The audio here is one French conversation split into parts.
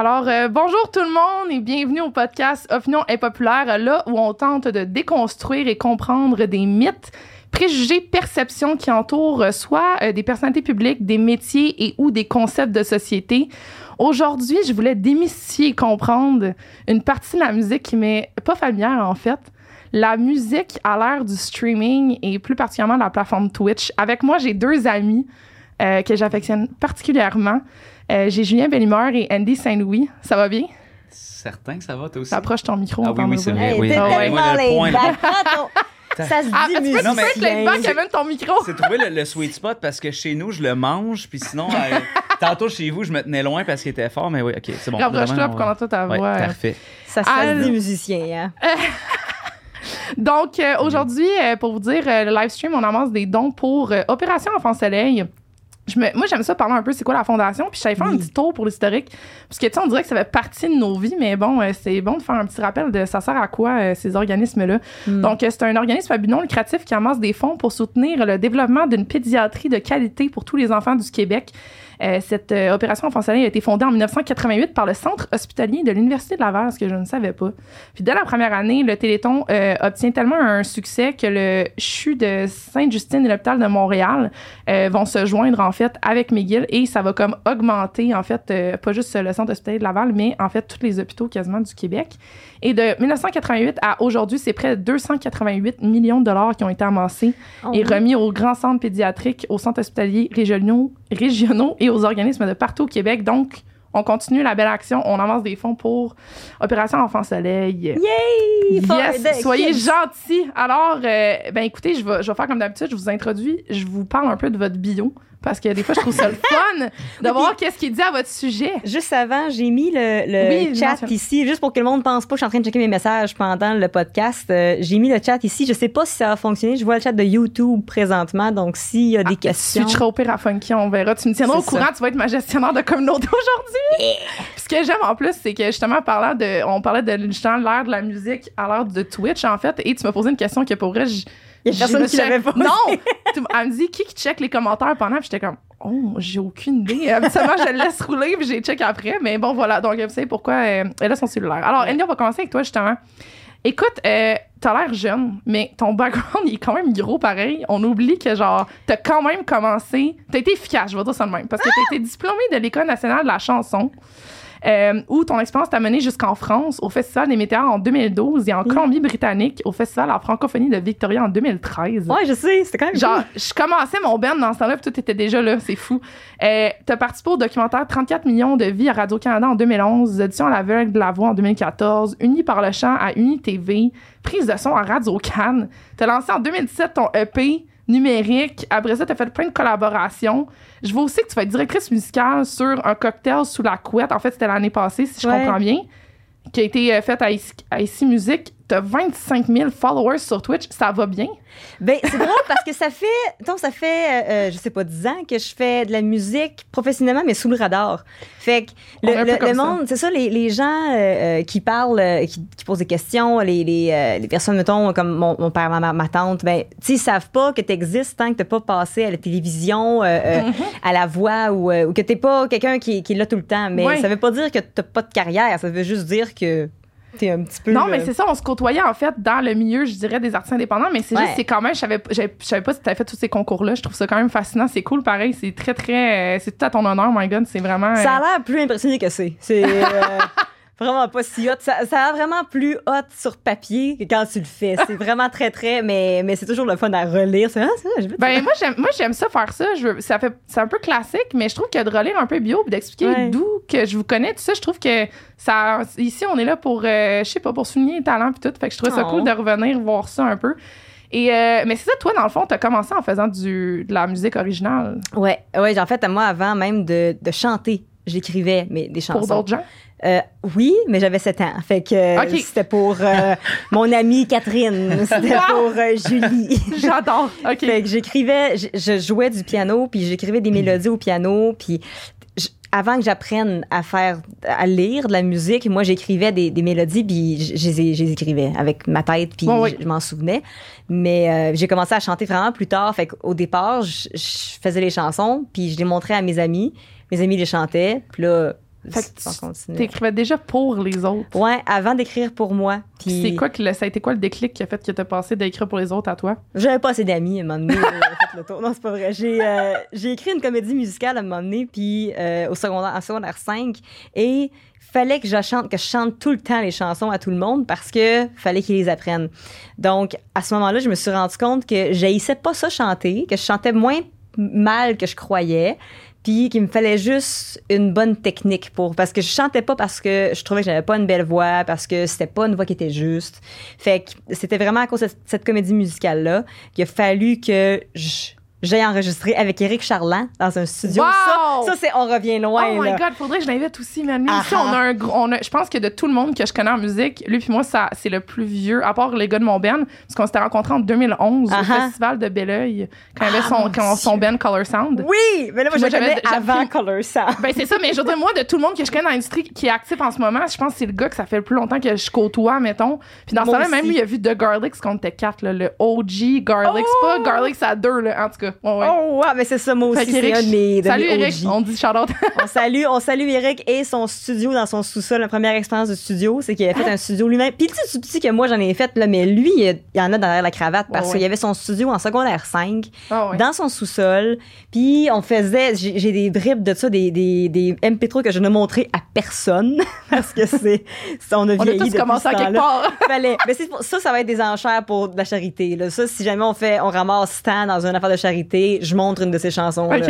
Alors, euh, bonjour tout le monde et bienvenue au podcast Opinion impopulaire, là où on tente de déconstruire et comprendre des mythes, préjugés, perceptions qui entourent soit euh, des personnalités publiques, des métiers et ou des concepts de société. Aujourd'hui, je voulais démystifier et comprendre une partie de la musique qui m'est pas familière en fait. La musique à l'ère du streaming et plus particulièrement la plateforme Twitch. Avec moi, j'ai deux amis euh, que j'affectionne particulièrement. Euh, j'ai Julien Bellimeur et Andy Saint-Louis. Ça va bien? Certain que ça va, toi aussi. Approche ton micro. Ah oui, oui, c'est va. vrai. Hey, oui. t'es Ah ouais, tellement moi, le point, laid là. back. Attends, Ça se Ah, diminue. Non, tu mais back, c'est- Kevin, ton micro? C'est trouver le, le sweet spot parce que chez nous, je le mange, puis sinon, euh, tantôt chez vous, je me tenais loin parce qu'il était fort, mais oui, ok, c'est bon. Rapproche-toi pour qu'on entende ta ouais, voix. parfait. Ça se Ah, dit musicien. Hein? Donc, euh, aujourd'hui, euh, pour vous dire, euh, le live stream, on amasse des dons pour euh, Opération Enfant Soleil. Je me- moi, j'aime ça parler un peu c'est quoi la fondation, puis je savais faire un petit tour pour l'historique, parce que, tu sais, on dirait que ça fait partie de nos vies, mais bon, euh, c'est bon de faire un petit rappel de ça sert à quoi, euh, ces organismes-là. Hmm. Donc, euh, c'est un organisme à but non lucratif qui amasse des fonds pour soutenir le développement d'une pédiatrie de qualité pour tous les enfants du Québec. Euh, cette euh, opération Enfant Soleil a été fondée en 1988 par le Centre hospitalier de l'Université de Laval, ce que je ne savais pas. Puis dès la première année, le Téléthon euh, obtient tellement un succès que le CHU de Sainte-Justine et l'hôpital de Montréal euh, vont se joindre en fait avec McGill et ça va comme augmenter en fait pas juste le Centre hospitalier de Laval, mais en fait tous les hôpitaux quasiment du Québec. Et de 1988 à aujourd'hui, c'est près de 288 millions de dollars qui ont été amassés Oh, et remis aux grands centres pédiatriques, aux centres hospitaliers régionaux, régionaux et aux organismes de partout au Québec. Donc, on continue la belle action. On amasse des fonds pour Opération Enfant Soleil. Yay! Yes, soyez kids. gentils. Alors, euh, ben écoutez, je vais, je vais faire comme d'habitude, je vous introduis, je vous parle un peu de votre bio parce que des fois, je trouve ça le fun de voir qu'est-ce qui est dit à votre sujet. Juste avant, j'ai mis le, le Oui, chat mentionne. ici, juste pour que le monde pense pas, je suis en train de checker mes messages pendant le podcast. Euh, j'ai mis le chat ici. Je sais pas si ça va fonctionner. Je vois le chat de YouTube présentement, donc s'il y a des Tu questions. switcheras au pire à Funky, on verra. Tu me tiendras au courant, tu vas être ma gestionnaire de communauté aujourd'hui. Ce que j'aime en plus, c'est que justement, parlant de, on parlait de l'ère de la musique à l'ère de Twitch, en fait, et tu m'as posé une question que pour vrai, je- Il y a je personne qui l'avait posée. Non! Elle me dit qui qui check les commentaires pendant, puis j'étais comme, oh, j'ai aucune idée. Habituellement, je le laisse rouler, puis j'ai check après. Mais bon, voilà. Donc, vous savez pourquoi euh, elle a son cellulaire. Alors, Andy, on va commencer avec toi, justement. Écoute, euh, t'as l'air jeune, mais ton background, il est quand même gros pareil. On oublie que, genre, t'as quand même commencé. T'as été efficace, je vais dire ça de même. Parce que t'as été diplômé de l'École nationale de la chanson. Euh, où ton expérience t'a mené jusqu'en France, au Festival des météores en 2012 et en Colombie-Britannique, au Festival en francophonie de Victoria en 2013. Ouais, je sais, c'était quand même Genre, je commençais mon band dans ce temps-là, puis tout était déjà là, c'est fou. Euh, T'as participé au documentaire 34 millions de vies à Radio-Canada en 2011, audition à l'aveugle de la voix en 2014, Uni par le chant à Uni TV, prise de son à Radio-Can. T'as lancé en 2017 ton EP numérique. Après ça, t'as fait plein de collaborations. Je vois aussi que tu vas être directrice musicale sur un cocktail sous la couette. En fait, c'était l'année passée, si je Ouais. comprends bien, qui a été euh, faite à à ICI Musique. T'as 25 000 followers sur Twitch. Ça va bien? Ben, c'est drôle parce que ça fait, donc ça fait, euh, euh, je sais pas, 10 ans que je fais de la musique professionnellement, mais sous le radar. Fait que le, monde, c'est ça, les, les gens euh, qui parlent, euh, qui, qui posent des questions, les, les, les personnes, mettons, comme mon, mon père, ma, ma tante, ben, tu ils savent pas que tu existes tant que t'as pas passé à la télévision, Mhm. à la voix ou, ou que t'es pas quelqu'un qui, qui est là tout le temps. Mais Ouais. ça veut pas dire que t'as pas de carrière, ça veut juste dire que t'es un petit peu. Non, mais euh, c'est ça, on se côtoyait en fait dans le milieu, je dirais, des artistes indépendants, mais c'est Ouais. juste, c'est quand même, je savais, je savais pas si tu avais fait tous ces concours-là. Je trouve ça quand même fascinant. C'est cool, pareil. C'est très, très. euh, c'est tout à ton honneur, my God. C'est vraiment. euh, Ça a l'air plus impressionné que c'est. C'est euh, vraiment pas si hot. Ça, ça a vraiment plus hot sur papier que quand tu le fais. C'est vraiment très, très. Mais, mais c'est toujours le fun à relire. C'est ah, ça. Ben moi j'aime moi j'aime ça faire ça. Je veux- ça fait c'est un peu classique, mais je trouve que de relire un peu bio, d'expliquer Ouais. d'où que je vous connais, tout ça, je trouve que ça ici on est là pour euh, je sais pas pour souligner les talents puis tout. Fait que je trouve ça Oh. cool de revenir voir ça un peu. Et euh, mais c'est ça toi dans le fond, tu as commencé en faisant du de la musique originale Ouais, ouais, en fait, moi, avant même de, de chanter, j'écrivais mais des chansons. pour d'autres gens? Euh, oui, mais j'avais 7 ans. Fait que euh, c'était pour euh, mon amie Catherine. C'était pour Julie. J'adore. OK. Fait que j'écrivais, je, je jouais du piano, puis j'écrivais des mélodies au piano, puis je- avant que j'apprenne à faire, à lire de la musique, moi j'écrivais des, des mélodies, puis je, je les écrivais avec ma tête, puis je, m'en souvenais. Mais j'ai commencé à chanter vraiment plus tard. Fait qu'au départ, je faisais les chansons, puis je les montrais à mes amis. Mes amis les chantaient, puis là, T'écrivais déjà pour les autres. Ouais, avant d'écrire pour moi. Puis c'est quoi que le- ça a été quoi le déclic qui a fait que t'as passé d'écrire pour les autres à toi? J'avais pas assez d'amis à un moment donné. fait le tour. Non, c'est pas vrai. J'ai euh, j'ai écrit une comédie musicale à un moment donné, puis euh, au secondaire, en secondaire 5, et fallait que je chante, que je chante tout le temps les chansons à tout le monde parce que fallait qu'ils les apprennent. Donc, à ce moment-là, je me suis rendu compte que j'haïssais pas ça chanter, que je chantais moins mal que je croyais, puis qu'il me fallait juste une bonne technique pour parce que je chantais pas parce que je trouvais que j'avais pas une belle voix parce que c'était pas une voix qui était juste. Fait que c'était vraiment à cause de cette comédie musicale là qu'il a fallu que je- j'aille enregistrer avec Eric Charland dans un studio Wow! ça, ça c'est on revient loin oh my là. god, faudrait que je l'invite aussi, man. Ah on a ah. un gros. on a- Je pense que de tout le monde que je connais en musique, lui puis moi, ça, c'est le plus vieux, à part les gars de mon band, parce qu'on s'était rencontrés en 2011 Ah au ah. festival de Belleuil, quand il avait son, quand son band Color Sound. oui mais là moi, je connais avant Color Sound Ben c'est ça, mais je veux dire, moi, de tout le monde que je connais dans l'industrie qui est actif en ce moment, je pense que c'est le gars que ça fait le plus longtemps que je côtoie, mettons. Puis dans ce temps-là, même lui, il a vu The Garlics quand on était quatre, là, le OG Garlics. Oh! Pas Garlics à deux, là, en tout cas. Ouais, ouais. oh ouais mais c'est ça moi aussi c'est un de mes, de Salut mes Eric, on dit shout out. on salue, on salue Eric et son studio dans son sous-sol. La première expérience de studio, c'est qu'il a fait un studio lui-même. Puis tu dis que moi j'en ai fait, là, mais lui, il y en a derrière la cravate parce qu'il y avait son studio en secondaire 5 Ah dans son sous-sol. Puis on faisait, j'ai des bribes de ça, des, des, des MP3 que je ne montrais à personne parce que c'est, on a On a vieilli tous commencé à quelque part. Fallait. Mais ça, ça va être des enchères pour de la charité. Là. Ça, si jamais on fait, on ramasse Stan dans une affaire de charité, je montre une de ces chansons. là.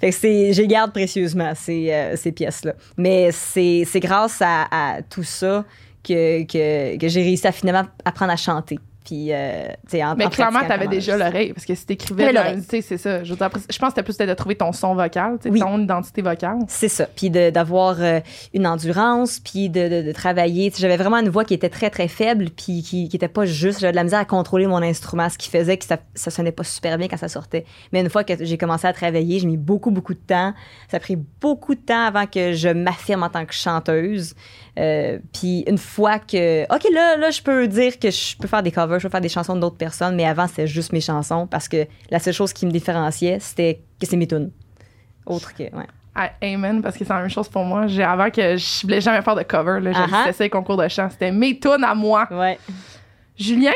Fait que c'est, je les garde précieusement ces, euh, ces pièces-là. Mais c'est, c'est grâce à, à tout ça que, que, que j'ai réussi à finalement apprendre à chanter. Puis, euh, tu sais, en, Mais en clairement, t'avais comment déjà l'oreille, parce que si t'écrivais, tu sais, c'est ça. Je, veux dire, après, je pense que c'était plus de trouver ton son vocal, tu Oui. ton identité vocale. C'est ça. Puis d'avoir euh, une endurance, puis de, de, de travailler. Tu J'avais vraiment une voix qui était très, très faible, puis qui, qui était pas juste. J'avais de la misère à contrôler mon instrument, ce qui faisait que ça, ça sonnait pas super bien quand ça sortait. Mais une fois que j'ai commencé à travailler, j'ai mis beaucoup, beaucoup de temps. Ça a pris beaucoup de temps avant que je m'affirme en tant que chanteuse. Euh, puis une fois que... OK, là, là, je peux dire que je peux faire des covers, je peux faire des chansons d'autres personnes, mais avant, c'était juste mes chansons, parce que la seule chose qui me différenciait, c'était que c'est mes tunes. Autre que... Ouais. Ah, amen, parce que c'est la même chose pour moi. J'ai, avant que je voulais jamais faire de cover, là, j'ai Ah-ha. essayé les concours de chant. C'était mes tunes à moi. Ouais. Julien,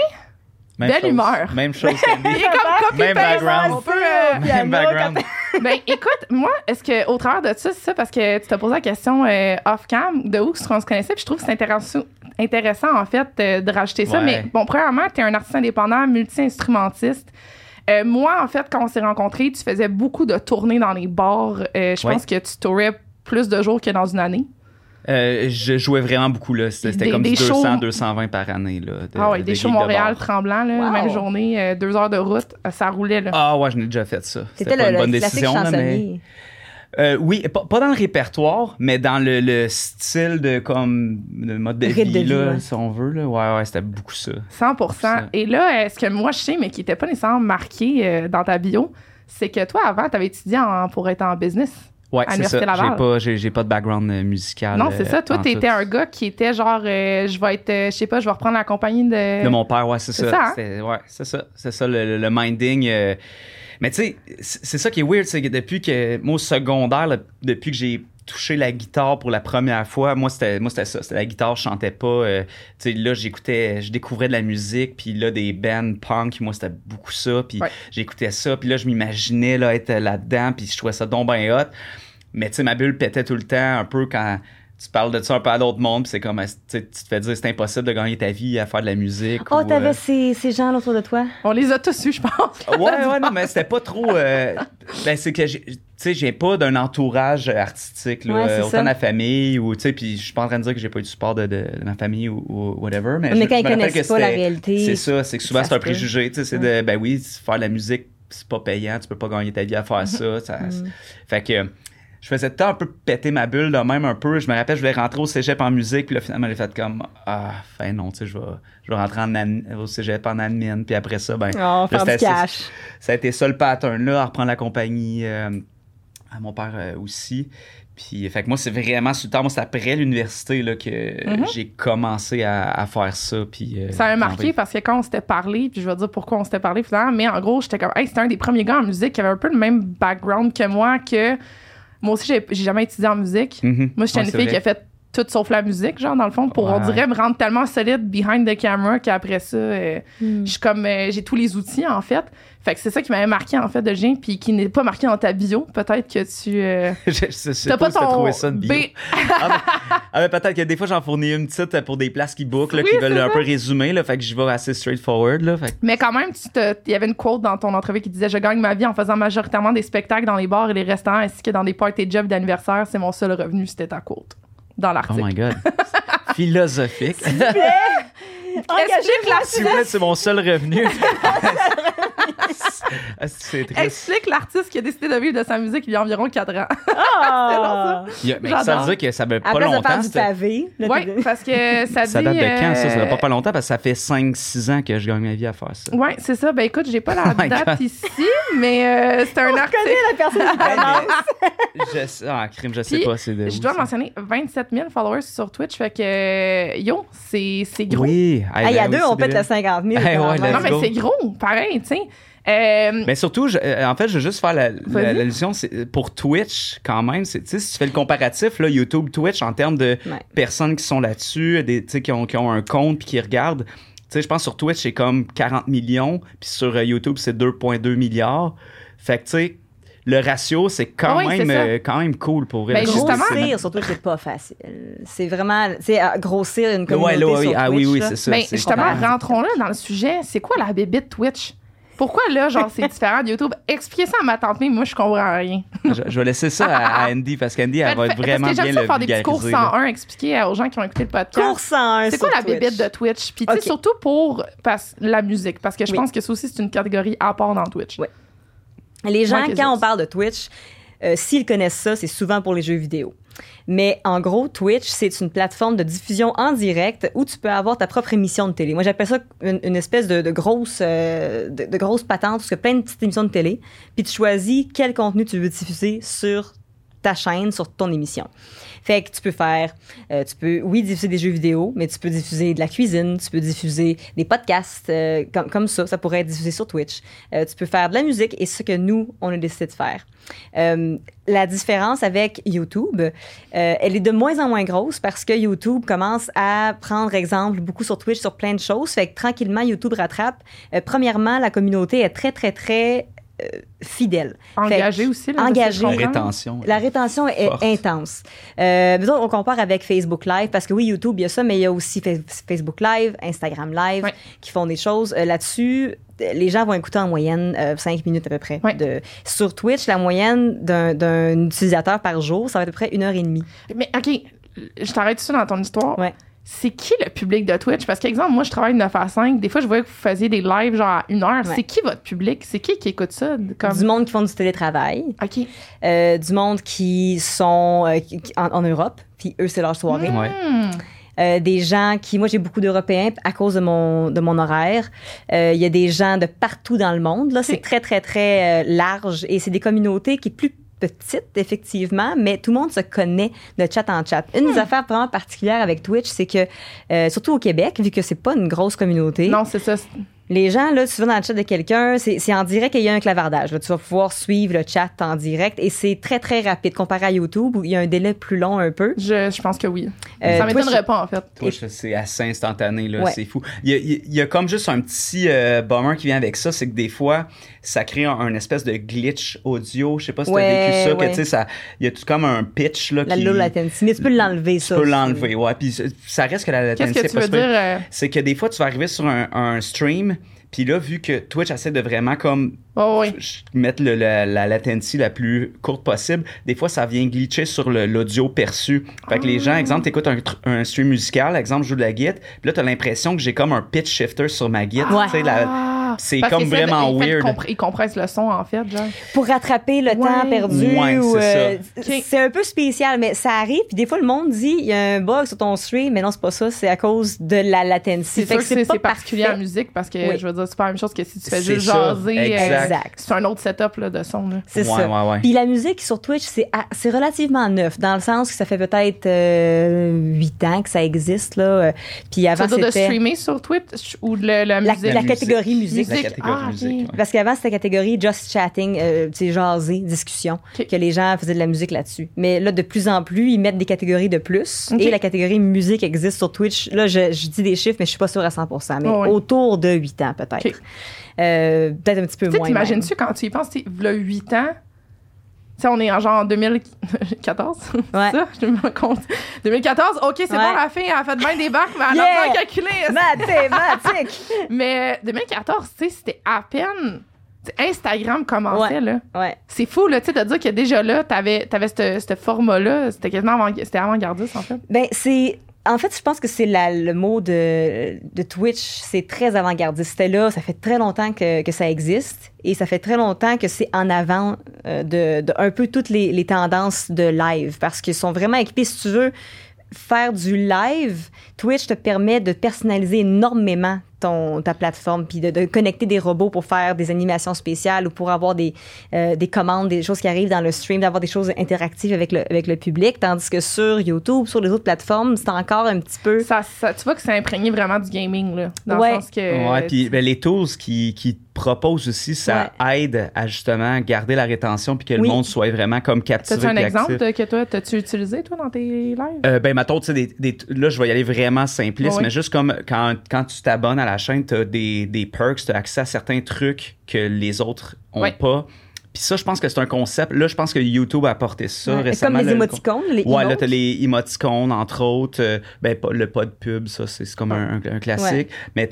Même Belle chose. humeur. Même chose il est comme copy Même background. On peut, euh, Même background. ben, écoute, moi, est-ce que au travers de ça, c'est ça parce que tu t'as posé la question euh, off-cam de où qu'on se connaissait, puis je trouve que c'est intéressant, intéressant en fait euh, de rajouter ça. Ouais. Mais bon, premièrement, tu es un artiste indépendant, multi-instrumentiste. Euh, moi, en fait, quand on s'est rencontrés, tu faisais beaucoup de tournées dans les bars. Euh, je Ouais. pense que tu tourais plus de jours que dans une année. Euh, je jouais vraiment beaucoup là. C'était comme des du 200, shows- 220 par année là. de- ah ouais, de des shows de Montréal, bar. tremblant, là, Wow. même journée, euh, deux heures de route, ça roulait là. Ah ouais, je n'ai déjà fait ça. C'était C'était pas le, une bonne décision là, mais. Euh, oui, pas, pas dans le répertoire, mais dans le, le style de comme le mode de vie, de vie, là, ouais. si on veut là. Ouais ouais, c'était beaucoup ça. 100 Ça. Et là, ce que moi je sais, mais qui n'était pas nécessairement marqué euh, dans ta bio, c'est que toi, avant, tu avais étudié en- pour être en business. Ouais, c'est ça. J'ai pas j'ai, j'ai pas de background euh, musical. non, c'est euh, ça. Toi, en tu étais tout. un gars qui était genre, euh, je vais être, euh, je sais pas, je vais reprendre la compagnie de. De mon père, ouais, c'est C'est ça. ça, hein? Ouais, c'est ça. C'est ça, le, le- minding. euh. Mais tu sais, c'est c'est ça qui est weird, c'est que depuis que, moi, au secondaire, là, depuis que j'ai touché la guitare pour la première fois, moi, c'était moi c'était ça. C'était la guitare, je chantais pas. euh, tu sais, là, j'écoutais, je découvrais de la musique, puis là, des bands punk, moi, c'était beaucoup ça. Puis Ouais. j'écoutais ça, puis là, je m'imaginais là, être là-dedans, puis je trouvais ça donc ben hot. Mais tu sais, ma bulle pétait tout le temps, un peu quand tu parles de ça un peu à d'autres mondes, puis c'est comme, tu te fais dire c'est impossible de gagner ta vie à faire de la musique. Oh, t'avais euh, ces, ces gens autour de toi? On les a tous eus, je pense. Ouais, ouais, non, mais c'était pas trop. euh, ben, c'est que, j'ai- tu sais, j'ai pas d'un entourage artistique, là, Ouais, autant ça. de la famille, ou, tu sais, puis je suis pas en train de dire que j'ai pas eu du support de, de- de ma famille ou, ou whatever, mais. Mais je- quand je ils connaissent que pas la réalité. C'est ça, c'est que souvent c'est un préjugé, tu sais, c'est de, ben oui, faire de la musique, c'est pas payant, tu peux pas gagner ta vie à faire ça. ça Mm. Fait que. Je faisais temps un peu péter ma bulle de même un peu. Je me rappelle, je voulais rentrer au cégep en musique, puis là, finalement, j'ai fait comme, ah, fin non, tu sais, je vais, je vais rentrer en admin- au cégep en admin, puis après ça, ben, Oh, Là, du c'était- cash. ça a été ça le pattern-là, à reprendre la compagnie euh, à mon père euh, aussi. Puis, fait que moi, c'est vraiment sur le temps, moi, c'est après l'université là, que Mhm. j'ai commencé à, à faire ça. Puis, euh, Ça m'a j'en marqué parce que quand on s'était parlé, puis je vais dire pourquoi on s'était parlé finalement, mais en gros, j'étais comme, hey, c'était un des premiers gars en musique qui avait un peu le même background que moi, que moi aussi, j'ai jamais étudié en musique. Mhm. Moi, j'étais Ouais, une fille vrai. qui a fait tout sauf la musique, genre, dans le fond, pour, on dirait, me rendre tellement solide behind the camera qu'après ça, euh, Hmm. je suis comme, euh, j'ai tous les outils, en fait. Fait que c'est ça qui m'avait marqué, en fait, de Jean, puis qui n'est pas marqué dans ta bio. Peut-être que tu. euh, je, je sais T'as pas, ton trouvé ça de bio. B. ah, mais, ah, mais peut-être que des fois, j'en fournis une petite pour des places qui Oui, qui veulent un peu résumer. Là, fait que j'y vais assez straightforward. Là, fait que- Mais quand même, il y avait une quote dans ton entrevue qui disait Je gagne ma vie en faisant majoritairement des spectacles dans les bars et les restaurants ainsi que dans des parties jobs d'anniversaire. C'est mon seul revenu. C'était ta quote dans Oh l'article. my God. Philosophique. Explique, S'il vous plaît, c'est mon seul revenu. Ah, c'est triste? explique l'artiste qui a décidé de vivre de sa musique il y a environ 4 ans. Ah! Il y a- mais ça veut dire que ça fait pas Après, ça longtemps. faire du pavé. Oui, parce que ça dit. Ça date de quand, ça? Ça euh, fait pas, pas longtemps parce que ça fait 5-6 ans que je gagne ma vie à faire ça. Ouais, c'est ça. Ben écoute, j'ai pas la Oh date God. ici, mais euh, c'est un On article. connaît la personne qui je sais- ah, crime, je sais Puis, pas. C'est de Je où, dois ça? mentionner 27 000 followers sur Twitch. Fait que, euh, yo, c'est c'est gros. Oui. Ah, il y a ben deux, oui, on pète le 50 000. Hey, ouais, quand let's même. Non, mais c'est gros, pareil, tu sais. Euh, Mais surtout, je- euh, en fait, je veux juste faire la- la- Vas-y. l'allusion c'est- pour Twitch, quand même. c'est- Tu sais, si tu fais le comparatif, là, YouTube, Twitch, en termes de Ouais. personnes qui sont là-dessus, des, tu sais, qui, ont, qui ont un compte puis qui regardent. Tu sais, je pense sur Twitch, c'est comme 40 millions, puis sur euh, YouTube, c'est 2,2 milliards. Fait que, tu sais, le ratio, c'est quand, Oui, c'est même, euh, quand même cool pour. Ben, Grossir sur Twitch, c'est pas facile. C'est vraiment, tu sais, à grossir une communauté Ouais, là, oui, sur ah oui, Twitch, oui, c'est ça. ben, justement, rentrons-là dans le sujet. C'est quoi la bébite Twitch? Pourquoi là, genre, c'est différent de YouTube? Expliquez ça à ma tante, mais moi, je comprends rien. je, je vais laisser ça à, à Andy parce qu'Andy, elle va être vraiment parce que bien ça le faire des petits cours vulgariser. là. 101, expliquer aux gens qui ont écouté le podcast. Cours 101 C'est quoi la bébite de Twitch? Puis, tu sais, surtout pour parce, la musique, parce que je Oui. pense que ça aussi, c'est une catégorie à part dans Twitch. Oui. Les gens, Ouais, quand on parle de Twitch, euh, s'ils connaissent ça, c'est souvent pour les jeux vidéo. Mais en gros, Twitch, c'est une plateforme de diffusion en direct où tu peux avoir ta propre émission de télé. Moi, j'appelle ça une, espèce de, de grosse, euh, de, de grosse patente, parce que plein de petites émissions de télé. Puis tu choisis quel contenu tu veux diffuser sur ta chaîne, sur ton émission. Fait que tu peux faire, euh, tu peux, oui, diffuser des jeux vidéo, mais tu peux diffuser de la cuisine, tu peux diffuser des podcasts euh, comme, ça, ça pourrait être diffusé sur Twitch. Euh, tu peux faire de la musique et ce que nous, on a décidé de faire. La différence avec YouTube, elle est de moins en moins grosse parce que YouTube commence à prendre exemple beaucoup sur Twitch sur plein de choses. Fait que tranquillement, YouTube rattrape. Premièrement, la communauté est très, très, très euh, fidèle. Engagé Fait- aussi. Là, engagé. comprends. Rétention. La rétention est Forte. intense. Euh, on compare avec Facebook Live, parce que oui, YouTube, il y a ça, mais il y a aussi Fa- Facebook Live, Instagram Live, Ouais. qui font des choses. Euh, Là-dessus, euh, les gens vont écouter en moyenne 5 minutes à peu près. Ouais. De, sur Twitch, la moyenne d'un- utilisateur par jour, ça va être à peu près une heure et demie. Mais OK, je t'arrête ça dans ton histoire. Ouais. C'est qui le public de Twitch? Parce qu'exemple, moi, je travaille de 9 à 5. Des fois, je voyais que vous faisiez des lives genre à une heure. Ouais. C'est qui votre public? C'est qui qui écoute ça? Comme... Du monde qui font du télétravail, OK. euh, du monde qui sont euh, qui- en, en Europe, puis eux, c'est leur soirée. Ouais. Euh, des gens qui, moi j'ai beaucoup d'Européens à cause de mon de mon horaire. Euh, Il y a des gens de partout dans le monde. Là, c'est très très très euh, large et c'est des communautés qui est plus petite effectivement, mais tout le monde se connaît de chat en chat. Une Hmm. des affaires vraiment particulières avec Twitch, c'est que euh, surtout au Québec, vu que c'est pas une grosse communauté, Non, c'est ça. les gens là, tu vas dans le chat de quelqu'un, c'est c'est en direct et il y a un clavardage. Là. Tu vas pouvoir suivre le chat en direct et c'est très très rapide comparé à YouTube où il y a un délai plus long un peu. Je, je pense que oui. Euh, ça m'étonnerait pas, en fait. Twitch, c'est assez instantané, là, Ouais. c'est fou. Il y, a, il y a- il y a comme juste un petit euh, bummer qui vient avec ça, c'est que des fois, ça crée un, un espèce de glitch audio. Je sais pas si t'as Ouais, vécu ça, que ouais. tu sais, ça, il y a tout comme un pitch, là, La qui... low latency, mais tu peux l'enlever Tu ça. peux aussi. l'enlever, ouais. Puis ça- reste que la Qu'est-ce latency que est tu veux dire? euh, C'est que des fois, tu vas arriver sur un, un stream, puis là, vu que Twitch essaie de vraiment comme Oh, oui. mettre le- la, la latency la plus courte possible, des fois, ça vient glitcher sur l'audio perçu. Fait que les Ah. gens, exemple, t'écoutes un, tr- un stream musical, exemple, je joue de la guitare, puis là, t'as l'impression que j'ai comme un pitch shifter sur ma guitare. Ouais. La- c'est comme vraiment weird. compr- Il compresse le son, en fait, genre. pour rattraper le Ouais. temps perdu. Ouais, ou, c'est euh, c'est un peu spécial, mais ça arrive. Puis des fois, le monde dit il y a un bug sur ton stream, mais non, c'est pas ça. C'est à cause de la latency. C'est sûr que particulier en parfait. musique parce que, Oui. je veux dire, c'est pas la même chose que si tu fais juste ça, jaser. euh, exact. C'est un autre setup là, de son. Là. C'est Ouais, ça. ouais, ouais. Puis la musique sur Twitch, c'est à- c'est relativement neuf, dans le sens que ça fait peut-être euh, huit ans que ça existe. Là. Euh, Puis avant, de streamer sur Twitch ou de la, la la, musique? la catégorie musique, musique. catégorie Ah, ok. musique, ouais. Parce qu'avant, c'était catégorie just chatting, euh, tu sais, jaser, discussion, que les gens faisaient de la musique là-dessus. Mais là, de plus en plus, ils mettent des catégories de plus. Et la catégorie musique existe sur Twitch. Là, je, je dis des chiffres, mais je suis pas sûre à 100 mais Ouais, ouais. autour de 8 ans, peut-être. Euh, peut-être un petit peu moins. t'imagines-tu quand tu y penses, tu sais, v'là 8 ans, sais, on est en genre 2014, Ouais. ça? Je me rends compte. 2014, OK, c'est Ouais. bon, la fille, elle a fait bien des bacs, mais elle Yeah! a pas calculé. Mathématiques! Mais 2014, tu sais, c'était à peine... Instagram commençait, Ouais. là. ouais. C'est fou, là, tu sais, de dire que déjà là, t'avais, t'avais ce format-là, c'était quasiment avant, avant-gardiste, en fait. Ben, c'est. En fait, je pense que c'est le mot de, de Twitch, c'est très avant-gardiste. C'était là, ça fait très longtemps que, que ça existe et ça fait très longtemps que c'est en avant euh, de, de un peu toutes les, les tendances de live parce qu'ils sont vraiment équipés. Si tu veux faire du live, Twitch te permet de personnaliser énormément ton, ta plateforme puis de, de connecter des robots pour faire des animations spéciales ou pour avoir des, euh, des commandes, des choses qui arrivent dans le stream, d'avoir des choses interactives avec le, avec le public. Tandis que sur YouTube, sur les autres plateformes, c'est encore un petit peu. Ça, ça- tu vois que c'est imprégné vraiment du gaming, là. Dans Ouais. le sens que. Ouais, puis ben, les tools qui, qui proposent aussi, ça aide à justement garder la rétention puis que Oui. le monde soit vraiment comme captivé. T'as-tu un exemple actif. que toi, t'as-tu utilisé, toi, dans tes lives? Euh, ben, mettons, tu sais, des, des- là, je vais y aller vraiment simpliste, mais juste comme quand, quand tu t'abonnes à la chaîne, tu as des, des perks, tu as accès à certains trucs que les autres ont Oui. pas. Puis ça, je pense que c'est un concept. Là, je pense que YouTube a apporté ça Ouais. récemment. comme les là, le- émoticônes, les Ouais, là, t'as les émoticônes, entre autres. Euh, ben, pas- le pod pub, ça, c'est comme un, classique. Mais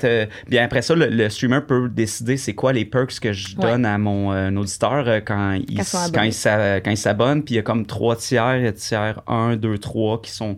bien après ça, le, le streamer peut décider c'est quoi les perks que je Ouais. donne à mon euh, auditeur euh, quand il, Quand quand s'abonne. Puis il y a comme trois tiers, tiers 1, 2, 3 qui sont.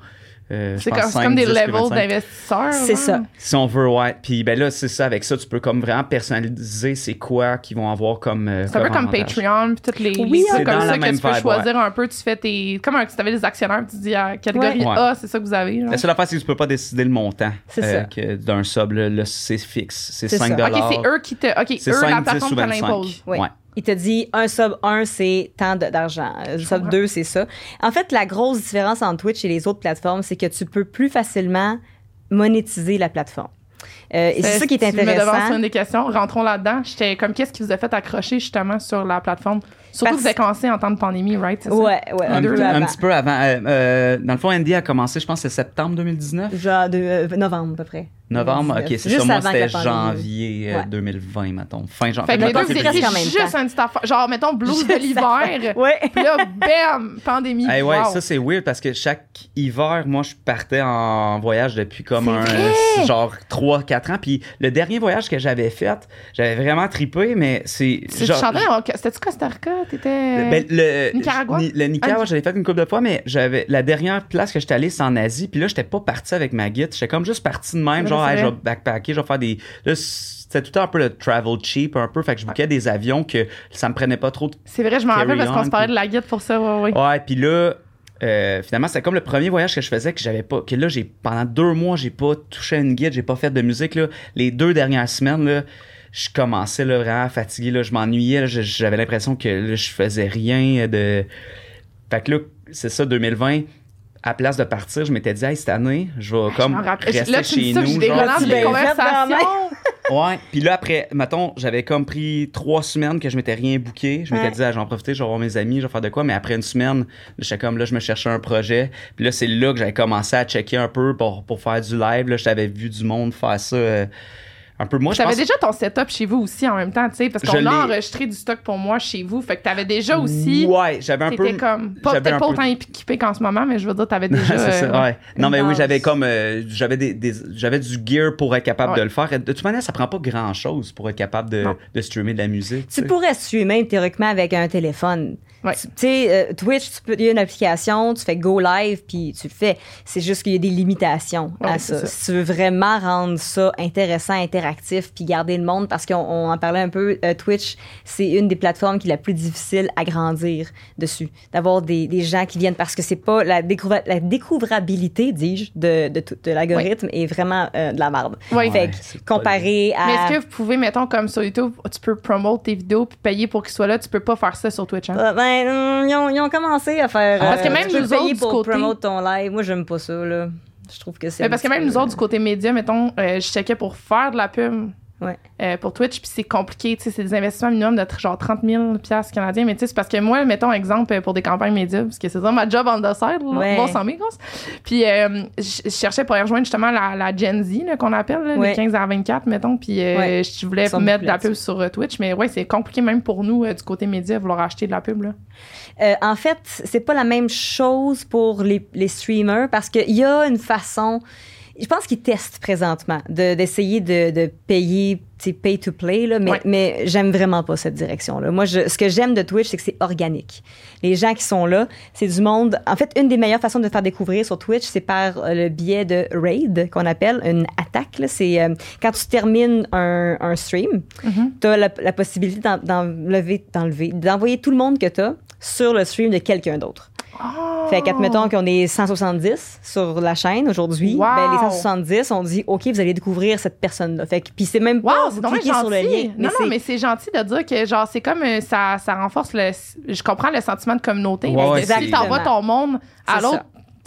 Euh, C'est comme, c'est 5, comme des 10, puis levels 25. d'investisseurs. C'est ça. Si on veut, ouais. Puis ben là, c'est ça. Avec ça, tu peux comme vraiment personnaliser c'est quoi qu'ils vont avoir comme. euh, C'est un peu comme avantage. Patreon, puis toutes les, Oui, c'est comme la ça que même tu peux vibe, choisir un peu. Tu fais tes. Comme si t'avais des actionnaires, puis tu dis à catégorie Ouais. A, c'est ça que vous avez. genre. La seule affaire, c'est que tu peux pas décider le montant C'est euh, ça. que d'un sub. Là, Là, c'est fixe. C'est C'est 5 ça. Ok, c'est eux qui te. Ok, C'est eux, 5, la 10 plateforme ou te 25. l'impose. Oui. Ouais. Il te dit un sub 1, c'est tant d'argent. Un sub comprends. 2, c'est ça. En fait, la grosse différence entre Twitch et les autres plateformes, c'est que tu peux plus facilement monétiser la plateforme. Euh, et c'est ça qui est Tu me intéressant. sur une des questions. Rentrons là-dedans. J'étais comme, qu'est-ce qui vous a fait accrocher justement sur la plateforme? Surtout Parce- que vous avez commencé en temps de pandémie, right? Ouais, ouais, un, Un, peu petit- un petit peu avant. Euh, euh, dans le fond, Andy a commencé, je pense, c'est septembre 2019. Genre de euh, novembre, à peu près. Novembre, ok, 2019. c'est Juste ça. Moi, c'était janvier Ouais. 2020, mettons. Fin janvier. Fait que les Mettons, deux, c'est juste petite affaire. Genre, mettons, blues de l'hiver. Ouais. Puis là, bam, pandémie. Eh ouais, Wow. ça c'est weird parce que chaque hiver, moi je partais en voyage depuis comme un vrai! genre 3 4 ans puis le dernier voyage que j'avais fait, j'avais vraiment tripé mais c'est en- c'était-tu Costa Rica? T'étais. ben, le Nicaragua? ni- le Nicaragua, Ah, j'avais fait une couple de fois mais j'avais la dernière place que j'étais allé c'est en Asie puis là j'étais pas parti avec ma guide, j'étais comme juste parti de même C'est genre hey, c'est je vais backpacker, je vais faire des là c'était tout le temps un peu le travel cheap un peu fait que je bouquais des avions que ça me prenait pas trop de C'est vrai, je m'en rappelle parce qu'on se parlait de la guide pour ça. Ouais, ouais. Ouais, puis là, euh, finalement, c'est comme le premier voyage que je faisais que j'avais pas. Que là, j'ai pendant deux mois, j'ai pas touché à une guide, j'ai pas fait de musique. Là. Les deux dernières semaines, là, je commençais là, vraiment fatigué. Là, je m'ennuyais. J'avais l'impression que là, je faisais rien de. Fait que là, c'est ça, 2020. À place de partir, je m'étais dit, hey, cette année, je vais comme rester Là, tu chez nous. j'ai des genre, relances puis- de Ben, conversation. Ouais. Puis là, après, mettons, j'avais comme pris trois semaines que je m'étais rien booké. Je m'étais Ouais. dit, ah, j'en profiter, je vais voir mes amis, je vais faire de quoi. Mais après une semaine, j'étais comme là, je me cherchais un projet. Puis là, c'est là que j'avais commencé à checker un peu pour, pour faire du live. Là, j'avais vu du monde faire ça euh, un peu. Moi, T'avais pense. déjà ton setup chez vous aussi en même temps, tu sais, parce qu'on a enregistré du stock pour moi chez vous. Fait que t'avais déjà aussi. Ouais, j'avais un peu. Comme. Pas, peut-être un pas peu- autant équipé qu'en ce moment, mais je veux dire, t'avais déjà. c'est ça, euh, ouais. Non, mais oui, j'avais comme. euh, j'avais des, des- j'avais du gear pour être capable Ouais. de le faire. De toute manière, ça prend pas grand chose pour être capable de, streamer de la musique. Tu pourrais streamer théoriquement avec un téléphone. Ouais. Tu sais, euh, Twitch, tu peux- il y a une application, tu fais Go Live, puis tu le fais. C'est juste qu'il y a des limitations Ouais, à ça. ça. Si tu veux vraiment rendre ça intéressant, interactif, puis garder le monde, parce qu'on on en parlait un peu, euh, Twitch, c'est une des plateformes qui est la plus difficile à grandir dessus. D'avoir des, des gens qui viennent, parce que c'est pas la, découvra- la découvrabilité, dis-je, de, de, tout- de l'algorithme est vraiment euh, de la merde. Ouais. Fait Ouais, que, comparé à... Mais est-ce que vous pouvez, mettons, comme sur YouTube, tu peux promote tes vidéos puis payer pour qu'ils soient là? Tu peux pas faire ça sur Twitch, hein? Euh, ben, ils, ont, ils ont commencé à faire. Parce que euh, même tu peux nous payer autres, du pour côté- promote ton live. Moi, j'aime pas ça, là. Je trouve que c'est. Un parce que même peu- nous autres, du côté média, mettons, euh, je checkais pour faire de la pub Ouais. euh, pour Twitch, puis c'est compliqué, tu sais, c'est des investissements minimum de genre 30 000 piastres canadiens, mais tu sais, c'est parce que moi, mettons exemple euh, pour des campagnes médias, parce que c'est ça ma job side, là, Ouais. bon, sans mes grosses. Puis euh, je cherchais pour y rejoindre justement la, la Gen Z, qu'on appelle, là, Ouais. les 15 à 24, mettons, puis euh, je voulais mettre de la pub sur Twitch, mais ouais, c'est compliqué même pour nous, du côté média, vouloir acheter de la pub, là. En fait, c'est pas la même chose pour les, les streamers parce qu'il y a une façon. Je pense qu'ils testent présentement de- d'essayer de, de payer, tu sais, pay to play, là, mais, Ouais. mais j'aime vraiment pas cette direction-là. Moi, je, ce que j'aime de Twitch, c'est que c'est organique. Les gens qui sont là, c'est du monde. En fait, une des meilleures façons de faire découvrir sur Twitch, c'est par euh, le biais de raid, qu'on appelle une attaque. C'est euh, quand tu termines un, un stream, tu as la, la possibilité d'en- d'enlever, d'enlever, d'envoyer tout le monde que tu as sur le stream de quelqu'un d'autre. Fait qu'admettons qu'on est 170 sur la chaîne aujourd'hui, Wow. ben les 170, on dit OK, vous allez découvrir cette personne-là. Fait que puis c'est même Wow, pas c'est vous cliquez sur le lien, non, mais non, c'est mais c'est gentil de dire que, genre, c'est comme euh, ça, ça renforce le. Je comprends le sentiment de communauté. Ouais, parce ouais, que si t'envoies ton monde à l'autre,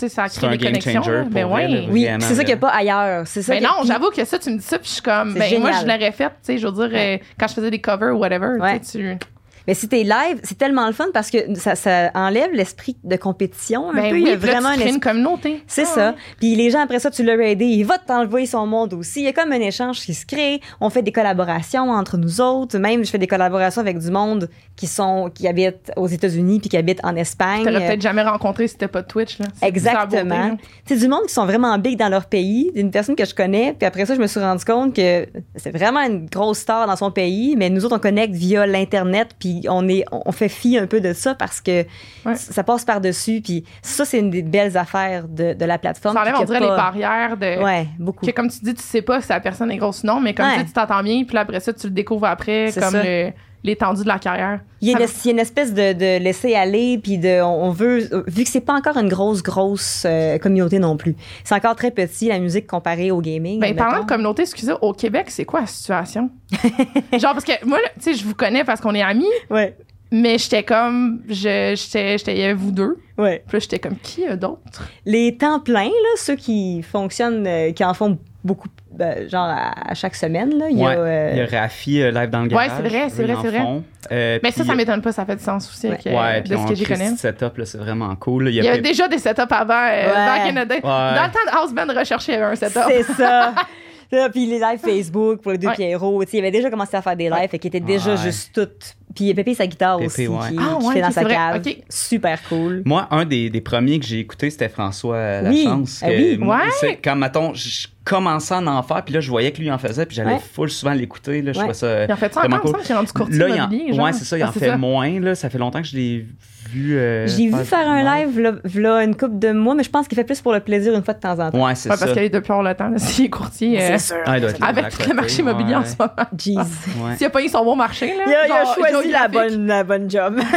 ça. crée un des game connexions. pour Ben ouais. oui, c'est ça qu'il n'y a pas ailleurs. C'est ça Mais non, j'avoue que ça, tu me dis ça, puis je suis comme, ben moi, je l'aurais fait, tu sais, je veux dire, euh, quand je faisais des covers ou whatever, tu sais, Ouais. tu. Mais si t'es live, c'est tellement le fun parce que ça, ça enlève l'esprit de compétition un Ben peu. oui, Il y a vraiment tu un une communauté. C'est Ah, ça. Puis les gens, après ça, tu l'as raidé, il va t'envoyer son monde aussi. Il y a comme un échange qui se crée. On fait des collaborations entre nous autres. Même, je fais des collaborations avec du monde qui sont, qui habitent aux États-Unis puis qui habitent en Espagne. T'aurais peut-être jamais rencontré si c'était pas de Twitch, là. Exactement. C'est du monde qui sont vraiment big dans leur pays, d'une personne que je connais. Puis après ça, je me suis rendu compte que c'est vraiment une grosse star dans son pays, mais nous autres, on connecte via l'Internet, puis on, est, on fait fi un peu de ça parce que Ouais. ça passe par-dessus. Puis ça, c'est une des belles affaires de, de la plateforme. Ça enlève, on dirait, les barrières de. Ouais, beaucoup. Que comme tu dis, tu sais pas si la personne est grosse ou non, mais comme Ouais. tu dis, tu t'entends bien, puis après ça, tu le découvres après, comme ça. le- l'étendue de la carrière. Il y, a une, il y a une espèce de, de laisser aller, puis de, on veut, vu que c'est pas encore une grosse, grosse euh, communauté non plus. C'est encore très petit, la musique comparée au gaming. Ben, parlant de communauté, excusez, au Québec, c'est quoi la situation? Genre, parce que moi, tu sais, je vous connais parce qu'on est amis, Ouais, mais j'étais comme, je, j'étais, j'étais, il y avait vous deux. ouais. Puis j'étais comme, qui euh, d'autre? Les temps pleins, là, ceux qui fonctionnent, euh, qui en font beaucoup, ben, genre à, à chaque semaine, là, il y a. Ouais. euh, Il y a Rafi euh, live dans le Ouais, garage. c'est vrai, c'est vrai, c'est vrai. font. Euh, Mais ça, puis- ça m'étonne pas, ça fait du sens aussi avec, euh, Ouais, de puis ce que j'y connais. setup là, c'est vraiment cool. Il y avait déjà des setups avant, euh, Ouais. back in the day. Dans le temps de House Band avait un setup. C'est ça. Là, puis les lives Facebook pour les deux Ouais. Pierrot, tu sais, il avait déjà commencé à faire des lives, fait qu'il était déjà Ouais. juste tout. Puis il y a Pépé sa guitare Pépé, aussi, ouais. qui, Ah, qui ouais, fait dans sa cave. Super cool. Moi, un des, des premiers que j'ai écouté, c'était François Oui. Lachance. Ah que oui. moi, Ouais. c'est Quand, mettons, je commençais à en faire, puis là, je voyais que lui en faisait, puis j'allais Ouais. full souvent l'écouter. Là, je Ouais. trouvais ça Il en fait ça encore, cool. ça, rendu courtier Là, il en, immobilier, genre. ouais, c'est ça, il Ah, en fait ça. moins. Là, ça fait longtemps que je l'ai vu. euh, J'ai vu faire un live là, là, une couple de mois, mais je pense qu'il fait plus pour le plaisir une fois de temps en temps. Ouais, c'est Ouais, ça. parce qu'elle est depuis longtemps, s'il est courtier. euh, sûr. Ah, il doit être là avec côté, le marché immobilier en ce moment. Jeez. Ouais. S'il a pas eu son bon marché, là. Il a, il a choisi la bonne, la bonne job.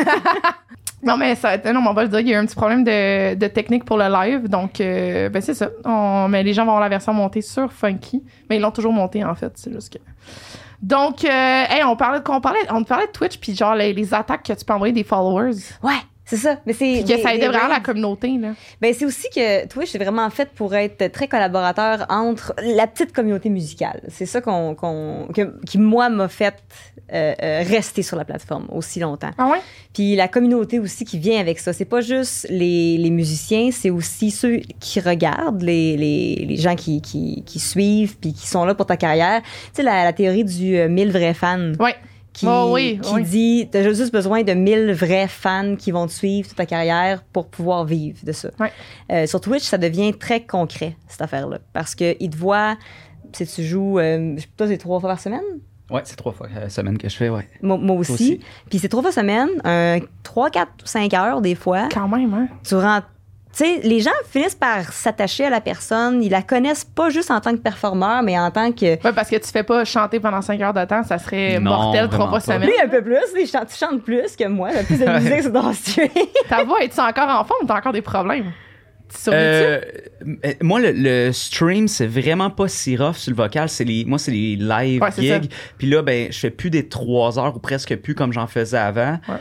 Non, mais ça, non, mais on va dire, il y a eu un petit problème de, de technique pour le live. Donc, euh, ben, c'est ça. On- mais les gens vont avoir la version montée sur Funky. Mais ils l'ont toujours montée, en fait. C'est juste que. Donc, euh, hey, on parlait de quoi? On parlait, on parlait de Twitch, puis genre, les, les attaques que tu peux envoyer des followers. ouais, c'est ça. Mais c'est que des- ça aide vraiment la communauté, là. Ben, c'est aussi que Twitch est vraiment fait pour être très collaborateur entre la petite communauté musicale. C'est ça qu'on, qu'on- que- qui, moi, m'a fait euh, euh, rester sur la plateforme aussi longtemps. Ah ouais? Puis la communauté aussi qui vient avec ça. C'est pas juste les, les musiciens, c'est aussi ceux qui regardent, les, les, les gens qui, qui, qui suivent, puis qui sont là pour ta carrière. Tu sais, la, la théorie du euh, 1000 vrais fans. Ouais. Qui, Oh oui, qui oui. dit t'as juste besoin de 1000 vrais fans qui vont te suivre toute ta carrière pour pouvoir vivre de ça. Ouais. Euh, sur Twitch, ça devient très concret, cette affaire-là. Parce qu'ils te voient, si tu joues, euh, toi, c'est trois fois par semaine? Ouais, c'est trois fois la semaine que je fais, ouais. Moi, moi aussi. aussi. Puis c'est trois fois semaine, euh, trois, quatre, cinq heures des fois. Quand même, hein? Tu rentres. Tu sais, les gens finissent par s'attacher à la personne. Ils la connaissent pas juste en tant que performeur, mais en tant que. Ouais, parce que tu fais pas chanter pendant 5 heures de temps, ça serait Non, mortel trois fois semaine. Lui, un peu plus. Tu chantes plus que moi. Le plus de musique, c'est dans ce tuer. Ta voix, es-tu encore en forme? T'as encore des problèmes? Euh, moi, le, le stream, c'est vraiment pas si rough sur le vocal. C'est les, moi, c'est les live Ouais, gigs. Puis là, ben, je fais plus des trois heures ou presque plus comme j'en faisais avant. Ouais.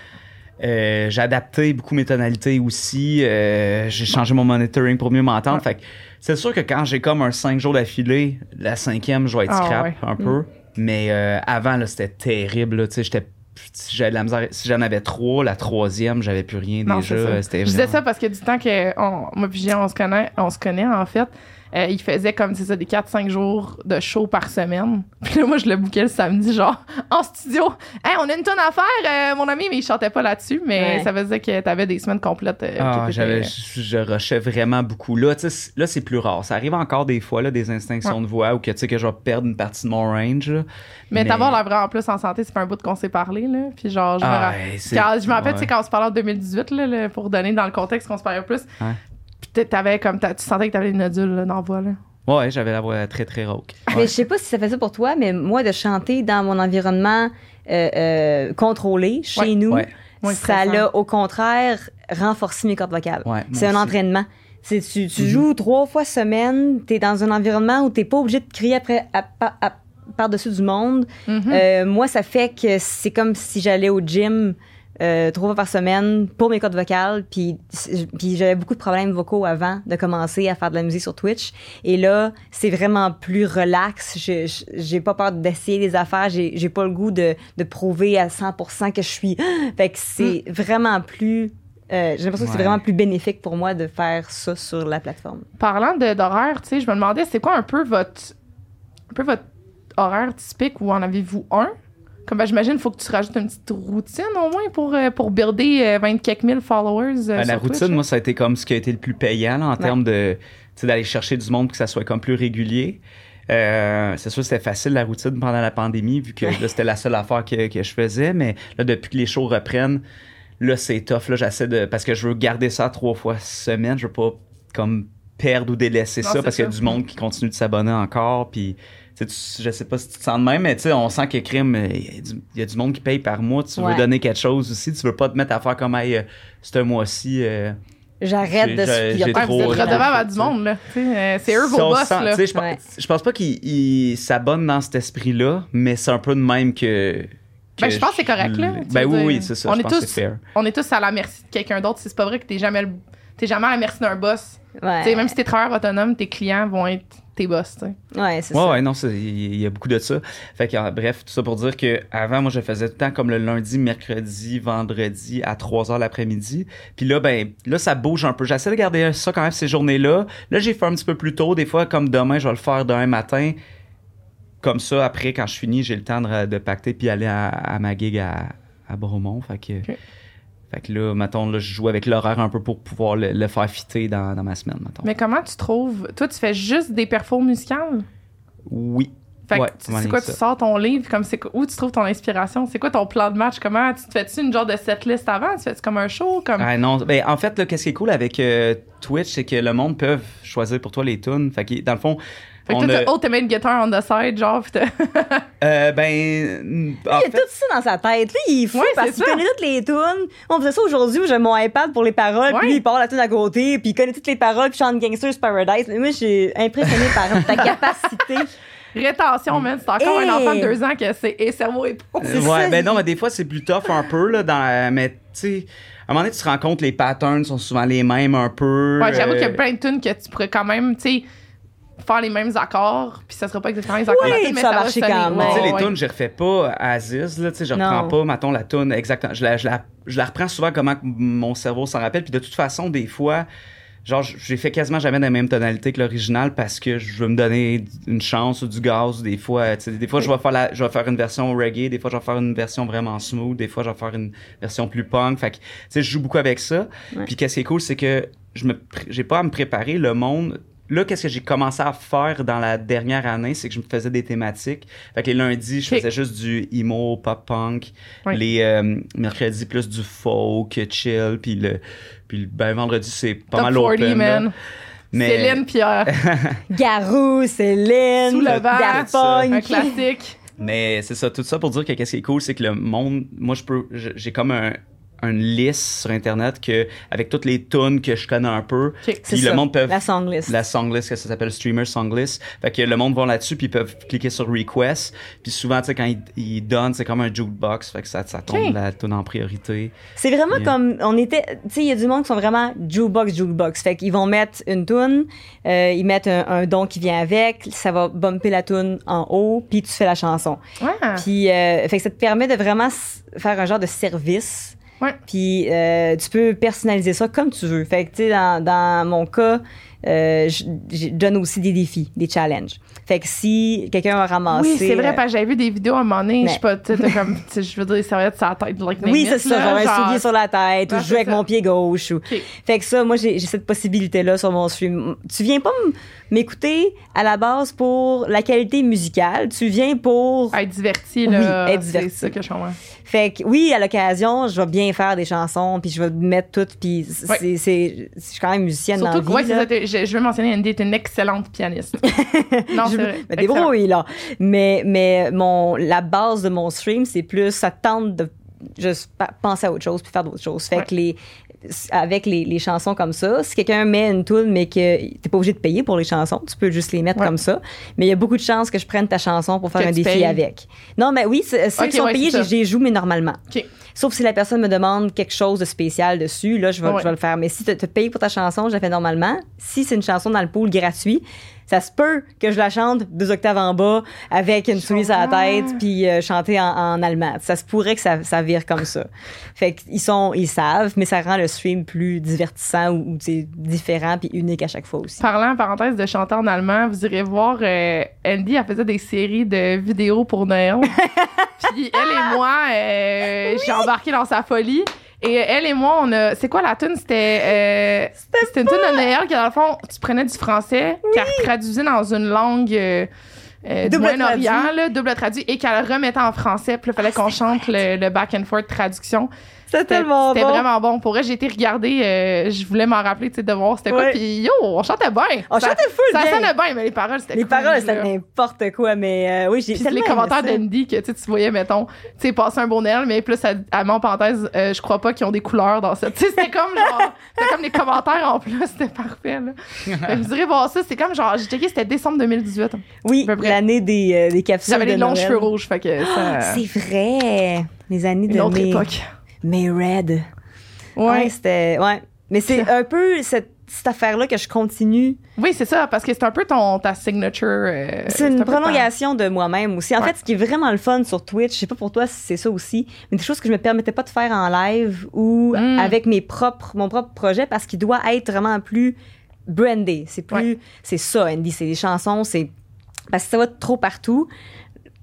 Euh, j'ai adapté beaucoup mes tonalités aussi. Euh, j'ai changé mon monitoring pour mieux m'entendre. Ouais. Fait que c'est sûr que quand j'ai comme un cinq jours d'affilée, la cinquième, je vais être Ah, scrap un peu. Mais euh, avant, c'était terrible. j'étais. Si j'avais de la misère, si j'en avais trois, la troisième, j'avais plus rien Non, déjà. Je disais ça parce que du temps que on, moi puis Julien, on se connaît, on se connaît en fait, euh, il faisait comme c'est ça des 4-5 jours de show par semaine. Puis là moi je le bouquais le samedi genre en studio. Hey, on a une tonne à faire euh, mon ami mais il chantait pas là-dessus mais Ouais. ça faisait que t'avais des semaines complètes euh, Ah, j'avais, je, je rushais vraiment beaucoup. Là, tu sais, c- là, c'est plus rare. Ça arrive encore des fois, là, des instinctions de voix ou que, tu sais, que je vais perdre une partie de mon range. là. mais, t'avoir l'air vraiment plus en santé, c'est pas un bout qu'on s'est parlé là. Puis genre je Ah, quand- je me rappelle ouais. tu sais quand on se parlait en 2018 là, là, pour donner dans le contexte qu'on se parlait plus. Ouais. Puis t'a- t'avais comme tu sentais que t'avais des nodules là, dans la voix là. Ouais, j'avais la voix très, très rauque. Mais je sais pas si ça fait ça pour toi, mais moi, de chanter dans mon environnement euh, euh, contrôlé, chez Ouais. nous, Ouais. Ouais, ça l'a au contraire renforcé mes cordes vocales. Ouais, c'est un aussi. entraînement. C'est tu, tu Mhm. joues trois fois semaine, tu es dans un environnement où t'es pas obligé de crier après à- à- à- par-dessus du monde. Mhm. Euh, moi, ça fait que c'est comme si j'allais au gym euh, trois fois par semaine pour mes cordes vocales. Puis, puis j'avais beaucoup de problèmes vocaux avant de commencer à faire de la musique sur Twitch. Et là, c'est vraiment plus relax. J'ai pas peur d'essayer des affaires. J'ai pas le goût de, de prouver à 100% que je suis. Fait que c'est vraiment plus. euh, J'ai l'impression que c'est vraiment plus bénéfique pour moi de faire ça sur la plateforme. Parlant d'horaire, tu sais, je me demandais, c'est quoi un peu votre, un peu votre horaire typique ou en avez-vous un? Comme ben, j'imagine, il faut que tu rajoutes une petite routine au moins pour, euh, pour builder euh, 20 quelques mille followers. euh, Euh, la sur routine, moi, ça a été comme ce qui a été le plus payant là, en termes de d'aller chercher du monde que ça soit comme plus régulier. Euh, c'est sûr, c'était facile la routine pendant la pandémie, vu que là, c'était la seule affaire que, que je faisais. Mais là, depuis que les shows reprennent, là, c'est tough. Là, j'essaie de. Parce que je veux garder ça trois fois semaine. Je veux pas comme perdre ou délaisser Non, ça parce qu'il y a du monde qui continue de s'abonner encore. Puis, tu je sais pas si tu te sens de même, mais tu sais, on sent que crime, il y, a du- il y a du monde qui paye par mois. Tu veux donner quelque chose aussi. Tu veux pas te mettre à faire comme, hey, euh, ce mois-ci. euh, J'arrête de se vous êtes trop- redevable à du monde, là. Euh, c'est eux vos boss, sent, là. Je, pense- Ouais. je pense pas qu'ils ils s'abonnent dans cet esprit-là, mais c'est un peu de même que. Ben, je pense que c'est correct, là. Ben oui, oui, c'est ça. on je est pense tous- c'est fair. On est tous à la merci de quelqu'un d'autre. C'est pas vrai que t'es jamais, le- t'es jamais à la merci d'un boss. Ouais, même si t'es travailleur autonome, tes clients vont être tes boss, tu sais. ouais c'est Ouais, ça. ouais, non, il y a beaucoup de ça. Fait que, bref, tout ça pour dire que avant moi, je faisais tout le temps comme le lundi, mercredi, vendredi à 3 h l'après-midi. Puis là, ben, là, ça bouge un peu. J'essaie de garder ça quand même ces journées-là. Là, j'ai fait un petit peu plus tôt. Des fois, comme demain, je vais le faire demain matin. Comme ça, après, quand je finis, j'ai le temps de, de pacter puis aller à, à ma gig à, à Bromont. Fait que. Fait que là, mettons, là, je joue avec l'horaire un peu pour pouvoir le, le faire fitter dans, dans ma semaine, mettons. Mais comment tu trouves. Toi, tu fais juste des perfos musicales? Oui. Fait que Ouais, tu- ouais, c'est quoi, ça. tu sors ton livre, comme c'est où tu trouves ton inspiration? C'est quoi ton plan de match? Comment tu te fais-tu une genre de setlist avant? Tu fais-tu comme un show? Comme... Ah non, ben, en fait, là, qu'est-ce qui est cool avec euh, Twitch, c'est que le monde peut choisir pour toi les tunes. Fait que, dans le fond, fait que toi, a- t'as Ultimate Guitar on the side, genre, pis t'as- euh, ben, en Il a fait, tout ça dans sa tête. Lui, il est fou Ouais, parce qu'il connaît toutes les tunes. On faisait ça aujourd'hui où j'ai mon iPad pour les paroles, Ouais. puis lui, il part la tune à côté, puis il connaît toutes les paroles, puis chante Gangster's Paradise. Mais moi, je suis impressionnée par ta capacité. Rétention, man, c'est encore Hey! un enfant de deux ans que c'est et cerveau et peau. c'est ouais, ça, ben il- non, mais des fois, c'est plus tough un peu, là, dans, mais tu sais, à un moment donné, tu te rends compte que les patterns sont souvent les mêmes un peu. Ouais, j'avoue euh, qu'il y a plein de tunes que tu pourrais quand même, tu sais, faire les mêmes accords, puis ça sera pas exactement les accords. Oui, mais ça va marche sonner. quand même. Mais tu sais, les ouais. tunes, je refais pas à Aziz, là, tu sais, je Non. reprends pas, mettons, la tune exactement. Je la, je, la, je la reprends souvent comment mon cerveau s'en rappelle, puis de toute façon, des fois, genre, j'ai fait quasiment jamais dans la même tonalité que l'original parce que je veux me donner une chance ou du gaz, des fois, tu sais, des fois, je vais faire la, je vais faire une version reggae, des fois, je vais faire une version vraiment smooth, des fois, je vais faire une version plus punk, fait que, tu sais, je joue beaucoup avec ça. Ouais. Puis qu'est-ce qui est cool, c'est que je me, j'ai pas à me préparer, le monde, Là, qu'est-ce que j'ai commencé à faire dans la dernière année, c'est que je me faisais des thématiques. Fait que les lundis, je faisais juste du emo, pop punk. Ouais. Les euh, mercredis, plus du folk, chill. Puis le, puis le ben, vendredi, c'est pas Top mal 40, open. là. man. Mais- Céline Pierre, Garou, Céline, Sous le vent. Un classique. Mais c'est ça, tout ça pour dire que qu'est-ce qui est cool, c'est que le monde, moi, je peux, j'ai comme un, une liste sur Internet que, avec toutes les tunes que je connais un peu. Puis le ça, monde peut La songlist. la songlist que ça s'appelle streamer songlist fait que le monde va là-dessus puis ils peuvent cliquer sur request puis souvent tu sais quand ils, ils donnent c'est comme un jukebox fait que ça, ça tombe la tune en priorité C'est vraiment Yeah. comme on était, tu sais, il y a du monde qui sont vraiment jukebox jukebox. Fait qu'ils vont mettre une tune, euh, ils mettent un, un don qui vient avec, ça va bumper la tune en haut, puis tu fais la chanson. Ouais. Puis euh, fait que ça te permet de vraiment faire un genre de service. Ouais. Puis euh, tu peux personnaliser ça comme tu veux. Fait que tu sais dans, dans mon cas, euh, je je donne aussi des défis, des challenges. Fait que si quelqu'un a ramassé Oui, c'est vrai, euh, parce que j'avais vu des vidéos à un moment donné, Mais- je sais pas, tu sais, comme, tu sais, je veux dire, des serviettes sur la tête, like, Oui, c'est ça, genre un soulier sur la tête, ou je joue c'est avec ça. mon pied gauche. Ou... Fait que ça, moi, j'ai cette possibilité-là sur mon stream. Tu viens pas m'écouter à la base pour la qualité musicale, tu viens pour... Être diverti, là. Oui, être C'est diverti. ça que je comprends. Fait que oui, à l'occasion, je vais bien faire des chansons, puis je vais mettre toutes, puis c'est... C'est- Je suis quand même musicienne dans que, vie, ouais, c'est ça, je, je veux mentionner, Andy est une excellente pianiste. non, je c'est vrai. débrouille, là. Mais, mais mon, la base de mon stream, c'est plus, ça tente de juste penser à autre chose puis faire d'autres choses. Fait Ouais. que les, avec les, les chansons comme ça, si quelqu'un met une tune mais que t'es pas obligé de payer pour les chansons, tu peux juste les mettre Ouais. comme ça. Mais il y a beaucoup de chances que je prenne ta chanson pour faire Que un défi payes. avec. Non, mais oui, ceux qui sont ouais, payés, les joue, mais normalement. Sauf si la personne me demande quelque chose de spécial dessus, là, je vais, Ouais. je vais le faire. Mais si tu te payes pour ta chanson, je la fais normalement. Si c'est une chanson dans le pool gratuit, ça se peut que je la chante deux octaves en bas avec une souris sur la tête puis euh, chanter en, en allemand. Ça se pourrait que ça, ça vire comme ça. Fait qu'ils sont, ils savent, mais ça rend le stream plus divertissant ou, différent puis unique à chaque fois aussi. Parlant, parenthèse, de chanter en allemand, vous irez voir, euh, Andy, elle faisait des séries de vidéos pour Noël. Puis elle et moi, euh, j'ai embarqué dans sa folie. Et elle et moi, on a. C'est quoi la tune? C'était. Euh, c'était une tune de Noël que, dans le fond, tu prenais du français, qu'elle traduisait dans une langue. euh, euh, du Double Moyen-Orient, traduit. là, double traduit, et qu'elle remettait en français. Puis il fallait qu'on chante le, le back and forth traduction. C'était tellement c'était bon. vraiment bon. Pour vrai, j'ai été regarder, euh, je voulais m'en rappeler, tu sais, de voir c'était quoi. Puis yo, on chantait bien. On Ça- chantait full Ça bien. sonnait bien, mais les paroles, c'était Les cool, paroles, c'était n'importe quoi, mais euh, oui, j'ai les commentaires d'Andy que tu voyais, mettons, tu sais, passer un bon Noël, mais plus à, à mon parenthèse, euh, je crois pas qu'ils ont des couleurs dans ça. Tu sais, c'était comme genre, c'était comme des commentaires en plus, c'était parfait, là. Fait vous irez voir ça, c'est comme genre, j'ai checké, c'était décembre 2018. Oui, à peu près. l'année des, euh, des capsules J'avais les longs cheveux rouges, fait que ça. C'est vrai. Les années une de autre époque. May Red. Ouais. Ouais, c'était. Ouais. Mais c'est un peu cette, cette affaire-là que je continue. Oui, c'est ça, parce que c'est un peu ton, ta signature. euh, C'est un une ta- prolongation de moi-même aussi. En Ouais. fait, ce qui est vraiment le fun sur Twitch, je sais pas pour toi si c'est ça aussi, mais des choses que je me permettais pas de faire en live ou Mm. avec mes propres, mon propre projet parce qu'il doit être vraiment plus brandé. C'est plus, Ouais. c'est ça, Andy. C'est des chansons, c'est parce que ça va trop partout.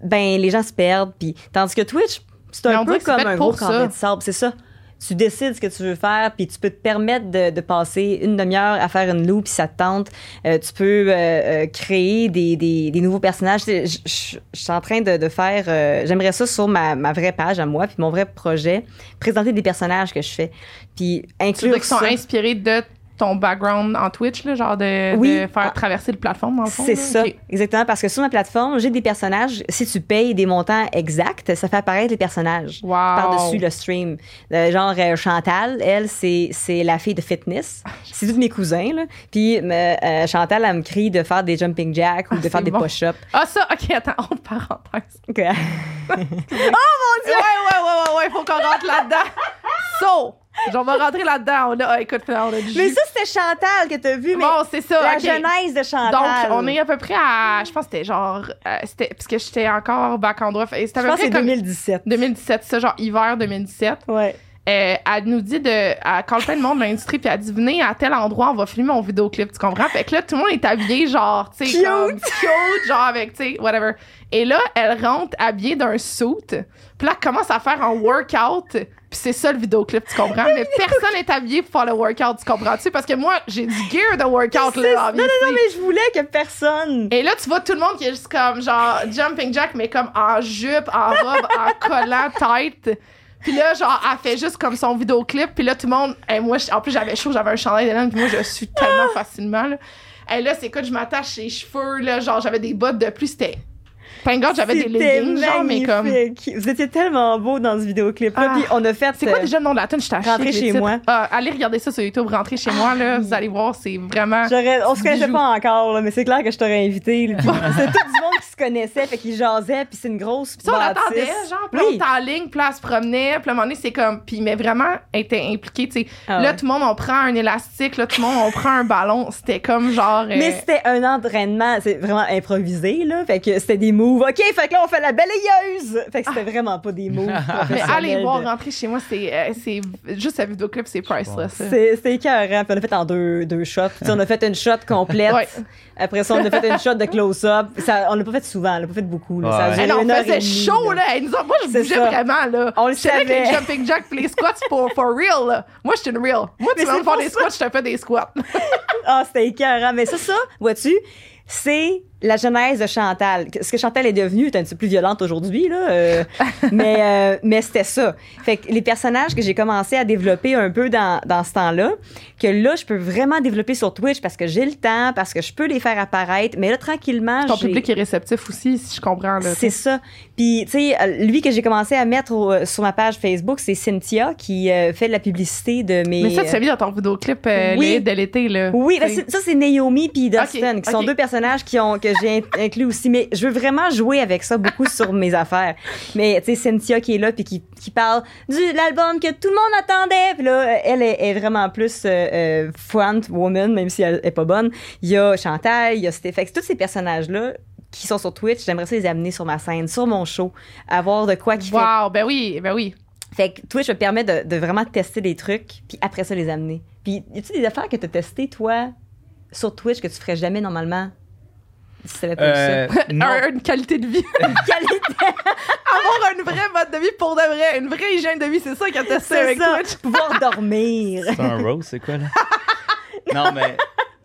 Ben les gens se perdent. Puis tandis que Twitch, c'est un peu comme un gros carré de sable. C'est ça. Tu décides ce que tu veux faire, puis tu peux te permettre de, de passer une demi-heure à faire une loupe, puis ça te tente. Euh, tu peux euh, euh, créer des, des, des nouveaux personnages. Je, je- je- je suis en train de, de faire... euh, J'aimerais ça sur ma, ma vraie page à moi, puis mon vrai projet, présenter des personnages que je fais, puis inclure qu'ils sont inspirés de ton background en Twitch, là, genre de, Oui. de faire Ah. traverser le plateforme, dans le fond. C'est ça, exactement, parce que sur ma plateforme, j'ai des personnages. Si tu payes des montants exacts, ça fait apparaître les personnages Wow. par-dessus le stream. Euh, genre euh, Chantal, elle, c'est c'est la fille de fitness. C'est tous mes cousins, là. Puis euh, Chantal, elle me crie de faire des jumping jacks ou Ah, de faire des bon. push-ups. Ah, ça, ok, attends, honte parenthèse. Que- Ouais, ouais, ouais, ouais, ouais, faut qu'on rentre là-dedans. So, on va rentrer là-dedans. On a, ah, écoute, on a du mais ça, c'était Chantal que t'as vu, mais Bon, c'est ça. la ok. genèse de Chantal. Donc, on est à peu près à. Je pense que c'était genre. euh, c'était, parce que j'étais encore back en droit. C'était Je pense que c'est comme 2017. 2017, ça, genre hiver 2017. Ouais. Euh, elle nous dit de. Elle call plein de monde de l'industrie, puis elle dit venez à tel endroit, on va filmer mon vidéoclip, tu comprends? Fait que là, tout le monde est habillé, genre, tu sais, Cute. comme cute, genre avec, tu sais, whatever. Et là, elle rentre habillée d'un suit, puis là, elle commence à faire un workout, puis c'est ça le vidéoclip, tu comprends? Mais personne n'est habillé pour faire le workout, tu comprends-tu? Parce que moi, j'ai du gear de workout, là, non, non, non, mais je voulais que personne. Et là, tu vois tout le monde qui est juste comme, genre, jumping jack, mais comme en jupe, en robe, en collant tête. Puis là, genre, elle fait juste comme son vidéoclip. Puis là, tout le monde. Et moi, je- en plus, j'avais chaud, j'avais un chandail d'Hélène. Puis moi, je suis tellement facilement, là. Et là, c'est quoi, je m'attache les cheveux, là. Genre, j'avais des bottes de plus. C'était Thank God, j'avais des leggings, genre, mais comme. Vous étiez tellement beau dans ce vidéoclip-là. Ah. Puis on a fait. C'est quoi euh, déjà le nom de la tune? Je t'ai acheté Rentrez chez titres. moi. Ah, allez regarder ça sur YouTube, rentrez chez moi, là. Vous allez voir, c'est vraiment. On se connaissait pas encore, là, mais c'est clair que je t'aurais invité. Puis C'est tout du monde qui se connaissait, fait qu'ils jasaient, puis c'est une grosse Ça, on attendait, genre, puis Oui. on était en ligne, puis là, se promenait, puis à un moment donné, c'est comme, puis mais vraiment, elle était impliquée, tu sais. Ah là, tout le monde, on prend un élastique, là, tout le monde, on prend un ballon, c'était comme genre... euh, Mais c'était un entraînement, c'est vraiment improvisé, là. Fait que c'était des moves. OK, fait que là, on fait la balayeuse. Fait que c'était vraiment pas des moves. mais allez voir, de- rentrer chez moi, c'est, euh, c'est juste la vidéoclip, c'est priceless. C'est- C'était écœurant. Puis on a fait en deux, deux shots. On a fait une shot complète. Ouais. Après ça, on a fait une shot de close-up. Ça, on l'a pas fait souvent, on l'a pas fait beaucoup. Là. Ça a Ouais. duré Eh non, une on heure et faisait chaud, là. Elle nous a- moi, je C'est bougeais vraiment, là. On le là avec savait. les jumping jacks pis les squats for, for real, là. Moi, je suis une real. Moi, tu vas me c'est faire pour des squats, je te fais des squats. Ah, c'était écœurant. Mais ça, ça, vois-tu, c'est la genèse de Chantal. Ce que Chantal est devenue est un petit peu plus violente aujourd'hui, là. euh, mais euh, mais c'était ça. Fait que les personnages que j'ai commencé à développer un peu dans, dans ce temps-là, que là, je peux vraiment développer sur Twitch parce que j'ai le temps, parce que je peux les faire apparaître. Mais là, tranquillement, Ton public est réceptif aussi, si je comprends. C'est ça. Puis, tu sais, euh, lui que j'ai commencé à mettre au- sur ma page Facebook, c'est Cynthia qui euh, fait de la publicité de mes. Mais ça, tu as mis dans ton vidéoclip Oui. de l'été, là. Oui, ben, ça c'est Naomi puis Dustin qui sont deux personnages qui ont que j'ai in- inclus aussi mais je veux vraiment jouer avec ça beaucoup sur mes affaires. Mais tu sais Cynthia qui est là puis qui, qui parle du l'album que tout le monde attendait puis là elle est, est vraiment plus euh, euh, front woman même si elle est pas bonne. Il y a Chantal, il y a Stéphane, tous ces personnages là qui sont sur Twitch, j'aimerais ça les amener sur ma scène, sur mon show, avoir de quoi qui fait Wow, ben oui, ben oui. fait que Twitch me permet de, de vraiment tester des trucs, puis après ça, les amener. Puis, y a-tu des affaires que tu as testées, toi, sur Twitch, que tu ferais jamais normalement? Euh, ça. Un- une qualité de vie. Qualité, Avoir une vraie mode de vie pour de vrai. Une vraie hygiène de vie, c'est ça qu'elle testé c'est avec ça. Twitch. Pouvoir dormir. C'est un rose, c'est quoi, là? non, mais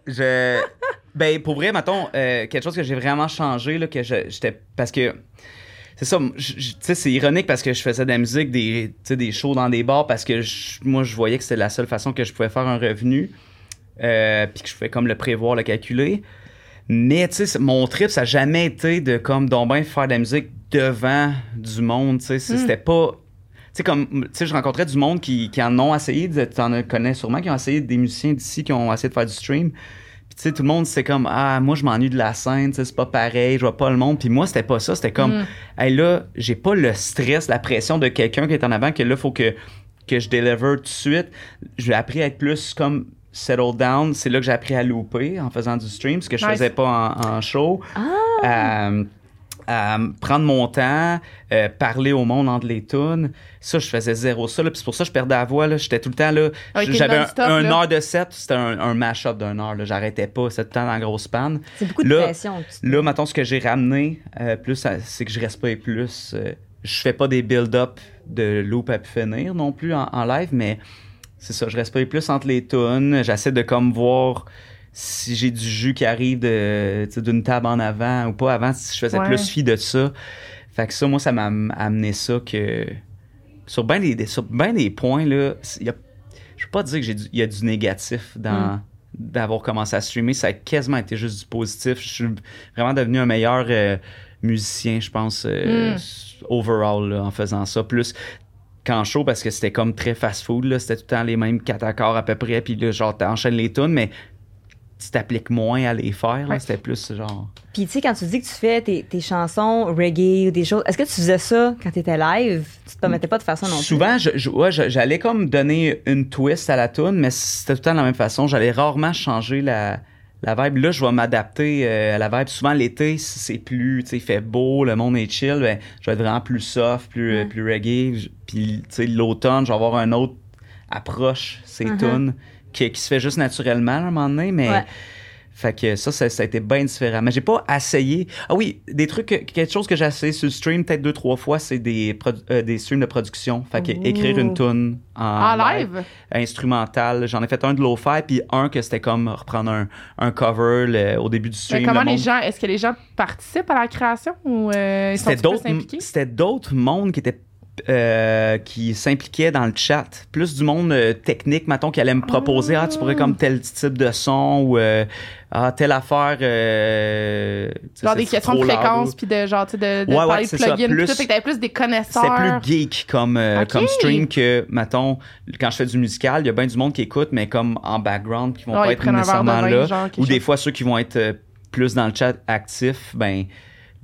je. Ben, pour vrai, mettons, euh, quelque chose que j'ai vraiment changé, là, que j'étais. Parce que. C'est ça, tu sais, c'est ironique parce que je faisais de la musique, des, tu sais, des shows dans des bars, parce que je- moi, je voyais que c'était la seule façon que je pouvais faire un revenu, euh, puis que je pouvais comme le prévoir, le calculer. Mais, tu sais, mon trip, ça n'a jamais été de, comme, donc ben faire de la musique devant du monde, tu sais, c'est- Mm. c'était pas tu sais, comme, tu sais, je rencontrais du monde qui, qui en ont essayé, tu en connais sûrement, qui ont essayé, des musiciens d'ici qui ont essayé de faire du stream. Puis, tu sais, tout le monde, c'est comme, ah, moi, je m'ennuie de la scène, tu sais, c'est pas pareil, je vois pas le monde. Puis moi, c'était pas ça, c'était comme, Mm. hey, là, j'ai pas le stress, la pression de quelqu'un qui est en avant, que là, faut que, que je deliver tout de suite. J'ai appris à être plus comme, settle down. C'est là que j'ai appris à louper en faisant du stream, ce que je Nice. faisais pas en, en show. Ah! Euh, à prendre mon temps, euh, parler au monde entre les tunes. Ça, je faisais zéro ça. Puis c'est pour ça que je perdais la voix. J'étais tout le temps là. Ouais, t'es J'avais un, non-stop, un là. heure de set, c'était un, un mash-up d'une heure. J'arrêtais pas. C'était tout le temps dans la grosse panne. C'est beaucoup de Là- pression. Là, maintenant, ce que j'ai ramené, euh, plus, c'est que je reste pas et plus. euh, je fais pas des build-up de loop à pu finir non plus en, en live, mais c'est ça, je reste pas et plus entre les tunes. J'essaie de comme voir si j'ai du jus qui arrive de, d'une table en avant ou pas. Avant, si je faisais Ouais. plus fi de ça. Fait que ça, moi, ça m'a am- amené ça que. Sur bien des, sur ben des points, là, y a, je veux pas dire qu'il y a du négatif dans. Mm. d'avoir commencé à streamer, ça a quasiment été juste du positif. Je suis vraiment devenu un meilleur euh, musicien, je pense, euh, Mm. overall, là, en faisant ça. Plus qu'en show, parce que c'était comme très fast-food, là. C'était tout le temps les mêmes quatre accords à peu près, puis là, genre, t'enchaînes les tunes, mais tu t'appliques moins à les faire. Ouais. C'était plus genre... Puis tu sais, quand tu dis que tu fais tes, tes chansons reggae ou des choses, est-ce que tu faisais ça quand tu étais live? Tu te permettais pas de faire ça non plus? Souvent, ouais, je- j'allais comme donner une twist à la tune, mais c'était tout le temps de la même façon. J'allais rarement changer la, la vibe. Là, je vais m'adapter euh, à la vibe. Souvent, l'été, si c'est plus, tu sais, fait beau, le monde est chill, ben, je vais être vraiment plus soft, plus, Ouais. plus reggae. Puis, tu sais, l'automne, je vais avoir une autre approche, ces Mhm. tunes, qui, qui se fait juste naturellement à un moment donné, mais... Ouais. Fait que ça, ça, ça a été bien différent. Mais j'ai pas essayé. Ah oui, des trucs, que- quelque chose que j'ai essayé sur le stream peut-être deux, trois fois, c'est des, euh, des streams de production. Fait que écrire une tune en, En live? instrumentale. J'en ai fait un de lo-fi, puis un que c'était comme reprendre un, un cover le- au début du Mais stream. comment Le les gens, est-ce que les gens participent à la création ou euh, ils sont d'autres, impliqués? c'était d'autres mondes qui étaient euh, qui s'impliquaient dans le chat. Plus du monde euh, technique, mettons, qui allait me proposer, ah, tu pourrais comme tel type de son ou euh, ah, telle affaire, euh, Genre des c'est questions de fréquence, puis de genre, tu sais, de, de Ouais, ouais, de c'est plugins, plus- tout. Fait que t'avais plus des connaisseurs. C'était plus geek comme, comme stream que, mettons, quand je fais du musical, il y a bien du monde qui écoute, mais comme en background, qui vont Ouais, pas être de nécessairement là. genre, Ou des chose. fois, ceux qui vont être plus dans le chat actif, ben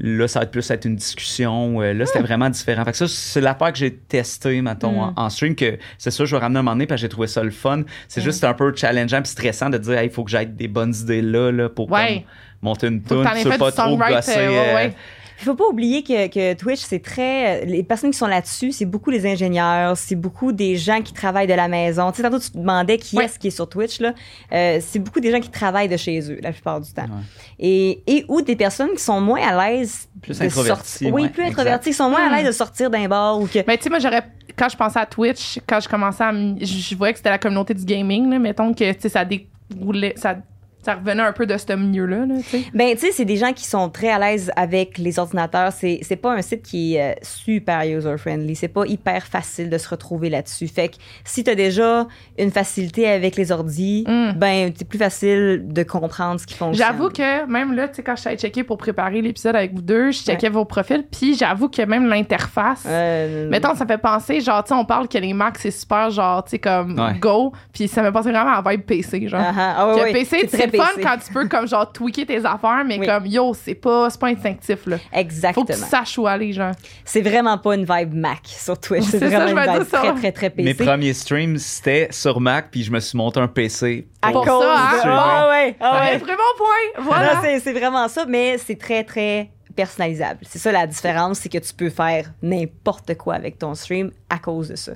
là, ça va être plus être une discussion. Euh, là, Hmm. c'était vraiment différent. Fait que ça, c'est la part que j'ai testé, mettons, Mm. en, en stream, que c'est ça, je vais ramener un moment donné, parce que j'ai trouvé ça le fun. C'est juste un peu challengeant puis stressant de dire, il faut que j'aille des bonnes idées là, là pour Ouais. comme, monter une tune. Tu veux pas trop gosser. euh, euh, ouais. Il faut pas oublier que, que Twitch, c'est très. Les personnes qui sont là-dessus, c'est beaucoup les ingénieurs, c'est beaucoup des gens qui travaillent de la maison. Tu sais, tantôt, tu te demandais qui Ouais. est-ce qui est sur Twitch, là. Euh, c'est beaucoup des gens qui travaillent de chez eux, la plupart du temps. Ouais. Et, et ou des personnes qui sont moins à l'aise. Plus de introverties, Oui, plus exact. introvertis, qui sont moins Hmm. à l'aise de sortir d'un bar ou que. Mais tu sais, moi, j'aurais. Quand je pensais à Twitch, quand je commençais à. Je, voyais que c'était la communauté du gaming, là. Mettons que, tu sais, ça déroulait. Ça, ça revenait un peu de ce milieu-là, là, tu sais. Ben, tu sais, c'est des gens qui sont très à l'aise avec les ordinateurs. C'est, c'est pas un site qui est euh, super user-friendly. C'est pas hyper facile de se retrouver là-dessus. Fait que si t'as déjà une facilité avec les ordis, Mm. ben, c'est plus facile de comprendre ce qui fonctionne. J'avoue que même là, tu sais, quand je suis checker pour préparer l'épisode avec vous deux, je checkais vos profils, puis j'avoue que même l'interface. Euh, Mettons, ça fait penser, genre, tu sais, on parle que les Macs, c'est super, genre, tu sais, comme Ouais. Go, puis ça me pensait vraiment à vibe PC, genre. Que ouais, PC, c'est c'est très le fun quand tu peux, comme, genre, tweaker tes affaires, mais Oui. comme, yo, c'est pas, c'est pas instinctif, là. Faut Exactement. que tu saches où aller, genre. C'est vraiment pas une vibe Mac sur Twitch. C'est, ça, vraiment je une me vibe dis ça. très, très, très PC. Mes premiers streams, c'était sur Mac, puis je me suis monté un PC. à Pour cause ça, hein? Ah ouais, ah ouais. pris mon point! Voilà! C'est vraiment ça, mais c'est très, très personnalisable. C'est ça la différence, c'est que tu peux faire n'importe quoi avec ton stream à cause de ça.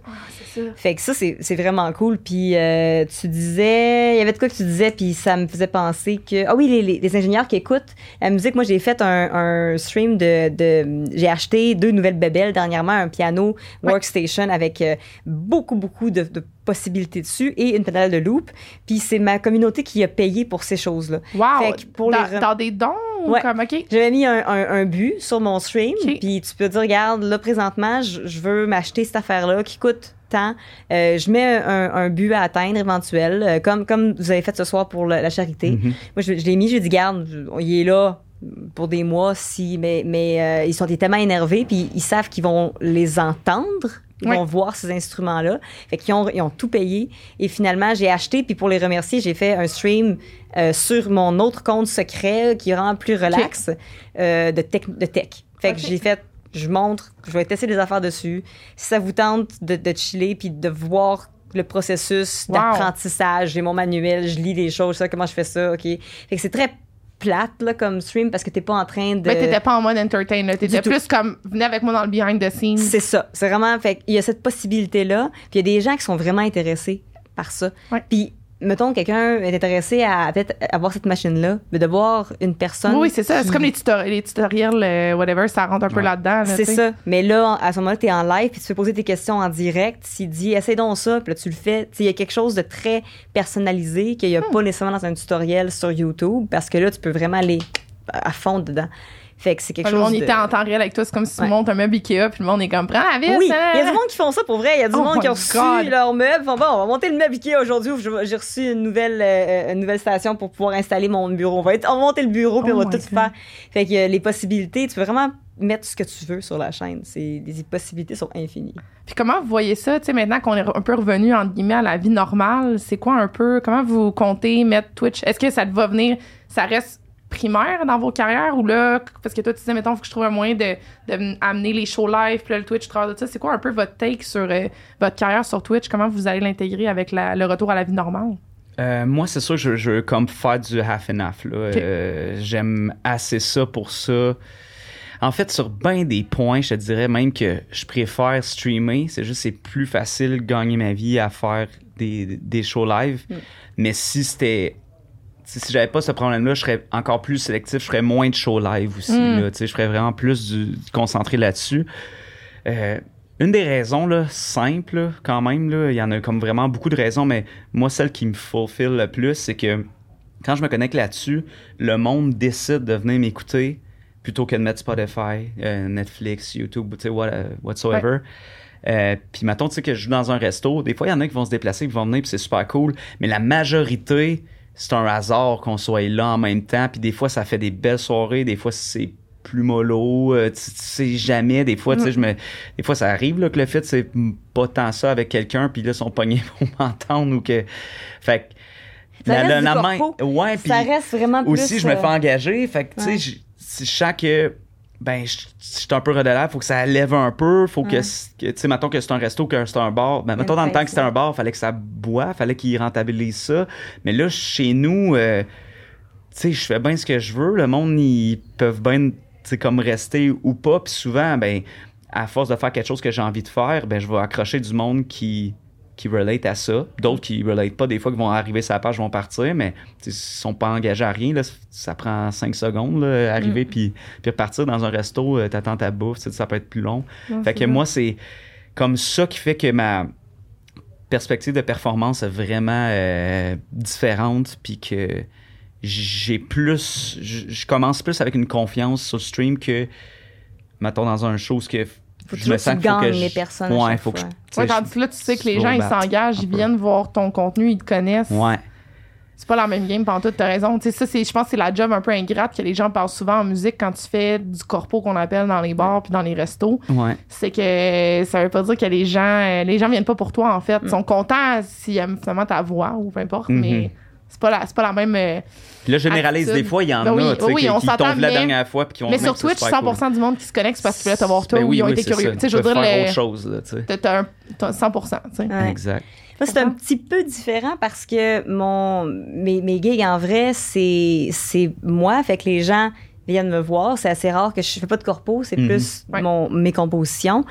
c'est ça. Fait que ça, c'est, c'est vraiment cool. Puis euh, tu disais, il y avait de quoi que tu disais, puis ça me faisait penser que... Ah oui, les, les- les ingénieurs qui écoutent la musique, moi j'ai fait un, un stream de, de... J'ai acheté deux nouvelles bébelles dernièrement, un piano Ouais. workstation avec euh, beaucoup, beaucoup de, de possibilités dessus et une pédale de loop. Puis c'est ma communauté qui a payé pour ces choses-là. Wow! Fait que pour dans, les rem- dans des dons ou Ouais. comme, OK? J'avais mis un, un- un but sur mon stream, puis tu peux dire, regarde, là, présentement, je, je veux m'acheter cette affaire-là qui coûte tant. Euh, je mets un, un but à atteindre éventuel, euh, comme, comme vous avez fait ce soir pour la charité. Mhm. Moi, je, je l'ai mis, je lui ai dit, garde, il est là pour des mois, si, mais, mais euh, ils sont tellement énervés, puis ils savent qu'ils vont les entendre. Ils Ouais. vont voir ces instruments-là. Fait qu'ils ont, ils ont tout payé. Et finalement, j'ai acheté, puis pour les remercier, j'ai fait un stream euh, sur mon autre compte secret qui vraiment plus relax euh, de, tech, de tech. Fait que j'ai fait, je montre, je vais tester des affaires dessus. Si ça vous tente de, de chiller puis de voir le processus Wow. d'apprentissage, j'ai mon manuel, je lis les choses, ça, comment je fais ça, OK. Fait que c'est très plate là, comme stream parce que t'es pas en train de... Mais t'étais pas en mode entertain, là. T'étais tout. plus comme, venez avec moi dans le behind the scenes. C'est ça. C'est vraiment. Fait il y a cette possibilité-là. Puis il y a des gens qui sont vraiment intéressés par ça. Puis, mettons, quelqu'un est intéressé à peut-être avoir cette machine-là, mais de voir une personne. Oui, c'est ça. C'est comme les, tutori- les tutoriels, euh, whatever, ça rentre un peu là-dedans. là, C'est ça. Mais là, à ce moment-là, tu es en live, puis tu fais poser tes questions en direct. S'il dit, essaye donc ça, puis là, tu le fais. Il y a quelque chose de très personnalisé qu'il n'y a Hmm. pas nécessairement dans un tutoriel sur YouTube, parce que là, tu peux vraiment aller à fond dedans. Fait que c'est quelque le chose monde de... était en temps réel avec toi. C'est comme si tu Ouais. montes un meuble Ikea, puis le monde est comme, prends la vis. Oui, hein. il y a du monde qui font ça pour vrai. Il y a du Oh monde qui a reçu leur meuble. Bon, bon, on va monter le meuble Ikea aujourd'hui. J'ai reçu une nouvelle, euh, une nouvelle station pour pouvoir installer mon bureau. On va, être, on va monter le bureau puis Oh on va my tout God. faire. Fait que euh, les possibilités, tu peux vraiment mettre ce que tu veux sur la chaîne. C'est, les possibilités sont infinies. Puis comment vous voyez ça, tu sais, maintenant qu'on est un peu revenu, entre guillemets, à la vie normale, c'est quoi un peu, comment vous comptez mettre Twitch? Est-ce que ça va venir, ça reste primaire dans vos carrières ou là, parce que toi, tu disais, mettons, faut que je trouve un moyen de, de amener les shows live, puis là, le Twitch, de ça, c'est quoi un peu votre take sur euh, votre carrière sur Twitch? Comment vous allez l'intégrer avec la- le retour à la vie normale? Euh, moi, c'est sûr, je, je veux comme faire du half and half. Là. Euh, J'aime assez ça pour ça. En fait, sur bien des points, je te dirais même que je préfère streamer. C'est juste c'est plus facile de gagner ma vie à faire des, des shows live. Mm. Mais si c'était. Si si j'avais pas ce problème-là, je serais encore plus sélectif. Je ferais moins de shows live aussi. Mm. là. Je ferais vraiment plus du, concentré là-dessus. Euh, une des raisons, là, quand même, là, il y en a comme vraiment beaucoup de raisons, mais moi, celle qui me fulfill le plus, c'est que quand je me connecte là-dessus, le monde décide de venir m'écouter plutôt que de mettre Spotify, euh, Netflix, YouTube, tu sais, what- euh, whatsoever. Euh, puis mettons, tu sais, que je joue dans un resto, des fois, il y en a qui vont se déplacer, qui vont venir, puis c'est super cool, mais la majorité c'est un hasard qu'on soit là en même temps. Puis des fois, ça fait des belles soirées. Des fois, c'est plus mollo. euh, tu tu sais jamais. Des fois, tu sais, je me, des fois, ça arrive là, que le fait, c'est pas tant ça avec quelqu'un. Puis là, sont pognés pour m'entendre ou que. Fait que. Ça reste du corpo. ouais, puis ça reste vraiment plus. aussi, je me euh, fais engager. Fait que, tu sais, je- je sens que, ben, je je suis un peu redelaire, faut que ça lève un peu, faut que, que, tu sais, mettons que c'est un resto, que c'est un bar. Ben, mettons dans le temps que c'était un bar, fallait que ça boit, fallait qu'ils rentabilisent ça. Mais là, chez nous, euh, tu sais, je fais bien ce que je veux. Le monde, ils peuvent bien, tu sais, comme rester ou pas. Puis souvent, ben, à force de faire quelque chose que j'ai envie de faire, ben, je vais accrocher du monde qui qui relate à ça. D'autres qui relate pas, des fois, qui vont arriver sur la page, vont partir, mais ils sont pas engagés à rien. Là, ça prend cinq secondes, là, arriver puis, puis repartir dans un resto, euh, t'attends ta bouffe, ça peut être plus long. Ouais, Fait que moi, c'est comme ça qui fait que ma perspective de performance est vraiment euh, différente, puis que j'ai plus, je je commence plus avec une confiance sur le stream que, mettons, dans un show, ce que Faut je toujours me que sens tu que gagnes je- les personnes Ouais, faut que je, tu Ouais, tandis que là, tu sais que les gens, ils s'engagent, ils viennent voir ton contenu, ils te connaissent. Ouais. C'est pas la même game, pantoute, t'as raison. Tu sais, ça, c'est, je pense que c'est la job un peu ingrate que les gens parlent souvent en musique quand tu fais du corpo qu'on appelle dans les bars puis dans les restos. Ouais. C'est que ça veut pas dire que les gens, euh, les gens viennent pas pour toi, en fait. Ils sont contents s'ils aiment finalement ta voix ou peu importe, mais c'est pas la, c'est pas la même. euh, Puis là, je généralise Attitude. des fois, il y en Ben oui, a, tu sais, oui, qui, on qui tombent la dernière fois puis qui vont mais sur Twitch, super 100% du monde qui se connecte, c'est parce qu'ils veulent te voir toi Ben ou oui, ils ont oui, été curieux. Tu sais, je veux dire, faire le- autre chose, là, tu sais. t'as- t'as un- t'as 100%, tu sais. Ouais. Exact. Moi, c'est un petit peu différent parce que mon, mes, mes gigs, en vrai, c'est, c'est moi. Fait que les gens viennent me voir. C'est assez rare que je fais pas de corpo. C'est Mhm. plus Ouais. mon, mes compositions.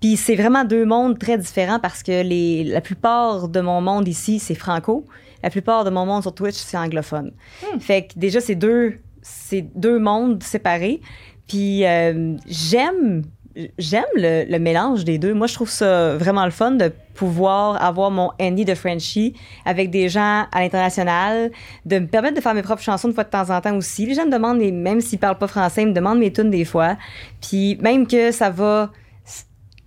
Puis c'est vraiment deux mondes très différents parce que les, la plupart de mon monde ici, c'est franco. La plupart de mon monde sur Twitch, c'est anglophone. Fait que déjà, c'est deux, c'est deux mondes séparés. Puis euh, j'aime j'aime le, le mélange des deux. Moi, je trouve ça vraiment le fun de pouvoir avoir mon Andy de Frenchie avec des gens à l'international, de me permettre de faire mes propres chansons de fois de temps en temps aussi. Les gens me demandent, même s'ils parlent pas français, ils me demandent mes tunes des fois. Puis même que ça va...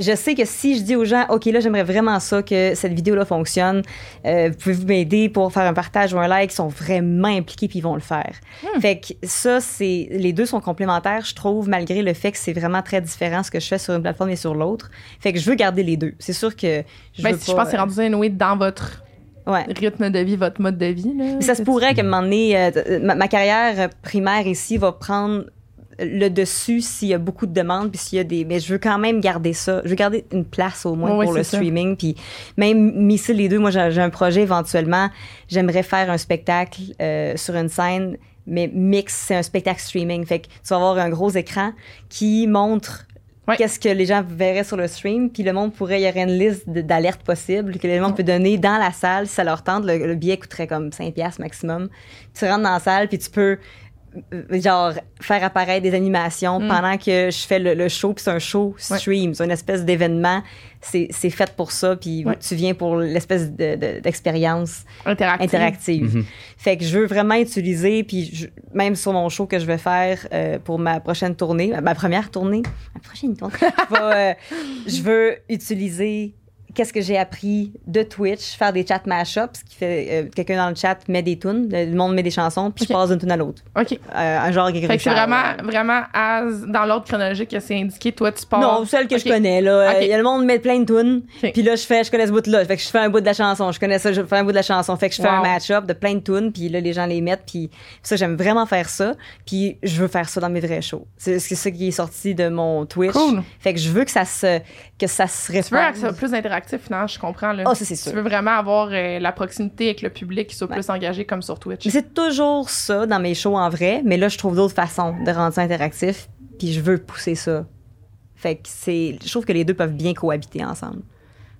Je sais que si je dis aux gens, OK, là, j'aimerais vraiment ça, que cette vidéo-là fonctionne, euh, pouvez-vous m'aider pour faire un partage ou un like, ils sont vraiment impliqués puis ils vont le faire. Fait que ça, c'est les deux sont complémentaires, je trouve, malgré le fait que c'est vraiment très différent ce que je fais sur une plateforme et sur l'autre. Fait que je veux garder les deux. C'est sûr que je Ben, veux si je pense que c'est rendu anyway dans votre euh, ouais. rythme de vie, votre mode de vie. Là. Mais ça se pourrait qu'à un moment donné, euh, ma carrière primaire ici va prendre le dessus s'il y a beaucoup de demandes puis s'il y a des mais je veux quand même garder ça. Je veux garder une place au moins pour le streaming puis même misser les deux moi j'ai un projet éventuellement. J'aimerais faire un spectacle euh, sur une scène mais mix c'est un spectacle streaming. Fait que tu vas avoir un gros écran qui montre qu'est-ce que les gens verraient sur le stream puis le monde pourrait il y aurait une liste d'alertes possibles que le monde peut donner dans la salle. Si ça leur tente le, le billet coûterait comme 5 pièces maximum. Tu rentres dans la salle puis tu peux genre faire apparaître des animations Mm. pendant que je fais le, le show puis c'est un show stream c'est une espèce d'événement c'est c'est fait pour ça puis Ouais. tu viens pour l'espèce de- de- d'expérience interactif. interactive Mhm. fait que je veux vraiment utiliser puis je- même sur mon show que je vais faire euh, pour ma prochaine tournée ma première tournée ma prochaine tournée je, vais, euh, je veux utiliser qu'est-ce que j'ai appris de Twitch, faire des chat mashups, ce qui fait euh, quelqu'un dans le chat met des tunes, le monde met des chansons, puis je passe d'une tune à l'autre. OK. Euh, un genre Grégory Fait que c'est vraiment, vraiment as, dans l'ordre chronologique que c'est indiqué. Toi, tu pars. Non, celle que je connais, là. Ok. Il y a le monde met plein de tunes. Puis là, je fais, je connais ce bout-là. Fait que je fais un bout de la chanson. Je connais ça, je fais un bout de la chanson. Fait que je fais Wow. un match-up de plein de tunes. Puis là, les gens les mettent. Puis ça, j'aime vraiment faire ça. Puis je veux faire ça dans mes vrais shows. C'est ça qui est sorti de mon Twitch. Cool. Fait que je veux que ça se, que ça se Tu veux répande. que ça soit plus interactif, finalement, je comprends. Là. Ah, ça, c'est sûr. Tu veux vraiment avoir euh, la proximité avec le public qui soit Ouais. plus engagé comme sur Twitch. Mais c'est toujours ça dans mes shows en vrai, mais là, je trouve d'autres façons de rendre ça interactif, puis je veux pousser ça. Fait que c'est. Je trouve que les deux peuvent bien cohabiter ensemble.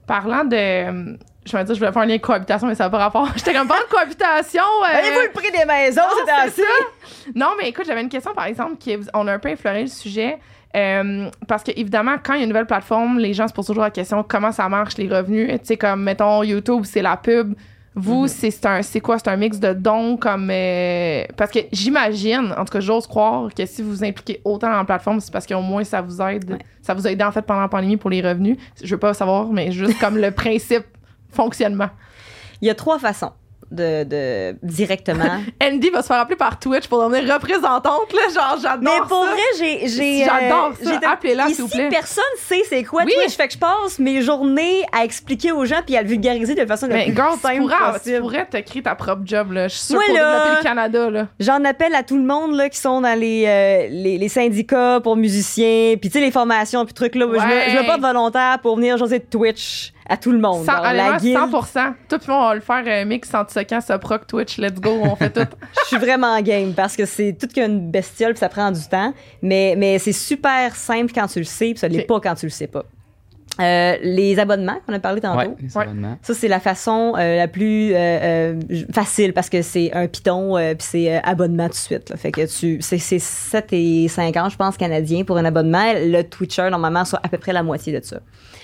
Parlant de. euh, Je me dire, je voulais faire un lien de cohabitation, mais ça n'a pas rapport. J'étais comme pas de cohabitation. euh, Avez-vous le prix des maisons, non, c'est ça. Non, mais écoute, j'avais une question, par exemple, qui on a un peu effleuré le sujet. Euh, parce que évidemment, quand il y a une nouvelle plateforme, les gens se posent toujours la question comment ça marche, les revenus? Tu sais, comme mettons YouTube, c'est la pub. Vous, c'est c'est un, c'est quoi? C'est un mix de dons comme euh, parce que j'imagine, en tout cas, j'ose croire que si vous vous impliquez autant dans la plateforme, c'est parce qu'au moins ça vous aide, Ouais. ça vous a aidé en fait pendant la pandémie pour les revenus. Je veux pas savoir, mais juste comme le principe fonctionnement. Il y a trois façons. De, de directement. Andy va se faire appeler par Twitch pour devenir représentante, là. Genre, j'adore Mais pour ça. vrai, j'ai. j'ai, J'adore ça. j'ai- Appelez-la, s'il vous plaît. personne sait c'est quoi Oui. Twitch. Fait que je passe mes journées à expliquer aux gens puis à le vulgariser de façon la Mais plus girl, tu simple tu pourrais te créer ta propre job, là. Je suis sûre Moi, pour là- développer le Canada, là. J'en appelle à tout le monde là, qui sont dans les, euh, les, les syndicats pour musiciens, puis tu sais, les formations, puis trucs là. Je, me, Ouais. je me porte volontaire pour venir jaser de Twitch à tout le monde. Cent- Genre, la honnêtement, guilde, 100%. Tout le monde va le faire euh, mix en second, ça proc, Twitch, let's go, on fait tout. je suis vraiment game parce que c'est tout qu'une bestiole, puis ça prend du temps. Mais, mais c'est super simple quand tu le sais, puis ça l'est Ok. pas quand tu le sais pas. Euh, les abonnements qu'on a parlé tantôt. Ouais, les Ouais. abonnements. Ça, c'est la façon euh, la plus euh, euh, facile parce que c'est un piton euh, puis c'est euh, abonnement tout de suite. là. Fait que tu c'est c'est 7 et 5 ans, je pense, canadiens pour un abonnement. Le Twitcher, normalement, soit à peu près la moitié de ça.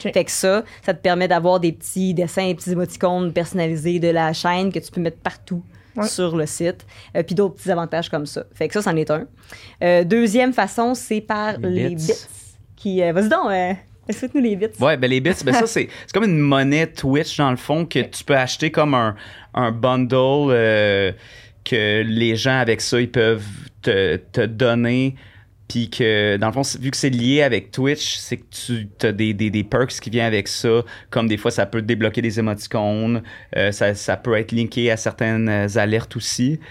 Ok. Fait que ça, ça te permet d'avoir des petits dessins, des petits émoticônes personnalisés de la chaîne que tu peux mettre partout. Ouais. sur le site, euh, puis d'autres petits avantages comme ça. Fait que ça, c'en est un. Euh, deuxième façon, c'est par Les les bits. bits. Qui, euh, vas-y donc, euh, explique-nous les bits. Ouais, ben les bits, ben ça, c'est c'est comme une monnaie Twitch, dans le fond, que tu peux acheter comme un, un bundle euh, que les gens avec ça, ils peuvent te, te donner. Puis que, dans le fond, vu que c'est lié avec Twitch, c'est que tu as des, des, des perks qui viennent avec ça. Comme des fois, ça peut débloquer des émoticônes. euh, ça, ça peut être linké à certaines euh, alertes aussi.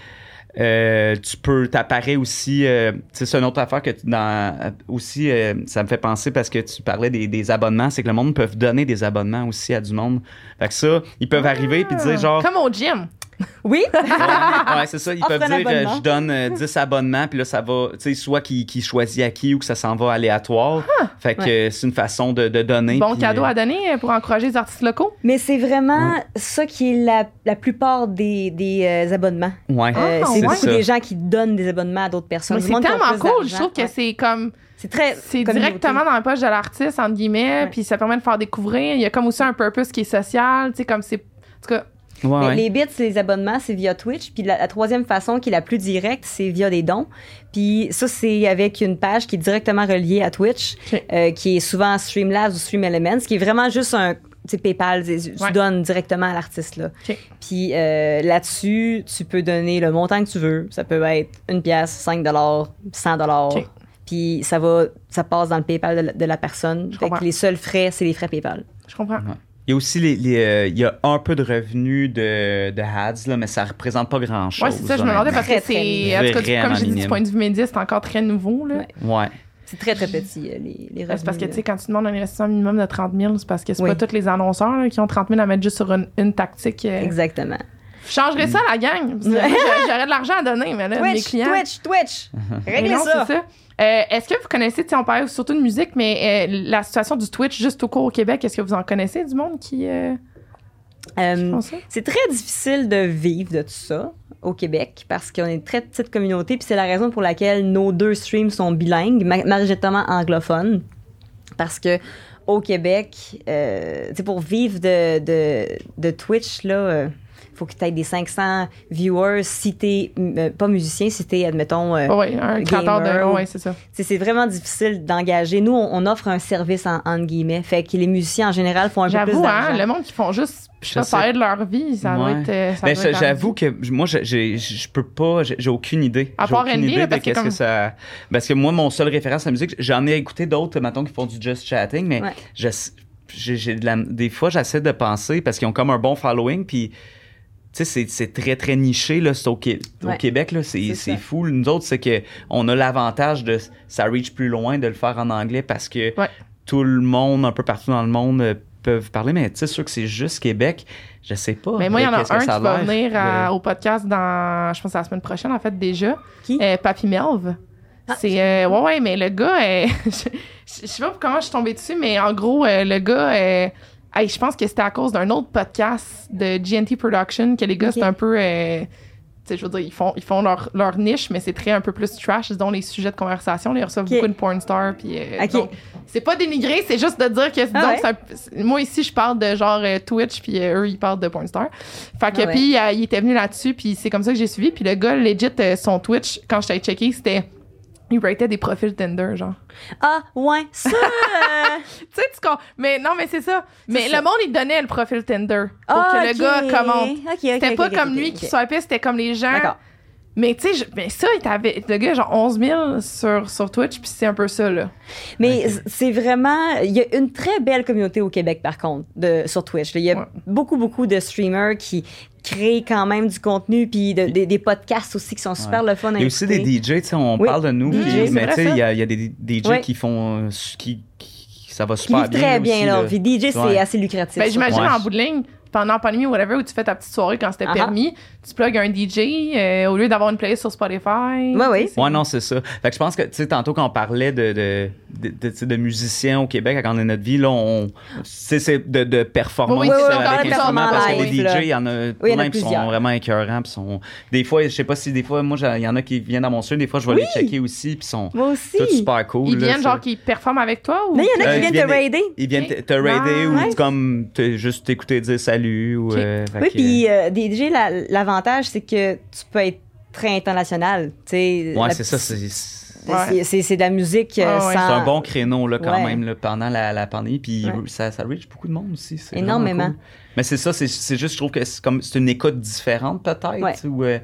Euh, tu peux t'apparaître aussi euh, c'est une autre affaire que tu- dans euh, aussi euh, ça me fait penser parce que tu parlais des, des abonnements c'est que le monde peut donner des abonnements aussi à du monde fait que ça ils peuvent arriver puis dire genre Comme au gym. Oui? ouais, ouais, c'est ça ils Offre peuvent dire euh, je donne euh, 10 abonnements puis là ça va tu sais soit qui qui choisit à qui ou que ça s'en va aléatoire fait que Ouais. euh, c'est une façon de, de donner Bon puis, cadeau euh, à donner euh, pour encourager les artistes locaux? Mais c'est vraiment ça qui est la, la plupart des, des euh, abonnements. ouais Euh, Ah, c'est ouais. beaucoup des gens qui donnent des abonnements à d'autres personnes. C'est tellement cool. Je trouve que Ouais. c'est comme. C'est très. C'est directement dans la poche de l'artiste, entre guillemets, puis ça permet de faire découvrir. Il y a comme aussi un purpose qui est social, tu sais, comme c'est. En tout cas, ouais, Mais ouais. Les bits, les abonnements, c'est via Twitch. Puis la, la troisième façon, qui est la plus directe, c'est via des dons. Puis ça, c'est avec une page qui est directement reliée à Twitch, euh, qui est souvent Streamlabs ou Stream Elements, qui est vraiment juste un tu sais, PayPal, tu Ouais. donnes directement à l'artiste là. Puis euh, là-dessus, tu peux donner le montant que tu veux. Ça peut être une pièce, 5 dollars, 100 dollars. Puis ça va, ça passe dans le PayPal de la, de la personne. Fait que les seuls frais, c'est les frais PayPal. je comprends. Il y a aussi les, les, euh, il y a un peu de revenus de, de ads là mais ça représente pas grand chose Ouais, c'est ça, je me demandais parce que c'est. En tout cas, comme j'ai dit, du point de vue média, c'est encore très nouveau, là. Ouais. ouais C'est très, très petit, euh, les, les Ben, C'est parce que, revenus, tu sais, quand tu demandes un investissement minimum de 30 000, c'est parce que c'est Oui. pas tous les annonceurs là, qui ont 30 000 à mettre juste sur une, une tactique. euh. Exactement. Je changerais ça, la gang. J'aurais de l'argent à donner, mais là, mes Twitch, clients. Twitch, Twitch. Réglez non, ça. c'est ça. Euh, est-ce que vous connaissez, on parlait surtout de musique, mais euh, la situation du Twitch juste au cours au Québec, est-ce que vous en connaissez du monde qui euh, Euh, c'est très difficile de vivre de tout ça au Québec parce qu'on est une très petite communauté puis c'est la raison pour laquelle nos deux streams sont bilingues, ma- majoritairement anglophones parce que au Québec, pour vivre de, de, de Twitch là, faut que tu aies des 500 viewers si t'es euh, pas musicien, si t'es admettons euh, Oui, un créateur de. gamer ou- Oui, c'est ça. C'est vraiment difficile d'engager. Nous, on, on offre un service en, entre guillemets. Fait que les musiciens, en général, font un peu plus J'avoue, d'argent. hein, le monde qui font juste je sais pas, de leur vie, ça doit Ouais. être. euh, ça Ben, doit être j'avoue ardu. que moi, je peux pas, j'ai aucune idée. À J'ai part aucune NBA, idée de parce que qu'est-ce comme- que ça. Parce que moi, mon seul référence à la musique, j'en ai écouté d'autres, mettons, qui font du just chatting, mais Ouais. je- j'ai j'ai de la- des fois, j'essaie de penser parce qu'ils ont comme un bon following, puis. Tu sais, c'est- c'est très, très niché, là. C'est au, Qué- au Ouais. Québec, là. C'est C'est c'est ça. fou. Nous autres, c'est que on a l'avantage de. Ça reach plus loin de le faire en anglais parce que Ouais. tout le monde, un peu partout dans le monde, euh, peuvent parler. Mais tu sais, sûr que c'est juste Québec. Je sais pas. Mais moi, il y en euh, a que un qui va venir à- de- au podcast dans, je pense, la semaine prochaine, en fait, déjà. Qui? Euh, Papy Melv. Ah. C'est, euh, ouais, ouais, mais le gars, euh, je, je sais pas comment je suis tombée dessus, mais en gros, euh, le gars, euh, hey, je pense que c'était à cause d'un autre podcast de GNT Production que les gars, Ok. c'est un peu, euh, tu sais, je veux dire, ils font, ils font leur, leur niche, mais c'est très un peu plus trash, dont les sujets de conversation. Là, ils reçoivent beaucoup de porn stars, puis euh, Ok. donc, c'est pas dénigré, c'est juste de dire que Ah ouais? un- c'est- moi ici je parle de genre euh, Twitch puis euh, eux ils parlent de pornstar. Fait que Ah puis il était venu là-dessus puis c'est comme ça que j'ai suivi puis le gars legit son Twitch quand j'étais checké c'était ils rataient des profils Tinder, genre. Ah, ouais, ça. Tu sais, tu con- Mais non, mais c'est ça. Mais ça. le monde, il donnait le profil Tinder pour ah, que le gars ok. commente. Ok, ok, C'était pas comme lui qui swipait, c'était comme les gens. Mais tu sais, mais ça, il t'avait. Le gars, genre 11 000 sur, sur Twitch, puis c'est un peu ça, là. Mais c'est vraiment. Il y a une très belle communauté au Québec, par contre, de, sur Twitch. Il y a Ouais. beaucoup, beaucoup de streamers qui créent quand même du contenu, puis de- des- des podcasts aussi qui sont super le fun à Il y a aussi des. DJ, tu sais, on Oui. parle de nous, DJ, mais il y a, il y a des DJ Ouais. qui font. euh, qui, qui- ça va Qui super vivent bien. très bien, aussi, là. Puis DJ, c'est Ouais. assez lucratif. Ben, j'imagine Ouais. en bout de ligne, pendant la pandémie ou whatever, où tu fais ta petite soirée quand c'était Ah ah. permis, tu plugues un DJ euh, au lieu d'avoir une playlist sur Spotify. Ouais, oui. Ouais, non, c'est ça. Fait que je pense que, tu sais, tantôt quand on parlait de, de, de, musiciens au Québec, quand on est notre vie, là, on. C'est c'est de, de performance Oui, oui, oui, euh, on parle avec de instruments, parce que les. DJ, il y en a il y en a plein qui sont vraiment écœurants. Puis sont... Des fois, je sais pas si des fois, moi, il y en a qui viennent dans mon studio, des fois, je vais Oui. les checker aussi, puis sont Moi aussi. tous super cool. Ils là, viennent, genre, qui performent avec toi ou? Mais il y en a Euh, qui ils viennent te raider. Ils viennent te raider ou Ouais. comme te- juste t'écouter dire salut. Ou, euh, Oui, puis euh, DJ, la- l'avantage, c'est que tu peux être très international. tu sais. Ouais, c'est ça. C'est C'est- Ouais. C'est de la musique Ouais, sans... c'est un bon créneau là, quand Ouais. même là, pendant la, la pandémie. Puis Ouais. ça, ça reach beaucoup de monde aussi. c'est Énormément. cool. Mais c'est ça, c'est c'est juste, je trouve que c'est comme c'est une écoute différente peut-être. Ouais. Ou, euh,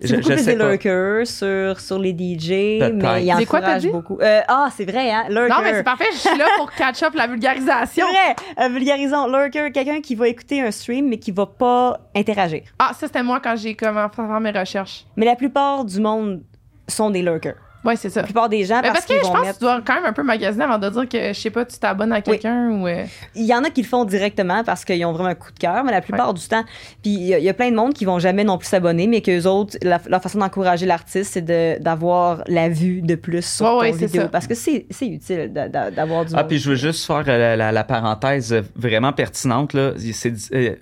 C'est je- beaucoup plus des lurkers sur, sur les DJ, mais il C'est quoi, t'as encourage beaucoup. Euh, ah, c'est vrai, hein? Lurker. Non, mais c'est parfait, je suis là pour catch up la vulgarisation. C'est vrai, euh, vulgarisons. Lurker, quelqu'un qui va écouter un stream, mais qui va pas interagir. Ah, ça, c'était moi quand j'ai commencé à faire mes recherches. Mais la plupart du monde sont des lurkers. Ouais, c'est ça. La plupart des gens, Mais parce, parce que je vont pense que mettre... tu dois quand même un peu magasiner avant de dire que, je sais pas, tu t'abonnes à quelqu'un ou. euh, Il y en a qui le font directement parce qu'ils ont vraiment un coup de cœur, mais la plupart du temps, puis il y, a- il y a plein de monde qui vont jamais non plus s'abonner, mais qu'eux autres, la, leur façon d'encourager l'artiste, c'est de- d'avoir la vue de plus sur Ouais, ton ouais, vidéo. Parce que c'est c'est utile d'a- d'a- d'avoir du Ah, monde. puis je veux juste faire euh, la, la- la parenthèse vraiment pertinente. là. C'est euh,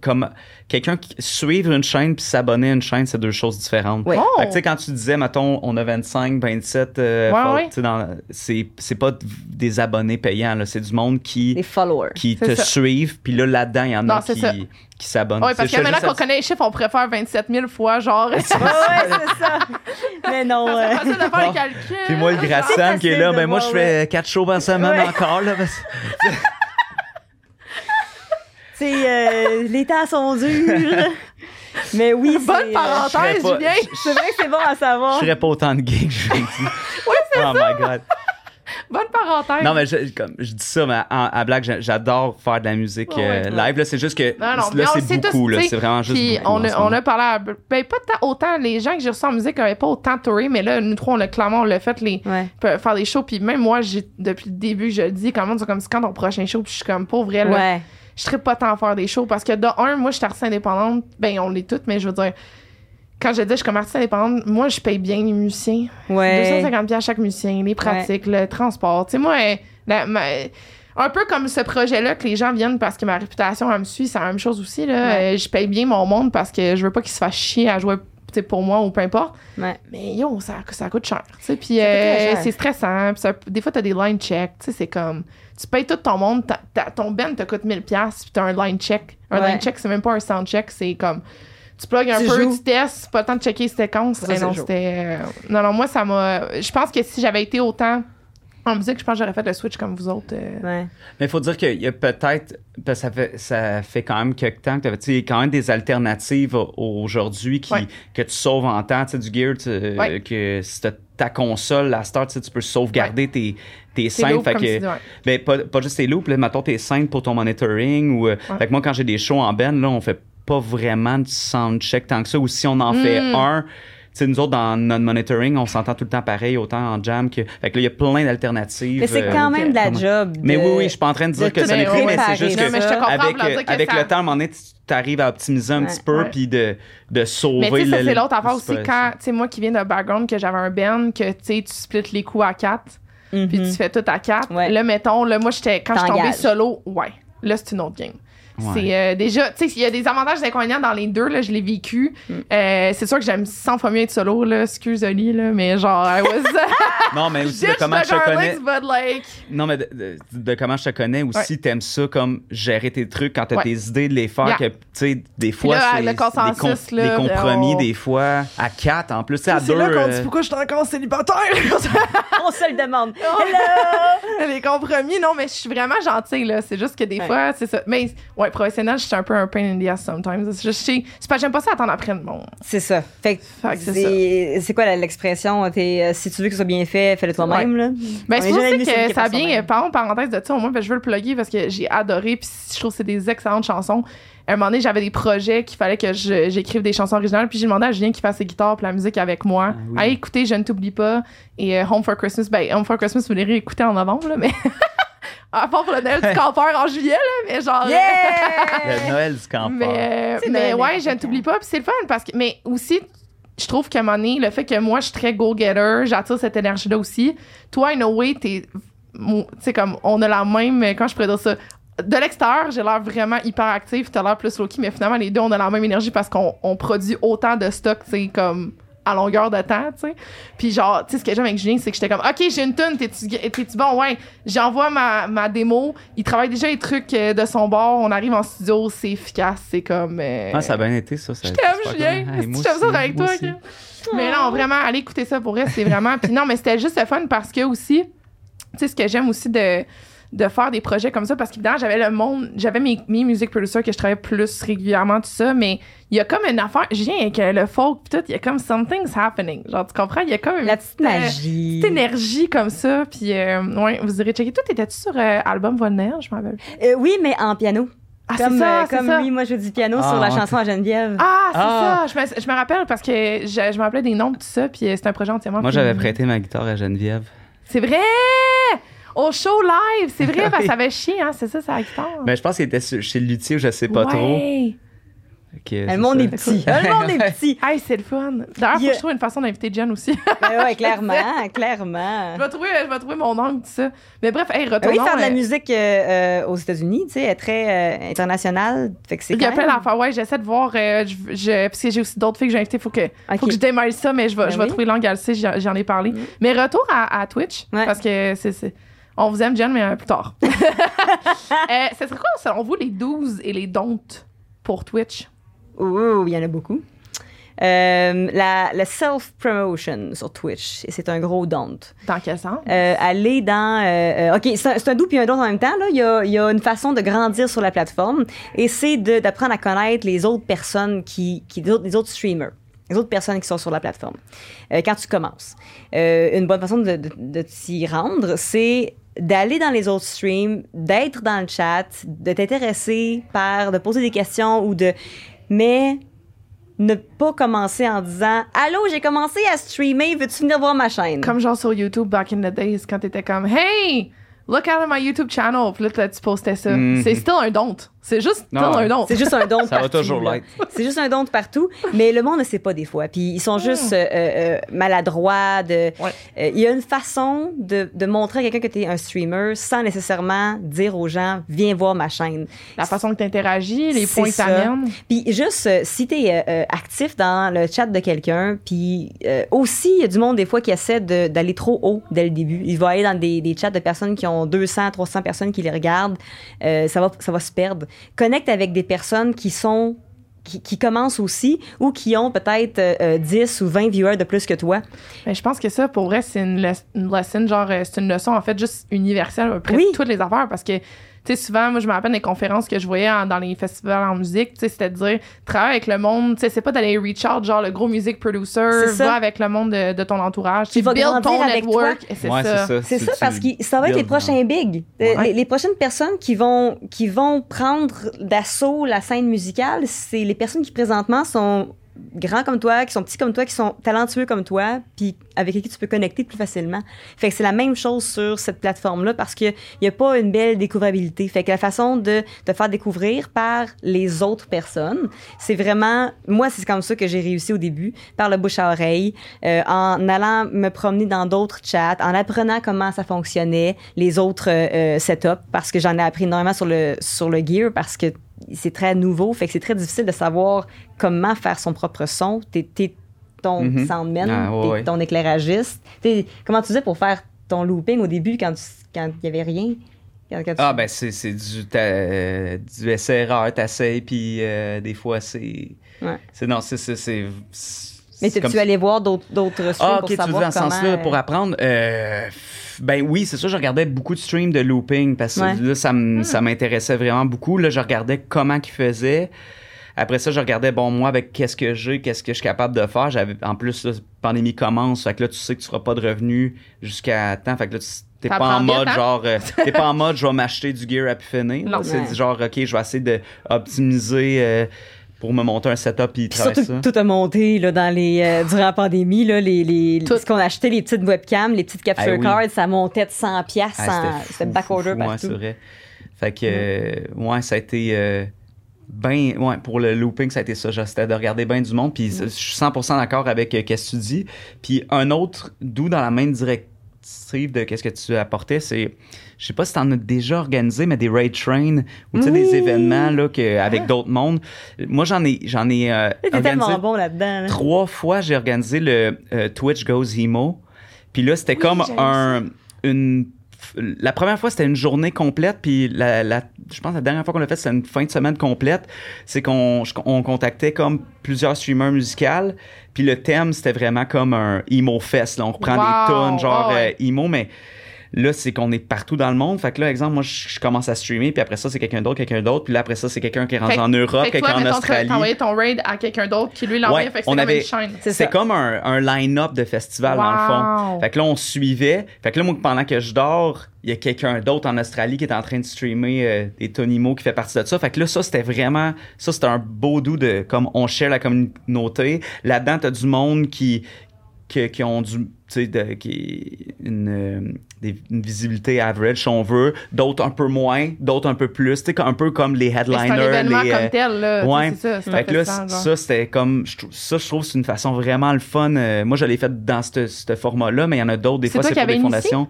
comme quelqu'un qui suivre une chaîne puis s'abonner à une chaîne, c'est deux choses différentes. Oui. Oh! Fait que, tu sais, quand tu disais, mettons, on a 25, 27, euh, Ouais, ouais. c'est c'est pas des abonnés payants, là. c'est du monde qui, Des followers. qui te ça. suivent, puis là, là-dedans, il y en Non, a qui, ça. qui s'abonnent. Ouais, parce que maintenant qu'on connaît les chiffres, on préfère 27 000 fois, genre. c'est ça. Mais non, C'est facile de faire Bon. les calculs. Puis moi, le C'est Grassam qui est là, ben moi, je fais 4 shows par semaine encore, là. C'est euh, les temps sont durs. Mais oui, c'est Bonne euh, Je parenthèse, pas- Julien. C'est vrai que c'est bon à Je savoir. ferais pas autant de gigs, je l'ai dit. oh my god. Bonne parenthèse. Non, mais je, comme, je dis ça, mais en- à blague, j'a- j'adore faire de la musique Ouais, euh, ouais. live. Là, c'est juste que Non, non, mais là, on le c'est sait tous, beaucoup. C'est vraiment juste Puis beaucoup. on a, on a parlé à, ben, pas tant- autant les gens que j'ai reçus en musique n'avaient pas autant touré, mais là, nous trois, on l'a clairement, on l'a fait, les, Ouais. faire des shows. Puis même moi, j'ai, depuis le début, je le dis, quand même, c'est comme c'est quand ton prochain show, puis je suis comme, pour vrai, là, Ouais. Je serais pas tant à faire des shows parce que de un, moi, je suis artiste indépendante. Ben, on l'est toutes, mais je veux dire, quand je dis je suis comme artiste indépendante, moi, je paye bien les musiciens. Ouais. 250 pièces chaque musicien, les pratiques, le transport. Tu sais, moi, la- ma- un peu comme ce projet-là que les gens viennent parce que ma réputation, elle me suit, c'est la même chose aussi. Là. Ouais. Euh, je paye bien mon monde parce que je veux pas qu'il se fasse chier à jouer pour moi ou peu importe. Ouais. Mais yo, ça, ça coûte cher. Puis euh, c'est stressant. Ça- des fois, t'as des line checks. Tu sais, c'est comme. Tu payes tout ton monde. ton ben te coûte 1000$, puis t'as un line check. Un Ouais. line check, c'est même pas un sound check. C'est comme. Tu plugues un Tu peu, joues. tu testes, pas le temps de checker les séquences. Non, c'était. euh, Non, non, moi, ça m'a. Je pense que si j'avais été autant en musique, je pense que j'aurais fait le switch comme vous autres. euh. Ouais. Mais il faut dire qu'il y a peut-être. parce que Ça fait, ça fait quand même quelques temps que tu avais. Il y a quand même des alternatives au- aujourd'hui qui, Ouais. que tu sauves en temps. Tu sais, du gear, tu- Ouais. que si t'as ta console, la start, tu sais, tu peux sauvegarder tes, tes scènes. Fait que, tu ouais. ben, pas, pas juste tes loops, là, mettons tes scènes pour ton monitoring. Ou, euh, Ouais. Fait que moi, quand j'ai des shows en band, là, on fait pas vraiment de soundcheck tant que ça. Ou si on en fait Mm. un, tu sais, nous autres, dans notre monitoring, on s'entend tout le temps pareil, autant en jam que. Fait que là, il y a plein d'alternatives. Mais c'est euh, quand même de la job. mais oui, oui, je suis pas en train de dire que ça n'est plus, mais c'est juste que avec, le temps, à un moment donné, tu arrives à optimiser un petit peu puis de, de sauver Mais tu sais, c'est l'autre affaire aussi. Quand, tu sais, moi qui viens d'un background, que j'avais un band, que tu sais, tu splits les coups à quatre, puis tu fais tout à quatre. Ouais. Là, mettons, là, moi, j'étais, quand je suis tombée T'engages. solo, ouais, là, c'est une autre game. Ouais. C'est euh, déjà, tu sais, il y a des avantages et des inconvénients dans les deux, là, je l'ai vécu. Mm. Euh, c'est sûr que j'aime 100 fois mieux être solo, là, excuse Oli, là, mais genre, I was... Non, mais aussi de comment je te connais. like... Non, mais de, de- de comment je te connais aussi, t'aimes ça comme gérer tes trucs quand t'as Ouais. tes idées de les faire, Yeah. que, tu sais, des fois, c'est le des, consensus, com- des compromis, on- des fois, à quatre, en plus, sais, à C'est deux. là qu'on dit euh, pourquoi je suis encore célibataire. On se le demande. les compromis, non, mais je suis vraiment gentille, là. C'est juste que des Ouais. fois, c'est ça. Mais, ouais, professionnel, je suis un peu un pain in the ass sometimes. Je sais, c'est pas, j'aime pas ça attendre après le monde. C'est ça. Fait c'est c'est c'est quoi l'expression? T'es, euh, Si tu veux que ce soit bien fait, fais-le toi-même. Là. Ben, c'est est pour ça que ça vient, par parenthèse de ça, au moins, ben, je veux le plugger parce que j'ai adoré, puis je trouve que c'est des excellentes chansons. À un moment donné, j'avais des projets qu'il fallait que je- j'écrive des chansons originales, puis j'ai demandé à Julien qui fasse ses guitares puis la musique avec moi. Ah oui. Allez écouter Je ne t'oublie pas et euh, Home for Christmas. Ben, Home for Christmas, vous l'irez écouter en novembre, là, mais. à part pour le Noël du campeur en juillet, là, mais genre. Yeah! Le Noël du campeur. Mais, euh, mais Noël ouais, je ne t'oublie pas. Puis c'est le fun parce que. Mais aussi, je trouve qu'à un moment donné, le fait que moi, je suis très go-getter, j'attire cette énergie-là aussi. Toi, in a way, t'es. Tu sais, comme, on a la même. Quand je pourrais dire ça. De l'extérieur, j'ai l'air vraiment hyper actif, t'as l'air plus low-key, mais finalement, les deux, on a la même énergie parce qu'on on produit autant de stock, tu sais, comme à longueur de temps, tu sais. Puis genre, tu sais, ce que j'aime avec Julien, c'est que j'étais comme, OK, j'ai une tune, t'es-tu bon? Ouais, j'envoie ma, ma démo, il travaille déjà les trucs euh, de son bord, on arrive en studio, c'est efficace, c'est comme... euh, Ah, ça a bien été, ça. ça je t'aime, Julien. Hey, j'aime ça avec moi toi. aussi. Mais non, vraiment, allez écouter ça pour vrai, c'est vraiment. Puis non, mais c'était juste le fun parce que aussi, tu sais, ce que j'aime aussi de, de faire des projets comme ça, parce qu'évidemment, j'avais le monde, j'avais mes, mes music producers que je travaillais plus régulièrement, tout ça, mais il y a comme une affaire, je viens avec euh, le folk, pis tout, il y a comme something's happening. Genre, tu comprends? Il y a comme une La petite euh, magie. petite énergie comme ça, puis euh, ouais, vous irez checker. Toi, t'étais-tu sur euh, album Volner, je m'en rappelle. Euh, oui, mais en piano. Ah, c'est comme ça, euh, c'est comme ça. lui, moi, je joue du piano Ah, sur la ouais. chanson à Geneviève. Ah, c'est Ah. ça. Je me, je me rappelle parce que je, je me rappelais des noms, tout ça, puis c'était un projet entièrement. Moi, j'avais prêté ma guitare à Geneviève. C'est vrai! Au show live! C'est vrai, parce que Oui. ça avait chié, hein? C'est ça, c'est la guitare. Mais je pense qu'il était chez le luthier, je sais pas trop. Ouais. Que le monde ça. est petit. Le monde est petit. Hey, c'est le fun. D'ailleurs, faut Yeah. que je trouve une façon d'inviter Jen aussi. Ben ouais, clairement, clairement. je, vais trouver, je vais trouver mon angle, tout ça. Mais bref, hey, Ben retournons. oui, faire de la euh, musique euh, euh, aux États-unis, tu sais, est très euh, internationale. Fait que c'est Il y a plein d'affaires. Ouais, j'essaie de voir. euh, je, je- parce que j'ai aussi d'autres filles que j'ai invitées. Faut que, faut que je démêle ça, mais je vais, Ben je vais oui. trouver l'angle j'en ai parlé. Mm. Mais retour à, à Twitch. Ouais. Parce que c'est. On vous aime, Jen, mais euh, plus tard. euh, ce serait quoi, selon vous, les 12 et les don'ts pour Twitch? Ouh, il y en a beaucoup. Euh, la, la self-promotion sur Twitch, c'est un gros don't. Dans quel sens? Euh, aller dans... euh, OK, c'est un, un doux puis un don en même temps. Là. Il, y a, il y a une façon de grandir sur la plateforme et c'est d'apprendre à connaître les autres personnes, qui, qui, les, autres, les autres streamers, les autres personnes qui sont sur la plateforme euh, quand tu commences. Euh, une bonne façon de, de, de t'y rendre, c'est d'aller dans les autres streams, d'être dans le chat, de t'intéresser par, de poser des questions ou de... Mais ne pas commencer en disant Allô, j'ai commencé à streamer, veux-tu venir voir ma chaîne? Comme genre sur YouTube back in the days, quand t'étais comme Hey, look at my YouTube channel. Puis là, tu postais ça. Mhm. C'est still un don't. C'est juste Non, un don't. C'est juste un don Ça va partout, toujours là. l'être. C'est juste un don de partout, mais le monde ne sait pas des fois. Puis ils sont juste euh, euh, maladroits. De, Ouais. euh, il y a une façon de, de montrer à quelqu'un que tu es un streamer sans nécessairement dire aux gens viens voir ma chaîne. La façon que t'interagis, les C'est points que t'amènes. Puis juste euh, si tu es actif dans le chat de quelqu'un, puis euh, aussi il y a du monde des fois qui essaie d'aller trop haut dès le début. Il va aller dans des, des chats de personnes qui ont 200, 300 personnes qui les regardent. Euh, ça va ça va se perdre. Connecte avec des personnes qui sont qui, qui commencent aussi ou qui ont peut-être euh, euh, 10 ou 20 viewers de plus que toi. Mais je pense que ça, pour vrai, c'est une, le- une lesson, genre, euh, c'est une leçon, en fait, juste universelle, à peu près Oui. toutes les affaires, parce que, sais, souvent, moi, je me rappelle des conférences que je voyais en- dans les festivals en musique, tu sais, c'était de dire, travaille avec le monde, tu sais, c'est pas d'aller reach out, genre, le gros music producer, va avec le monde de, de ton entourage, Qui tu build grandir ton avec network, et c'est Ouais, ça. c'est ça. Parce que ça va être les prochains big. Euh, Ouais. Les, les prochaines personnes qui vont qui vont prendre d'assaut la scène musicale, c'est les personnes qui présentement sont grands comme toi, qui sont petits comme toi, qui sont talentueux comme toi, puis avec qui tu peux connecter plus facilement. Fait que c'est la même chose sur cette plateforme-là parce qu'il n'y a pas une belle découvrabilité. Fait que la façon de te faire découvrir par les autres personnes, c'est vraiment, moi, c'est comme ça que j'ai réussi au début, par le bouche à oreille, euh, en allant me promener dans d'autres chats, en apprenant comment ça fonctionnait, les autres euh, euh, setups, parce que j'en ai appris énormément sur le, sur le gear, parce que c'est très nouveau, fait que c'est très difficile de savoir comment faire son propre son. T'es, t'es ton Mhm. soundman, Ah, ouais, t'es ouais. ton éclairagiste. T'es- comment tu faisais pour faire ton looping au début quand tu- quand il y avait rien? Quand- quand tu- Ah, ben, c'est, du, euh, du essai-erreur, t'essayes, puis euh, des fois, c'est. Ouais. C'est, non, c'est. Mais comme- t'es-tu allé voir d'autres, d'autres Ah, pour ok, tu veux savoir dans ce sens-là, pour euh, apprendre. Euh, ben oui, c'est ça, je regardais beaucoup de streams de looping parce que Ouais. là, ça, m- ça m'intéressait vraiment beaucoup. Là, je regardais comment qu'ils faisaient. Après ça, je regardais, bon, moi, avec qu'est-ce que j'ai, qu'est-ce que je suis capable de faire. J'avais, en plus, la pandémie commence, fait que là, tu sais que tu feras pas de revenus jusqu'à temps. Fait que là, tu t'es pas en mode genre, euh, t'es pas en mode, je vais m'acheter du gear à pu finir. C'est Ouais. genre, ok, je vais essayer de optimiser euh, pour me monter un setup et Puis surtout, ça. tout a monté là, dans les, euh, durant la pandémie. Là, les, les, Tout. Ce qu'on achetait, les petites webcams, les petites capture oui. cards, ça montait de 100 piastres. Ah, sans- fou, C'était fou, backorder fou, ouais, partout. c'est vrai. Fait que, euh, ouais, ça a été euh, ben, ouais, pour le looping, ça a été ça. C'était de regarder bien du monde. Puis je suis 100% d'accord avec euh, qu'est-ce que tu dis. Puis un autre, d'où dans la même directive de qu'est-ce que tu apportais, c'est, je sais pas si t'en as déjà organisé, mais des raid trains ou tu sais, des Oui. événements là, que, avec d'autres mondes. Moi, j'en ai, j'en ai euh, organisé tellement bon là-dedans. là. trois fois, j'ai organisé le euh, Twitch Goes Emo. Puis là, c'était comme un, une. La première fois, c'était une journée complète. Puis la, la- je pense que la dernière fois qu'on l'a fait, c'était une fin de semaine complète. C'est qu'on on contactait comme plusieurs streamers musicaux. Puis le thème, c'était vraiment comme un emo fest. là. On reprend des Wow, tunes genre ah ouais. euh, emo, mais là, c'est qu'on est partout dans le monde. Fait que là, exemple, moi, je, je commence à streamer. Puis après ça, c'est quelqu'un d'autre, quelqu'un d'autre. Puis là, après ça, c'est quelqu'un qui est rendu Fait en Europe, quelqu'un en Australie. t'as envoyé ton raid à quelqu'un d'autre qui lui l'envoyait. Ouais, fait que on comme avait- une chaîne. C'est comme un, un line-up de festival, dans le fond. Fait que là, on suivait. Fait que là, moi, pendant que je dors, il y a quelqu'un d'autre en Australie qui est en train de streamer euh, des Tonimo qui fait partie de ça. Fait que là, ça, c'était vraiment... Ça, c'était un beau doux de... Comme on share la communauté. Là-dedans, t'as du monde qui... Qui, qui ont du... Tu sais, de- qui... Une, euh, des- une visibilité average, si on veut. D'autres un peu moins. D'autres un peu plus. Tu sais, un peu comme les C'est un headliners. événement les, comme euh, tel, là. Sais, ouais. C'est ça. fait que là, genre. ça, c'était comme. je Ça, je trouve c'est une façon vraiment le fun. Euh, moi, je l'ai fait dans ce ce format-là, mais il y en a d'autres. Des fois, c'est pour des fondations.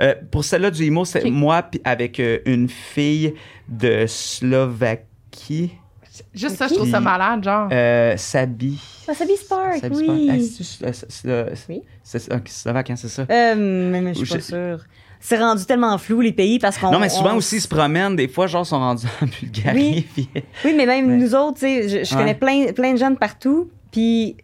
Euh, pour celle-là du IMO, c'est Ok. moi avec euh, une fille de Slovaquie, Juste ça, je trouve ça malade, genre. euh, Sabi. Ah, Sabi Spark, Sabi oui. Spark. Ah, Oui. c'est- ok, c'est slovaque, hein, c'est ça. Euh, mais, mais je suis pas sûre. C'est rendu tellement flou, les pays, parce qu'on... non, mais souvent on- aussi, ils se promènent. Des fois, genre, ils sont rendus en Bulgarie. puis- Oui, mais même Ouais. nous autres, tu sais, je, je Ouais. connais plein, plein de jeunes partout, puis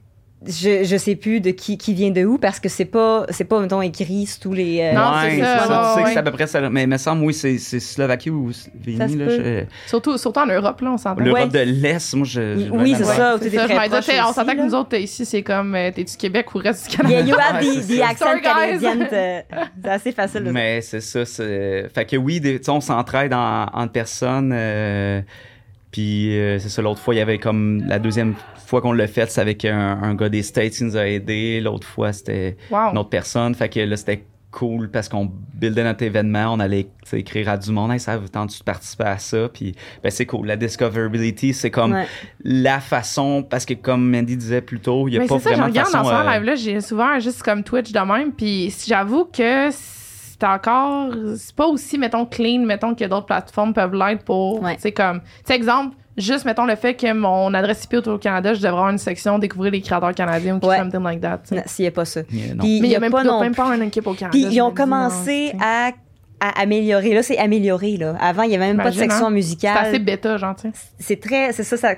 je, je sais plus de qui, qui vient de où, parce que c'est pas, c'est pas, mettons, écrit sur tous les... euh, Non, ouais, c'est ça, tu sais ouais, que c'est à peu près ça. Mais il me semble, oui, c'est c'est Slovaquie ou Ça Slovénie. là, je- Surtout, surtout en Europe, là, on s'entend. L'Europe Ouais. de l'Est, moi, je. j'ai Oui, c'est ça. C'est ça, très je sais, on s'entend que nous autres, ici, c'est comme, euh, t'es du Québec ou reste du Yeah, Canada? you have Ouais, the, c'est the ça. accent canadienne. euh, C'est assez facile de Mais c'est ça. c'est- Fait que oui, tu sais, on s'entraide en, entre personnes. euh, Puis euh, c'est ça, l'autre fois, il y avait comme la deuxième fois qu'on l'a fait, c'est avec un, un gars des States qui nous a aidés. L'autre fois, c'était Wow. une autre personne. Fait que là, c'était cool parce qu'on buildait notre événement, on allait écrire à du monde, hey, ça vous tente de participer à ça, puis ben, c'est cool. La discoverability, c'est comme Ouais. la façon, parce que comme Mandy disait plus tôt, il n'y a Mais pas c'est ça, je de regarde façon... dans ce euh, live-là, j'ai souvent juste comme Twitch de même, puis j'avoue que c'est encore, c'est pas aussi, mettons, clean, mettons, que d'autres plateformes peuvent l'être pour, Ouais. tu sais, comme, tu sais, exemple, juste, mettons, le fait que mon adresse IP autour au Canada, je devrais avoir une section découvrir les créateurs canadiens ou Ouais. something like that. Non, S'il n'y a pas ça. yeah, non. Puis Mais il y a a même pas non même pas une équipe au Canada. Puis ils ont non, commencé sais. à, à améliorer. Là, c'est amélioré. Là. Avant, il n'y avait même pas de section hein. C'est musicale. assez bêta, genre, c'est très c'est ça ça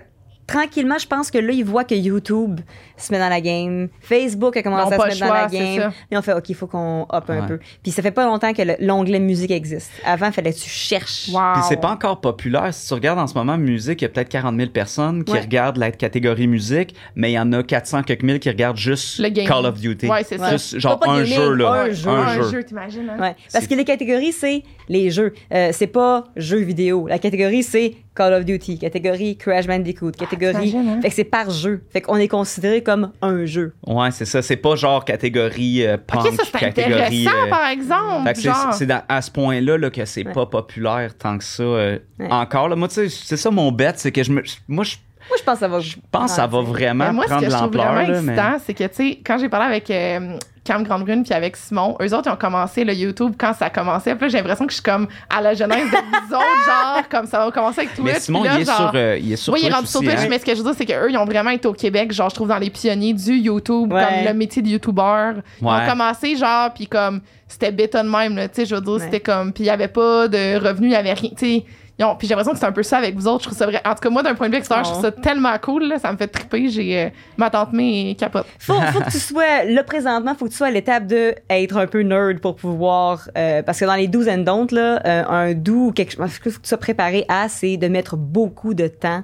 tranquillement je pense que là ils voient que YouTube se met dans la game Facebook a commencé à se mettre dans la game ça. et on fait ok il faut qu'on hop un peu puis ça fait pas longtemps que le- l'onglet musique existe avant il fallait que tu cherches Wow. Puis c'est pas encore populaire. Si tu regardes en ce moment musique, il y a peut-être 40 000 personnes qui Ouais. regardent la catégorie musique, mais il y en a 400 quelques mille qui regardent juste Le game. Call of Duty. Ouais, c'est ça. Juste genre Pas pas un jeu là, un jeu. un, jeu. jeu, t'imagines, hein? Ouais. Parce que les catégories, c'est les jeux. Euh, c'est pas jeux vidéo. La catégorie, c'est Call of Duty. Catégorie Crash Bandicoot. Catégorie. t'imagines, hein? Fait que c'est par jeu. Fait qu'on est considéré comme un jeu. Ouais, c'est ça. C'est pas genre catégorie euh, punk, Ok, ça c'est catégorie. intéressant, euh, par exemple. fait que c'est- à ce point-là là, que c'est Ouais. pas populaire tant que ça. euh, Ouais. Encore là, moi tu sais, c'est ça mon bet, c'est que je me, moi je Moi, je pense que ça va. je pense que ça va vraiment Ben, moi, ce prendre que de je trouve l'ampleur vraiment là, mais excitant, c'est que, tu sais, quand j'ai parlé avec euh, Cam Grande Brune puis avec Simon. Eux autres, ils ont commencé le YouTube quand ça commençait. Puis là, j'ai l'impression que je suis comme à la jeunesse de vous autres, genre, comme ça va commencer avec Twitch. Mais Simon, là, il, est genre, sur, euh, il est sur oui, il est Twitch rendu sur Twitch, hein? mais ce que je veux dire, c'est qu'eux, ils ont vraiment été au Québec, genre, je trouve, dans les pionniers du YouTube, Ouais. comme le métier de YouTuber. Ils Ouais. ont commencé, genre, puis comme, c'était béton de même, là, tu sais, je veux dire, Ouais. c'était comme, puis il y avait pas de revenus, il y avait rien, tu sais. Ils ont- Puis j'ai l'impression que c'est un peu ça avec vous autres. Je trouve ça vrai. En tout cas, moi, d'un point de vue extérieur, je trouve ça tellement cool, là, ça me fait triper. J'ai euh, ma tante May capote. Faut, faut que tu sois, là, présentement, faut que tu sois à l'étape de être un peu nerd pour pouvoir, euh, parce que dans les do's and don'ts, là, euh, un do ou quelque chose, faut que tu sois préparé à, c'est de mettre beaucoup de temps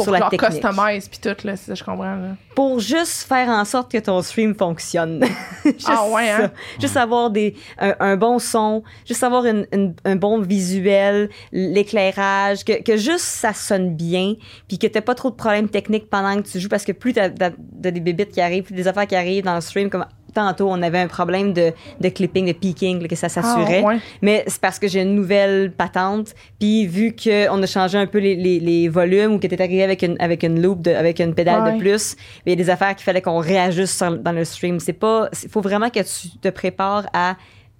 Pour sur la leur technique. customize puis tout, là, ça, je comprends, là. Pour juste faire en sorte que ton stream fonctionne. Juste Ah ouais, hein? Juste avoir des, un, un bon son, juste avoir une- une- un bon visuel, l'éclairage, que, que juste ça sonne bien, puis que t'aies pas trop de problèmes techniques pendant que tu joues, parce que plus t'as t'as- t'as des bébites qui arrivent, plus des affaires qui arrivent dans le stream, comme tantôt, on avait un problème de, de clipping, de peaking, là, que ça s'assurait. Ah, ouais. Mais c'est parce que j'ai une nouvelle patente. Puis vu qu'on a changé un peu les, les, les volumes ou que t'es arrivé avec une, avec une loop, de, avec une pédale Ouais. de plus, il y a des affaires qu'il fallait qu'on réajuste sur- dans le stream. C'est pas, il faut vraiment que tu te prépares à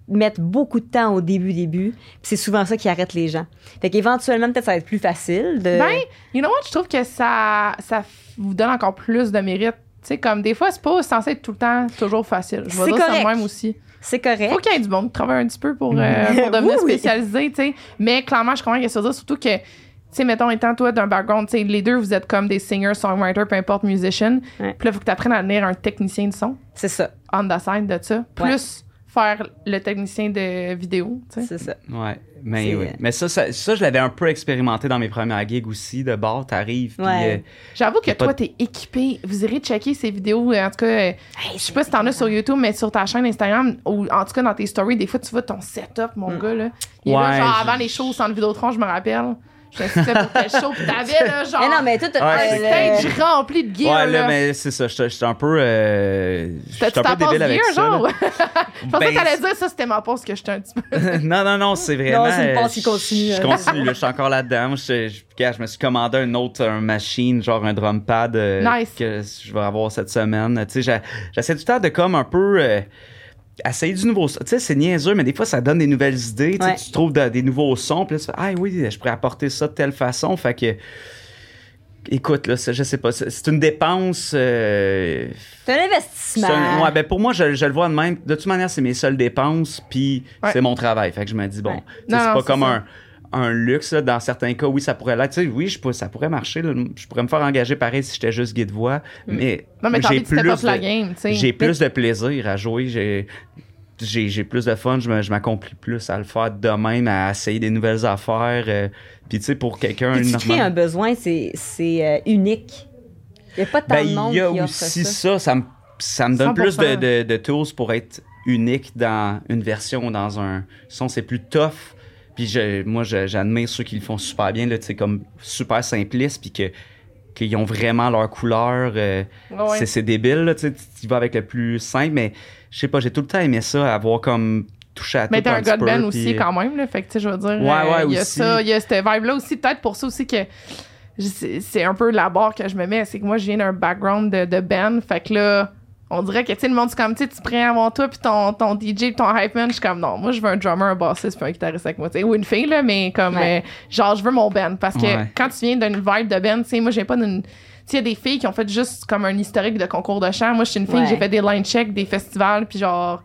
mettre beaucoup de temps au début début. Puis c'est souvent ça qui arrête les gens. Fait qu'éventuellement peut-être ça va être plus facile de. Ben, you know what, je trouve que ça, ça vous donne encore plus de mérite. Tu sais, comme des fois, c'est pas censé être tout le temps toujours facile. Je vais C'est dire ça correct. même aussi. c'est correct. Faut qu'il y ait du monde qui travaille un petit peu pour, euh, pour devenir Oui, oui. spécialisé, tu sais. Mais clairement, je comprends qu'il y a ça, surtout que, tu sais, mettons, étant toi d'un background, tu sais, les deux, vous êtes comme des singers, songwriters, peu importe, musicians. Ouais. Puis là, faut que tu apprennes à devenir un technicien de son, C'est ça. on the side de ça. Plus faire le technicien de vidéo, tu sais. C'est ça. Ouais, mais, oui. mais ça, ça, ça, je l'avais un peu expérimenté dans mes premières gigs aussi. De bord, t'arrives, Ouais. euh, J'avoue que toi, de- t'es équipé. Vous irez checker ces vidéos. euh, En tout cas, euh, je sais pas si t'en as sur YouTube, mais sur ta chaîne Instagram, ou en tout cas dans tes stories, des fois, tu vois ton setup, mon gars, là. Il est là, Ouais, genre, je- avant les shows au centre Vidéotron, je me rappelle. Je t'inscrivais pour tel show, pis t'avais, là, genre, Eh non, mais tout. Ouais, un euh, stage rempli de gear, ouais, là. là, mais c'est ça. J'étais j'étais un peu. Euh, j'étais un peu pause débile avec gear, ça. genre? je pensais Ben, que t'allais dire ça, c'était ma pause que j'étais un petit peu. non, non, non, c'est vraiment. Non, c'est une euh, passe qui continue, Je, je hein. continue, là, je suis encore là-dedans. Je, je, je me suis commandé un autre un machine, genre un drum pad euh, Nice. que je vais avoir cette semaine. Tu sais, j'essaie du temps de comme un peu. euh, essayer du nouveau son. Tu sais, c'est niaiseux, mais des fois, ça donne des nouvelles idées. Tu sais, Ouais. Tu trouves de- des nouveaux sons, puis là, tu fais, ah oui, je pourrais apporter ça de telle façon. Fait que. Écoute, là, c'est- je sais pas, c'est une dépense. euh, C'est un investissement. un- ouais, ben pour moi, je, je le vois de même. De toute manière, c'est mes seules dépenses, puis Ouais. c'est mon travail. Fait que je me dis, bon, Ouais. c'est pas comme ça. un, un luxe. là. Dans certains cas, oui, ça pourrait l'être. Tu sais, oui, je, peux- ça pourrait marcher. là. Je pourrais me faire engager pareil si j'étais juste guide voix. Mais, Mm. Non, mais j'ai plus, de, j'ai plus de plaisir à jouer. J'ai, j'ai, j'ai plus de fun. Je, me- je m'accomplis plus à le faire de même, à essayer des nouvelles affaires. euh, puis, tu sais, pour quelqu'un. Tu normal- crées un besoin, c'est c'est, euh, unique. Il n'y a pas tant Ben, de monde il y a qui aussi ça. ça. Ça me, ça me donne plus de, 100%. de, de tools pour être unique dans une version ou dans un son. C'est plus tough. Puis je- moi, j'admire ceux qui le font super bien, là, tu sais, comme super simplistes, puis que qu'ils ont vraiment leur couleur. euh, Ouais, c'est, c'est débile, là, tu sais, tu vas avec le plus simple, mais je sais pas, j'ai tout le temps aimé ça, avoir comme touché à Mais tout t'es un petit gars de peu, Ben puis- aussi, quand même, là. Fait que, tu sais, je veux dire, Ouais, ouais, euh, il y a ça, il y a cette vibe-là aussi. Peut-être pour ça aussi que c'est un peu la barre que je me mets. C'est que moi, je viens d'un background de, de Ben. Fait que là, on dirait que, tu sais, le monde, c'est comme, tu sais, tu prends avant toi, puis ton, ton DJ, puis ton hype man. Je suis comme, non, moi, je veux un drummer, un bassiste, puis un guitariste avec moi, tu sais. Ou une fille, là, mais comme, Ouais. euh, genre, je veux mon Ben. Parce que Ouais. quand tu viens d'une vibe de Ben, tu sais, moi, j'ai pas d'une. Tu sais, il y a des filles qui ont fait juste comme un historique de concours de chant. Moi, je suis une fille, Ouais. j'ai fait des line checks, des festivals, puis genre,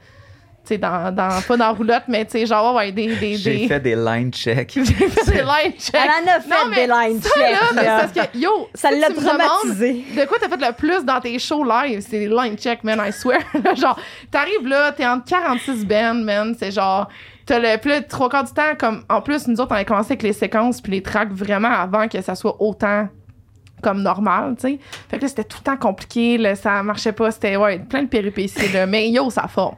sais, dans, dans, pas dans roulotte, mais tu sais, genre, ouais, des. des, J'ai des... fait des line checks. J'ai fait des line checks. Elle en a fait Non, mais des line ça, checks. mais là. c'est parce que, yo, Ça si l'a traumatisé. De quoi t'as fait le plus dans tes shows live? C'est des line checks, man, I swear. genre, t'arrives là, t'es entre 46 bands, man, c'est genre... T'as le plus trois quarts du temps, comme... En plus, nous autres, on a commencé avec les séquences puis les tracks vraiment avant que ça soit autant comme normal, tu sais. Fait que là, c'était tout le temps compliqué, là, ça marchait pas, c'était, ouais, plein de péripéties, là. Mais yo, ça forme.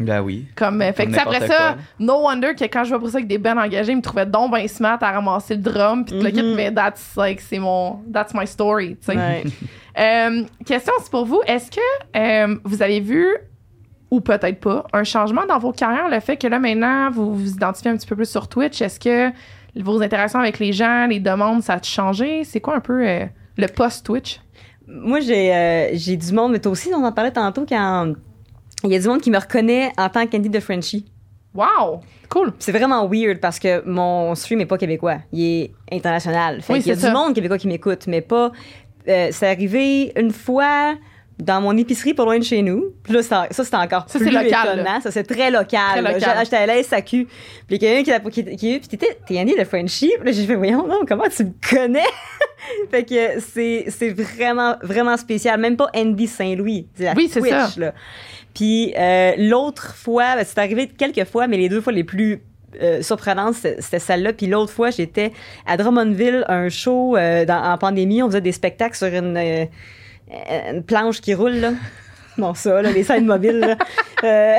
Ben oui. Comme, euh, fait que, tu sais, après ça, no wonder que quand je vois pour ça avec des bands engagés, ils me trouvaient donc ben smart à ramasser le drum puis tout le kit, Mhm. mais that's like, c'est mon, that's my story, tu sais. Ouais. Euh, question, c'est pour vous, est-ce que euh, vous avez vu, ou peut-être pas, un changement dans vos carrières, le fait que là, maintenant, vous vous identifiez un petit peu plus sur Twitch, est-ce que vos interactions avec les gens, les demandes, ça a changé? C'est quoi un peu euh, le post-Twitch? Moi, j'ai euh, j'ai du monde, mais toi aussi, on en parlait tantôt quand il y a du monde qui me reconnaît en tant qu'Andy de Frenchie. Wow! Cool. C'est vraiment weird parce que mon stream est pas québécois. Il est international. Fait Oui, qu'il y a c'est du ça. monde québécois qui m'écoute, mais pas. euh, c'est arrivé une fois dans mon épicerie pas loin de chez nous. Puis là, ça, ça c'était encore Ça, plus local, étonnant. là. Ça, c'est très local. J'étais à la SAQ. Puis il y a quelqu'un qui, qui, qui puis t'étais, t'es Annie de Frenchie. Puis là, j'ai fait, voyons, non, comment tu me connais? fait que c'est, c'est vraiment, vraiment spécial. Même pas Andy Saint-Louis. C'est la Oui, c'est Twitch, ça. là. Puis euh, l'autre fois, ben, c'est arrivé quelques fois, mais les deux fois les plus euh, surprenantes, c'était celle-là. Puis l'autre fois, j'étais à Drummondville, un show euh, en pandémie. On faisait des spectacles sur une, euh, une planche qui roule, là. Non, ça, là, les scènes mobiles, là. Euh,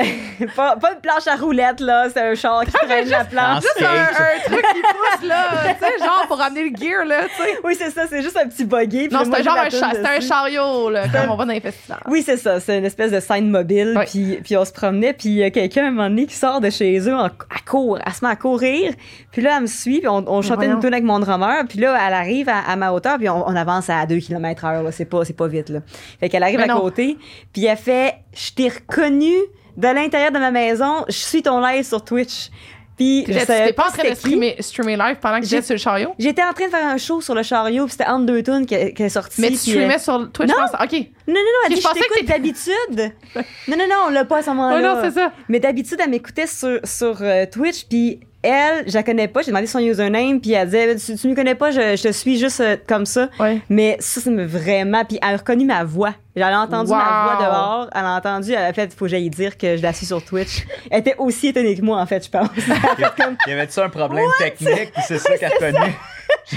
pas, pas une planche à roulettes, là. C'est un char qui traîne la planche. Juste un, skate. un truc qui pousse, là, tu sais, genre pour ramener le gear, là, tu sais. Oui, c'est ça. C'est juste un petit buggy. Non, j'ai genre un, cha- c'était un chariot, là, comme on va dans les festivals. Oui, c'est ça. C'est une espèce de scène mobile. Puis, puis on se promenait. Puis il y a quelqu'un, à un moment donné, qui sort de chez eux en, à court. Elle se met à courir. Puis là, elle me suit. Puis on, on chantait une tune avec mon drummer. Puis là, elle arrive à, à ma hauteur. Puis on, on avance à 2 km heure. là. C'est pas, c'est pas vite. Là. Fait qu'elle arrive Mais à non. côté. Puis elle fait « Je t'ai reconnu de l'intérieur de ma maison. Je suis ton live sur Twitch. » Puis t'étais pas en train de streamer, streamer live pendant que j'étais sur le chariot? J'étais en train de faire un show sur le chariot. Puis c'était entre deux tunes qui, est sorti. Mais tu euh, streamais sur Twitch, non. je pense? OK. non, non, non, elle dit, je pensais que d'habitude. non, non, non, on l'a pas à ce moment-là. Oh non, c'est ça. Mais d'habitude, elle m'écoutait sur, sur euh, Twitch, puis elle, je la connais pas, j'ai demandé son username, puis elle disait, tu, tu me connais pas, je, je te suis juste euh, comme ça. Ouais. Mais ça, ça me vraiment, puis elle a reconnu ma voix. Elle a entendu ma voix dehors, elle a entendu, elle a fait, faut que j'aille dire que je la suis sur Twitch. Elle était aussi étonnée que moi, en fait, je pense. Y avait-tu un problème technique? puis C'est ça qu'elle a connu.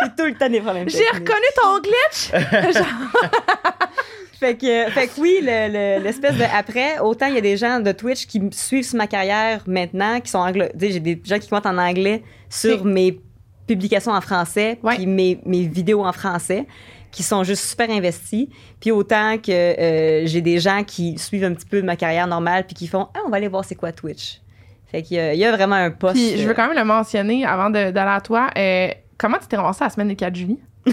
J'ai tout le temps des problèmes J'ai reconnu ton glitch! Fait que, fait que oui, le- le- l'espèce de après, autant il y a des gens de Twitch qui me suivent sur ma carrière maintenant, qui sont sais, j'ai des gens qui commentent en anglais sur mes publications en français, Ouais. puis mes, mes vidéos en français, qui sont juste super investis. Puis autant que euh, j'ai des gens qui suivent un petit peu de ma carrière normale, puis qui font Ah, on va aller voir c'est quoi Twitch. Fait qu'il y a, il y a vraiment un poste. Puis je veux quand même le mentionner avant d'aller à toi. Euh, comment tu t'es ramassé à la semaine des 4 juillet?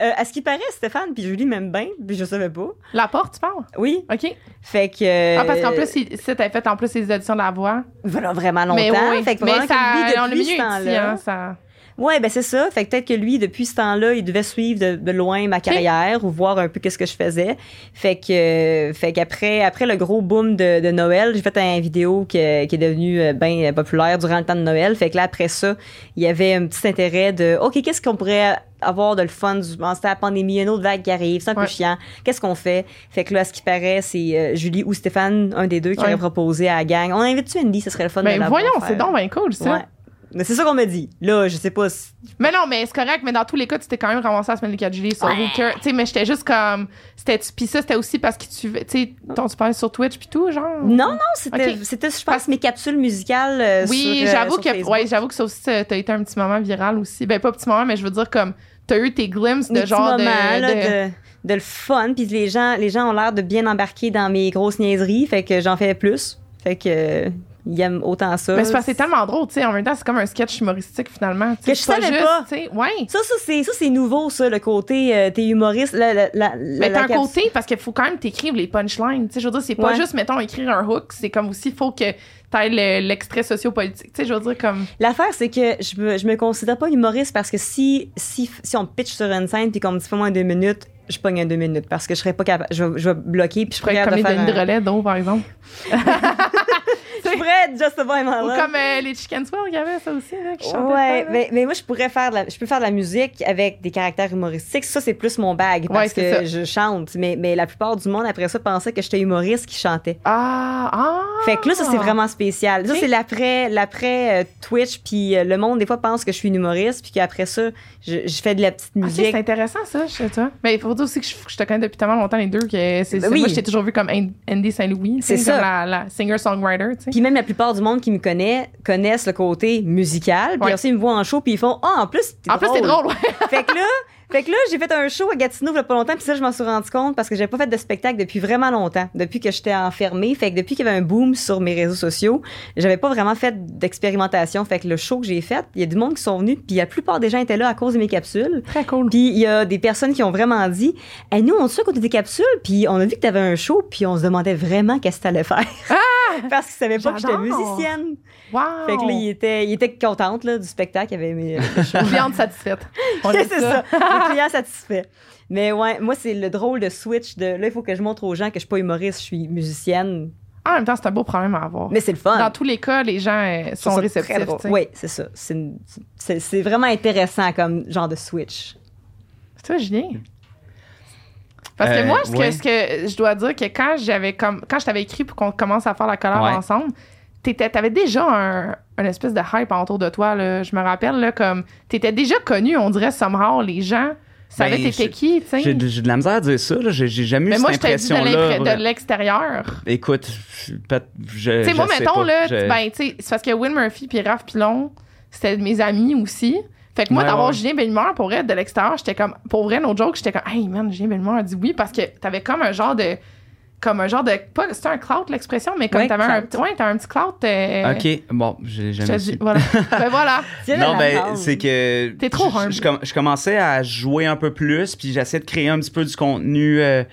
Euh, à ce qui paraît, Stéphane puis Julie m'aiment bien, puis je savais pas. La porte, tu parles? Oui. OK. Fait que. Ah, parce qu'en plus, il- ça, t'avais fait en plus les auditions de la voix. Voilà, vraiment longtemps. Mais oui, Fait que mais ça, que lui, on l'a depuis mis ce ici, temps-là- hein, ça... Ouais, ben c'est ça. Fait que peut-être que lui, depuis ce temps-là, il devait suivre de, de loin ma carrière ou voir un peu qu'est-ce que je faisais. Fait que, euh, fait qu'après, après le gros boom de, de Noël, j'ai fait une vidéo que- qui est devenue bien populaire durant le temps de Noël. Fait que là, après ça, il y avait un petit intérêt de, OK, qu'est-ce qu'on pourrait avoir de le fun du, c'était la pandémie, une autre vague qui arrive, c'est un Ouais. peu chiant. Qu'est-ce qu'on fait? Fait que là, ce qui paraît, c'est euh, Julie ou Stéphane, un des deux, qui Ouais. aurait proposé à la gang. On invite-tu Andy? Ce serait le fun de Ben la voyons, c'est donc bien cool, ça. Ouais. Mais c'est ça qu'on me dit. Là, je sais pas si Mais non, mais c'est correct, mais dans tous les cas, tu t'es quand même ramassé à la semaine des 4 juillet sur Ouais. Tu sais, mais j'étais juste comme. C'était, puis ça, c'était aussi parce que tu. Tu sais, ton- tu parlais sur Twitch puis tout, genre? Non, non, c'était, je pense, mes capsules musicales. euh, Oui, sur, euh, j'avoue que ouais, j'avoue que ça aussi ça- t'as été un petit moment viral aussi. Ben pas petit moment, mais je veux dire comme t'as eu tes glimpses de genre de, là, de- de, de le fun. Puis les gens, les gens ont l'air de bien embarquer dans mes grosses niaiseries. Fait que j'en fais plus. Fait que ils aiment autant ça. Mais c'est parce que c'est tellement drôle, tu sais. En même temps, c'est comme un sketch humoristique finalement. Que je savais juste, pas. Ouais. Ça, ça, c'est, ça, c'est nouveau, ça, le côté, euh, t'es humoriste. La, la, la, Mais t'as un côté parce qu'il faut quand même t'écrire les punchlines. Tu sais, je veux dire, c'est pas Ouais. juste, mettons, écrire un hook. C'est comme aussi, il faut que t'ailles le- l'extrait sociopolitique. Tu sais, je veux dire, comme. L'affaire, c'est que je me, je me considère pas humoriste parce que si, si, si on pitch sur une scène puis qu'on me dit fais-moi un deux minutes, je pogne un deux minutes parce que je serais pas capable. Je, je vais bloquer puis je Je pourrais comme de faire Denis de un- relais d'eau, par exemple. Je pourrais just about Ou comme euh, les Chicken Swell, il y avait ça aussi, là, qui chantaient. Ouais, pas, mais, mais moi je pourrais faire de la, je peux faire de la musique avec des caractères humoristiques. Ça c'est plus mon bag parce Ouais, que ça. je chante. Mais, mais la plupart du monde après ça pensait que j'étais humoriste qui chantait. Ah, ah. Fait que là ça c'est vraiment spécial. Ça c'est l'après l'après euh, Twitch puis euh, le monde des fois pense que je suis une humoriste puis qu'après ça je, je fais de la petite Ok, musique. c'est intéressant ça, je sais toi. Mais il faut dire aussi que je, je te connais depuis tellement longtemps les deux que c'est Ben oui. moi je t'ai toujours vu comme An- Andy Saint-Louis, C'est ça. la, la singer-songwriter, tu sais. Puis même la plupart du monde qui me connaît connaissent le côté musical. Puis Ouais. aussi ils me voient en show puis ils font ah en plus t'es En plus c'est drôle, ouais. fait que là, Fait que là, j'ai fait un show à Gatineau il y a pas longtemps, puis ça, je m'en suis rendu compte parce que j'avais pas fait de spectacle depuis vraiment longtemps, depuis que j'étais enfermée. Fait que depuis qu'il y avait un boom sur mes réseaux sociaux, j'avais pas vraiment fait d'expérimentation. Fait que le show que j'ai fait, il y a du monde qui sont venus, puis la plupart des gens étaient là à cause de mes capsules. Très cool. Puis il y a des personnes qui ont vraiment dit hey, Nous, on sait qu'on des capsules, puis on a vu que tu avais un show, puis on se demandait vraiment qu'est-ce que tu allais faire. Parce qu'ils savaient pas que j'étais musicienne. Wow! Fait que là, il était, il était contente là, du spectacle. Il avait aimé. Cliente satisfaite. C'est ça. Client satisfait. Mais ouais, moi, c'est le drôle de switch de là, il faut que je montre aux gens que je suis pas humoriste, je suis musicienne. En même temps, c'est un beau problème à avoir. Mais c'est le fun. Dans tous les cas, les gens euh, sont réceptifs. Oui, c'est ça. C'est une- C'est c'est vraiment intéressant comme genre de switch. C'est toi, Julien? Parce que Euh, moi, ce, ouais. que, ce que je dois dire que quand j'avais comme quand je t'avais écrit pour qu'on commence à faire la collab Ouais. ensemble, t'étais- t'avais déjà un, un espèce de hype autour de toi. Là. Je me rappelle, là, comme t'étais déjà connu, on dirait somehow, les gens savaient Ben, t'étais qui, tu sais? J'ai de la misère à dire ça. là. J'ai jamais eu Mais cette moi, je t'ai dit de impression-là. de l'extérieur. Écoute, je- je. Tu sais, moi, mettons, pas. là, Je- ben, tu sais, c'est parce que Will Murphy puis Raph Pilon, c'était mes amis aussi. Fait que moi, Ouais, d'avoir ouais. Julien Bellemare, pour vrai, de l'extérieur, j'étais comme, pour vrai, no joke, j'étais comme, hey man, Julien Bellemare a dit oui parce que t'avais comme un genre de, comme un genre de, pas, c'était un clout l'expression, mais comme Ouais, t'avais un, ouais, t'as un petit clout. euh, Ok, bon, j'ai je te jamais su. voilà. ben voilà. Non, ben, c'est que. T'es trop humble. je, je commençais à jouer un peu plus, puis j'essayais de créer un petit peu du contenu euh,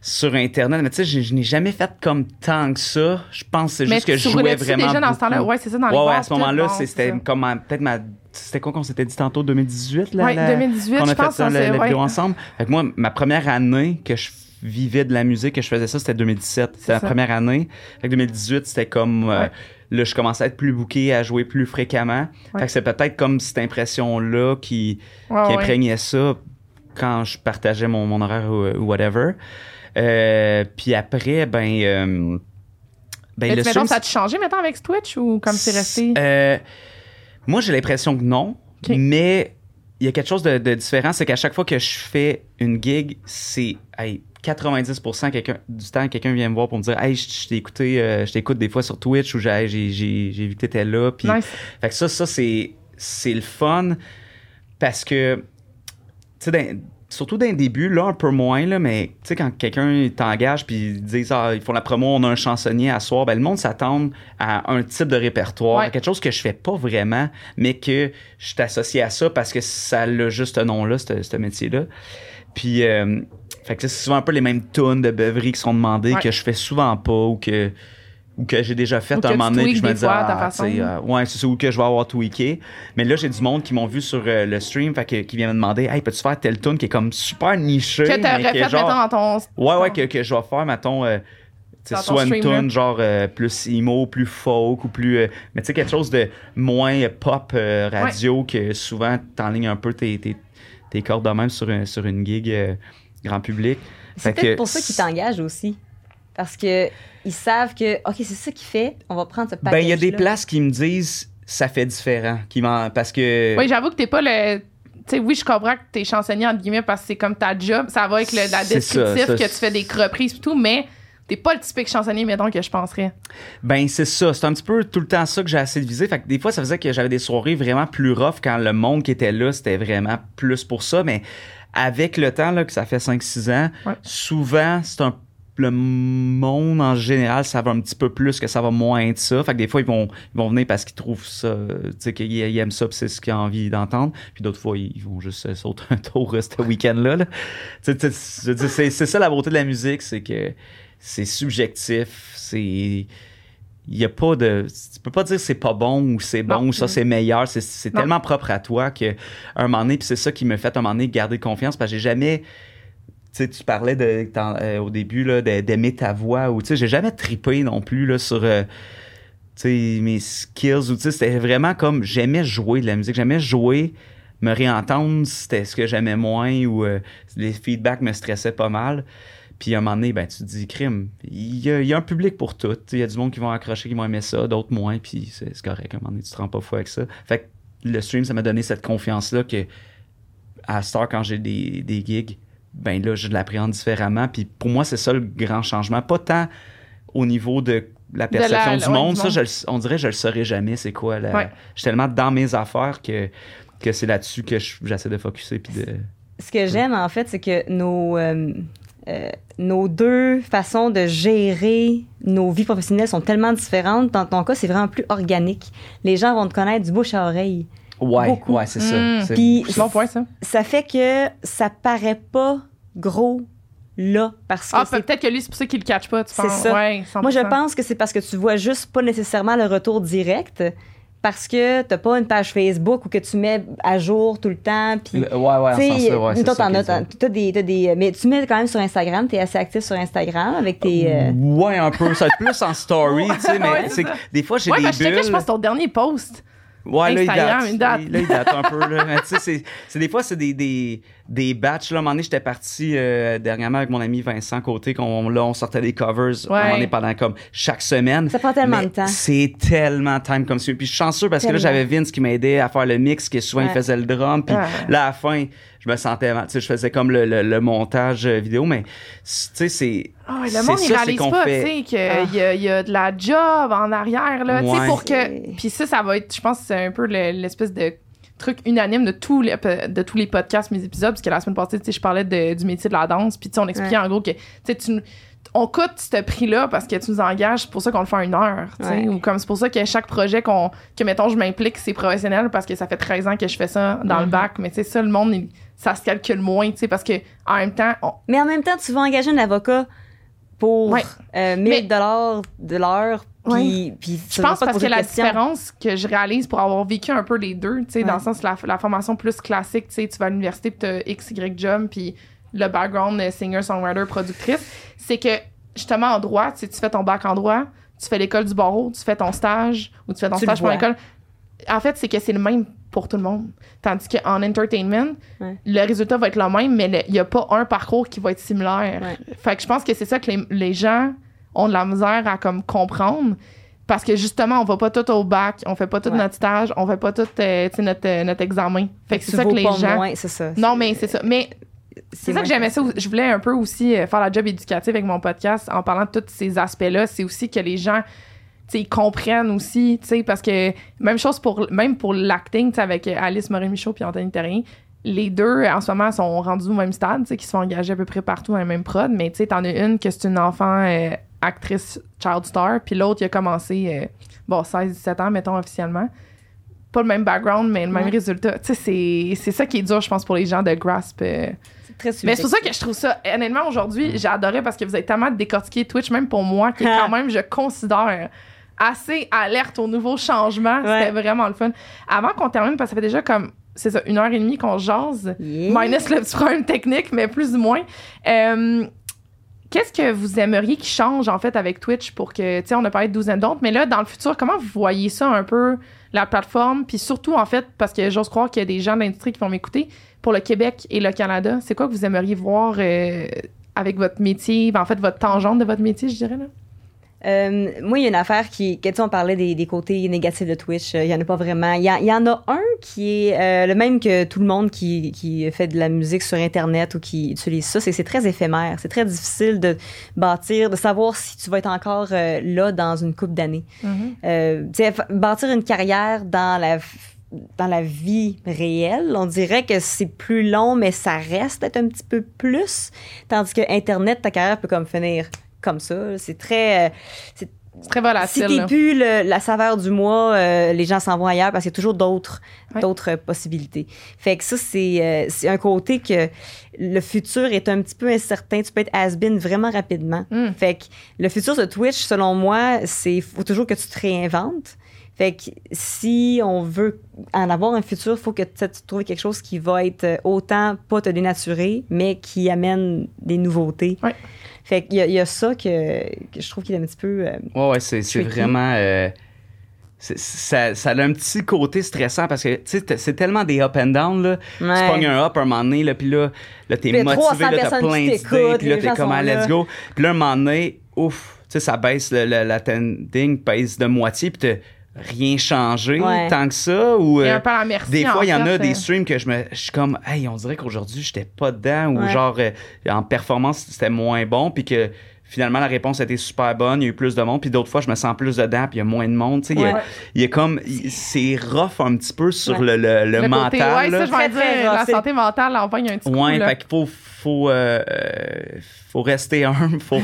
sur Internet. Mais tu sais, je, je n'ai jamais fait comme tant que ça. Je pense que c'est Mais juste que je jouais vraiment. déjà dans ce temps-là? Ouais, c'est ça, dans les Ouais, ouais, bars, à ce moment-là, c'est- c'est c'était comme ma- peut-être ma. C'était quoi qu'on s'était dit tantôt, 2018? Là, Ouais, la- 2018, qu'on a je fait pense, ça, s'est- la ouais. ensemble. Fait que moi, ma première année que je vivais de la musique, que je faisais ça, c'était 2017. C'était la ça. première année. Fait que 2018, c'était comme... euh. Là, je commençais à être plus booké, à jouer plus fréquemment. Ouais. Fait que c'est peut-être comme cette impression-là qui, Ouais, qui imprégnait ça quand je partageais mon, mon horaire ou, whatever. Euh, puis après, ben... euh, ben Mais le tu- mettons, stream, ça a changé, maintenant avec Twitch ou comme c'est resté? euh, moi, j'ai l'impression que non, mais il y a quelque chose de, de différent, c'est qu'à chaque fois que je fais une gig, c'est hey, 90% quelqu'un, du temps, quelqu'un vient me voir pour me dire Hey, je, t'ai écouté, euh, je t'écoute des fois sur Twitch ou j'ai, vu que t'étais là. Puis, Nice. fait que ça, ça c'est, c'est le fun parce que, tu sais, dans- surtout dans les débuts, là, un peu moins, là, mais tu sais, quand quelqu'un t'engage puis ils disent, ah, ils font la promo, on a un chansonnier à soir, ben, le monde s'attend à un type de répertoire, Ouais. à quelque chose que je fais pas vraiment, mais que je suis associé à ça parce que ça a juste ce nom-là, ce ce métier-là. Puis, euh, fait que c'est souvent un peu les mêmes tunes de beuverie qui sont demandées Ouais. que je fais souvent pas ou que ou que j'ai déjà fait Ou un moment donné puis je me des dis fois à ta ah, euh, ouais c'est ça ou que je vais avoir tweaké mais là j'ai du monde qui m'ont vu sur euh, le stream fait que, qui vient me demander hey peux-tu faire telle tune qui est comme super nichée Que mais t'aurais qui est fait, genre- mettons, dans ton. ouais ouais que, que je vais faire mettons euh, soit une tune genre euh, plus emo plus folk ou plus euh, mais tu sais quelque chose de moins pop euh, radio que souvent t'enlignes un peu tes, tes, tes cordes de même sur, un- sur une gig grand public C'est peut-être que pour ça qu'ils t'engagent aussi. Parce que ils savent que, OK, c'est ça qu'il fait, on va prendre ce package Ben, il y a des places qui me disent ça fait différent. Qui m'en- parce que. Oui, j'avoue que t'es pas le. Tu sais, oui, je comprends que t'es chansonnier, entre guillemets, parce que c'est comme ta job. Ça va avec le, la ça, descriptif ça, que tu fais des reprises et tout, mais t'es pas le typique chansonnier, mettons, que je penserais. Ben, c'est ça. C'est un petit peu tout le temps ça que j'ai essayé de viser. Fait que des fois, ça faisait que j'avais des soirées vraiment plus rough quand le monde qui était là, c'était vraiment plus pour ça. Mais avec le temps, là, que ça fait 5-6 ans, Ouais. souvent, c'est un le monde en général, ça va un petit peu plus que ça va moins être ça. Fait que des fois, ils vont, ils vont venir parce qu'ils trouvent ça, euh, tu sais, qu'ils ils aiment ça, c'est ce qu'ils ont envie d'entendre. Puis d'autres fois, ils vont juste sauter un tour euh, ce week-end-là. là. C'est ça la beauté de la musique, c'est que c'est subjectif, c'est il y a pas de tu peux pas dire c'est pas bon ou c'est bon Non. ou ça c'est meilleur c'est tellement propre à toi que un moment donné puis c'est ça qui me fait un moment donné garder confiance parce que j'ai jamais tu sais tu parlais de euh, au début là d'aimer ta voix ou tu sais j'ai jamais tripé non plus là sur euh, tu sais mes skills ou tu sais c'était vraiment comme j'aimais jouer de la musique j'aimais jouer me réentendre c'était ce que j'aimais moins ou euh, les feedbacks me stressaient pas mal puis à un moment donné, ben, tu te dis, crime, il y, a, il y a un public pour tout. Il y a du monde qui vont accrocher, qui vont aimer ça, d'autres moins, puis c'est correct. À un moment donné, tu te rends pas fou avec ça. Fait que le stream, ça m'a donné cette confiance-là que à Star, quand j'ai des, des gigs, ben là, je l'appréhende différemment. Puis pour moi, c'est ça le grand changement. Pas tant au niveau de la De la- perception ouais, du du monde. Ça, je on dirait que je le saurais jamais, c'est quoi. La... Ouais. Je suis tellement dans mes affaires que, que c'est là-dessus que je- j'essaie de focuser. Puis de... ce que j'aime, en fait, c'est que nos, euh, euh, nos deux façons de gérer nos vies professionnelles sont tellement différentes. Dans ton cas, c'est vraiment plus organique. Les gens vont te connaître du bouche à oreille. Ouais, Beaucoup. ouais, c'est ça. Mm. C'est- Puis C'est bon point, ça. ça fait que ça paraît pas gros là parce que Ah, c'est peut-être que lui, c'est pour ça qu'il le catch pas, tu C'est penses? ça. Ouais, 100%. Moi, je pense que c'est parce que tu vois juste pas nécessairement le retour direct, parce que t'as pas une page Facebook où que tu mets à jour tout le temps. Puis, Le- ouais, ouais, en sens, ouais, des, t'as des, mais tu mets quand même sur Instagram, t'es assez actif sur Instagram avec tes. euh, Ouais, un peu. Ça va être plus en story, tu sais, mais Ouais, c'est des fois, j'ai Ouais, des parce que je bulles. pense, ton dernier post. Ouais, là, il Instagram, date. il date. Là, il date un peu, là. Mais tu sais, c'est- c'est des fois, c'est des, des, des batchs, là. À un moment donné, j'étais parti euh, dernièrement avec mon ami Vincent Côté, qu'on, là, on sortait des covers. À un moment donné, pendant comme chaque semaine. Ça prend tellement Mais de temps. C'est tellement time comme ça. Puis je suis chanceux parce que là, j'avais Vince qui m'aidait à faire le mix, qui souvent, il Ouais. faisait le drum. Puis Ah. là, à la fin, je me sentais mal. Tu sais, je faisais comme le, le, le montage euh, vidéo, mais tu sais, c'est. Ah ouais, c'est le monde, ça, il réalise pas, tu sais, qu'il Ah. y, a, il y a de la job en arrière, là, tu sais, Ouais. pour que... Puis ça, ça va être, je pense, que c'est un peu le- l'espèce de truc unanime de tous les de tous les podcasts, mes épisodes, parce que la semaine passée, tu sais, je parlais de- du métier de la danse, puis on expliquait en gros que, tu on coûte ce prix-là parce que tu nous engages, c'est pour ça qu'on le fait une heure, tu sais, Ouais. ou comme c'est pour ça que chaque projet qu'on, que, mettons, je m'implique, c'est professionnel parce que ça fait 13 ans que je fais ça dans le Mhm. bac, mais tu sais, ça, le monde, il- ça se calcule moins, tu sais, parce que en même temps, on- Mais en même temps, tu vas engager un avocat pour Ouais. euh, 1000 Mais- dollars de l'heure, puis, puis Je pense parce que la différence différence que je réalise pour avoir vécu un peu les deux, tu sais, dans Ouais. le sens la, la formation plus classique, tu sais, tu vas à l'université puis t'as X, Y job puis le background singer, songwriter, productrice, c'est que justement en droit, tu sais, tu fais ton bac en droit, tu fais l'école du barreau, tu fais ton stage ou tu fais ton Tu stage pour l'école. En fait, c'est que c'est le même pour tout le monde. Tandis qu'en entertainment, Ouais. le résultat va être le même, mais il n'y a pas un parcours qui va être similaire. Ouais. Fait que je pense que c'est ça que les, les gens ont de la misère à comme comprendre. Parce que justement, on va pas tout au bac, on fait pas tout Ouais. notre stage, on fait pas tout euh, notre, euh, notre examen. Fait que c'est ça que les pas gens. moins, c'est ça. Non, mais c'est ça. Mais c'est ça que j'aimais ça. Je voulais un peu aussi euh, faire la job éducative avec mon podcast en parlant de tous ces aspects-là. C'est aussi que les gens ils comprennent aussi, parce que même chose pour même pour l'acting, avec euh, Alice Morin-Michaud puis Anthony Terrien, les deux en ce moment sont rendus au même stade, qui sont engagés à peu près partout dans la même prod, mais tu sais, t'en as une que c'est une enfant euh, actrice child star, puis l'autre il a commencé euh, bon 16-17 ans mettons officiellement. Pas le même background, mais le même Ouais. résultat. Tu sais, c'est- c'est ça qui est dur, je pense, pour les gens de grasp. euh, C'est très mais c'est pour ça que je trouve ça, honnêtement, aujourd'hui, j'ai adoré parce que vous avez tellement décortiqué Twitch, même pour moi, qui est quand même, je considère assez alerte aux nouveaux changements. Ouais. C'était vraiment le fun. Avant qu'on termine, parce que ça fait déjà comme, c'est ça, une heure et demie qu'on jase, Yeah. minus le petit problème technique, mais plus ou moins. Euh, Qu'est-ce que vous aimeriez qui change, en fait, avec Twitch pour que, tu sais, on a parlé de douzaine d'autres, mais là, dans le futur, comment vous voyez ça un peu, la plateforme, puis surtout, en fait, parce que j'ose croire qu'il y a des gens de l'industrie qui vont m'écouter, pour le Québec et le Canada, c'est quoi que vous aimeriez voir euh, avec votre métier, ben, en fait, votre tangente de votre métier, je dirais, là? Euh, moi, il y a une affaire qui, que, tu sais, on parlait des, des côtés négatifs de Twitch. euh, Il y en a pas vraiment. Il y, a- il y en a un qui est euh, le même que tout le monde qui, qui fait de la musique sur Internet ou qui utilise ça. C'est très éphémère. C'est très difficile de bâtir, de savoir si tu vas être encore euh, là dans une couple d'années. Euh, tu sais, bâtir une carrière dans la dans la vie réelle, on dirait que c'est plus long, mais ça reste être un petit peu plus. Tandis que Internet, ta carrière peut comme finir comme ça. C'est très. euh, c'est- très si volatile. t'es là. plus le- la saveur du mois, euh, les gens s'en vont ailleurs parce qu'il y a toujours d'autres euh, possibilités. Fait que ça, c'est euh, c'est un côté que le futur est un petit peu incertain. Tu peux être has-been vraiment rapidement. Mm. Fait que le futur de Twitch, selon moi, c'est faut toujours que tu te réinventes. Fait que si on veut en avoir un futur, faut que tu trouves quelque chose qui va être autant pas te dénaturer, mais qui amène des nouveautés. Fait qu'il y, a- il y a ça que, que je trouve qu'il est un petit peu. euh, Ouais, ouais, c'est vraiment. euh, ça, ça a un petit côté stressant parce que tu c'est tellement des up and down. Là. Tu Ouais. pognes un up un moment donné, là, puis là, là t'es motivé, 300 là, t'as plein d'idées, puis là, t'es comme, ah, let's go. Puis là, un moment donné, ouf, tu sais, ça baisse, le, le- la tending baisse de moitié, puis t'as rien changé Ouais. tant que ça. Ou, Il y a euh, un peu à la merci, des fois, il y en a euh. des streams que je me je suis comme, hey, on dirait qu'aujourd'hui, j'étais pas dedans, ou Ouais. genre, euh, en performance, c'était moins bon, puis que finalement, la réponse a été super bonne, il y a eu plus de monde, puis d'autres fois, je me sens plus dedans, puis il y a moins de monde. Tu sais, il y a- Ouais. il y a comme. C'est rough un petit peu sur Ouais. le, le, le Le mental. côté, ça, je vais dire, la santé mentale, a un petit coup, Ouais, là. fait qu'il faut, faut, euh, euh, faut rester humble, faut,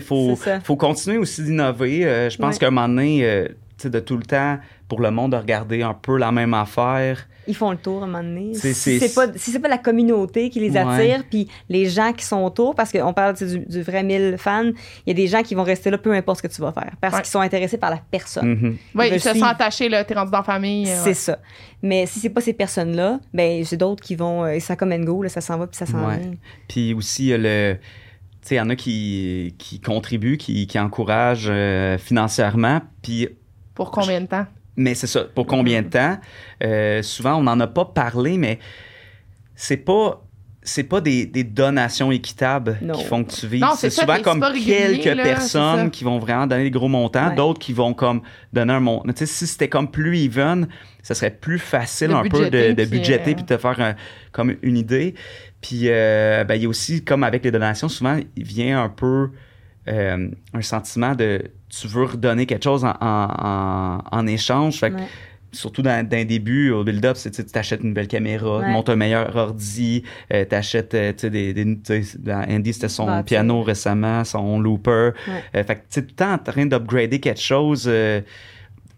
faut, faut continuer aussi d'innover. Euh, je pense Ouais. qu'à un moment donné, euh, de tout le temps, pour le monde, de regarder un peu la même affaire. Ils font le tour à un moment donné. C'est- Si c'est- c'est pas, si c'est pas la communauté qui les attire, puis les gens qui sont autour, parce qu'on parle du, du vrai 1000 fans, il y a des gens qui vont rester là peu importe ce que tu vas faire, parce Ouais. qu'ils sont intéressés par la personne. Mhm. Oui, ils se sont attachés, là, t'es rendu dans la famille. euh, C'est ouais. ça. Mais si c'est pas ces personnes-là, ben c'est d'autres qui vont, euh, ça comme and go, là, ça s'en va puis ça s'en Ouais. vient. Puis aussi, il y a le. Tu sais, il y en a qui, qui contribuent, qui, qui encouragent euh, financièrement. Puis Pour combien de temps? Mais c'est ça. Pour combien de temps? Euh, souvent, on n'en a pas parlé, mais c'est pas. C'est pas des, des donations équitables qui font que tu vis. Non, c'est ça, souvent comme régulier, quelques là, personnes qui vont vraiment donner des gros montants, Ouais. d'autres qui vont comme donner un montant. Tu sais, si c'était comme plus even, ça serait plus facile De un peu de, de budgéter euh, puis de te faire un- comme une idée. Puis euh, ben, il y a aussi, comme avec les donations, souvent, il vient un peu euh, un sentiment de tu veux redonner quelque chose en, en, échange. Fait que Ouais. surtout dans, dans les débuts, au build-up, c'est tu t'achètes une nouvelle caméra, Ouais. tu montes un meilleur ordi, euh, t'achètes, euh, tu sais, des, dans Andy, c'était son Bah, piano récemment, son looper. Ouais. Euh, fait que tu sais, tout le temps en train d'upgrader quelque chose euh,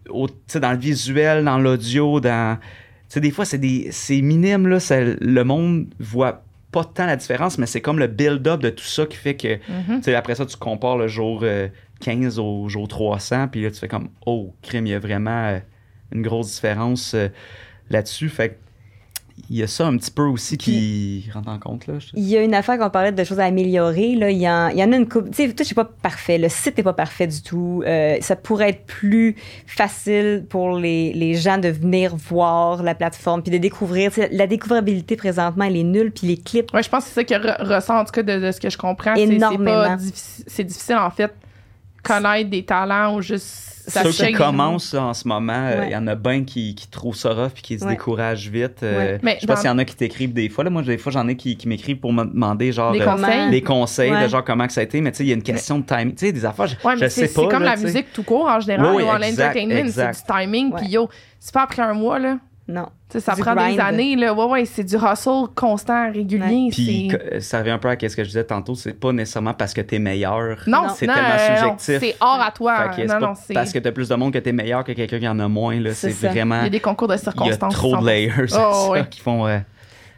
au- dans le visuel, dans l'audio, dans... Tu sais, des fois, c'est des c'est minime, là, ça- le monde voit pas tant la différence, mais c'est comme le build-up de tout ça qui fait que, Mhm. tu sais, après ça, tu compares le jour 15 au jour 300, puis là, tu fais comme, oh, crime, il y a vraiment euh, une grosse différence euh, là-dessus. Fait que il y a ça un petit peu aussi qui rentre en compte, là. Il y a une affaire qu'on parlait de choses à améliorer. Là. Il, y en, il y en a une couple. Tu sais, tout n'est pas parfait. Le site n'est pas parfait du tout. Euh, ça pourrait être plus facile pour les, les gens de venir voir la plateforme puis de découvrir. Tu sais, la découvrabilité présentement, elle est nulle. Puis les clips, Ouais, je pense que c'est ça que re- ressent, en tout cas, de, de ce que je comprends. Énormément. c'est difficile, en fait, connaître des talents ou juste Ceux qui commencent en ce moment, euh, il Ouais. y en a bien qui, qui trouvent ça rough puis qui se Ouais. découragent vite. euh, Ouais. Mais je sais pas dans- s'il y en a qui t'écrivent des fois. Là, moi, des fois, j'en ai qui, qui m'écrivent pour me demander genre Des euh, conseils? des conseils Ouais. de genre comment que ça a été. Mais tu sais, il y a une question de timing. Tu sais, des affaires, je, Ouais, je mais sais c'est pas. c'est comme là, la musique tout court en général, Oui, ou exact, l'entertainment, c'est du timing. Puis yo, c'est pas après un mois, là. Non. Tu sais, ça Du prend des années, là. Ouais, ouais, c'est du hustle constant, régulier. Puis ça revient un peu à ce que je disais tantôt. C'est pas nécessairement parce que t'es meilleur. Non, c'est non, tellement euh, non, subjectif. C'est hors à toi. Fait que c'est Non, pas non, c'est. parce que t'as plus de monde que t'es meilleur que quelqu'un qui en a moins. là. C'est vraiment. Il y a des concours de Il y a circonstances. trop de layers Oh, ça, ouais. qui font. euh,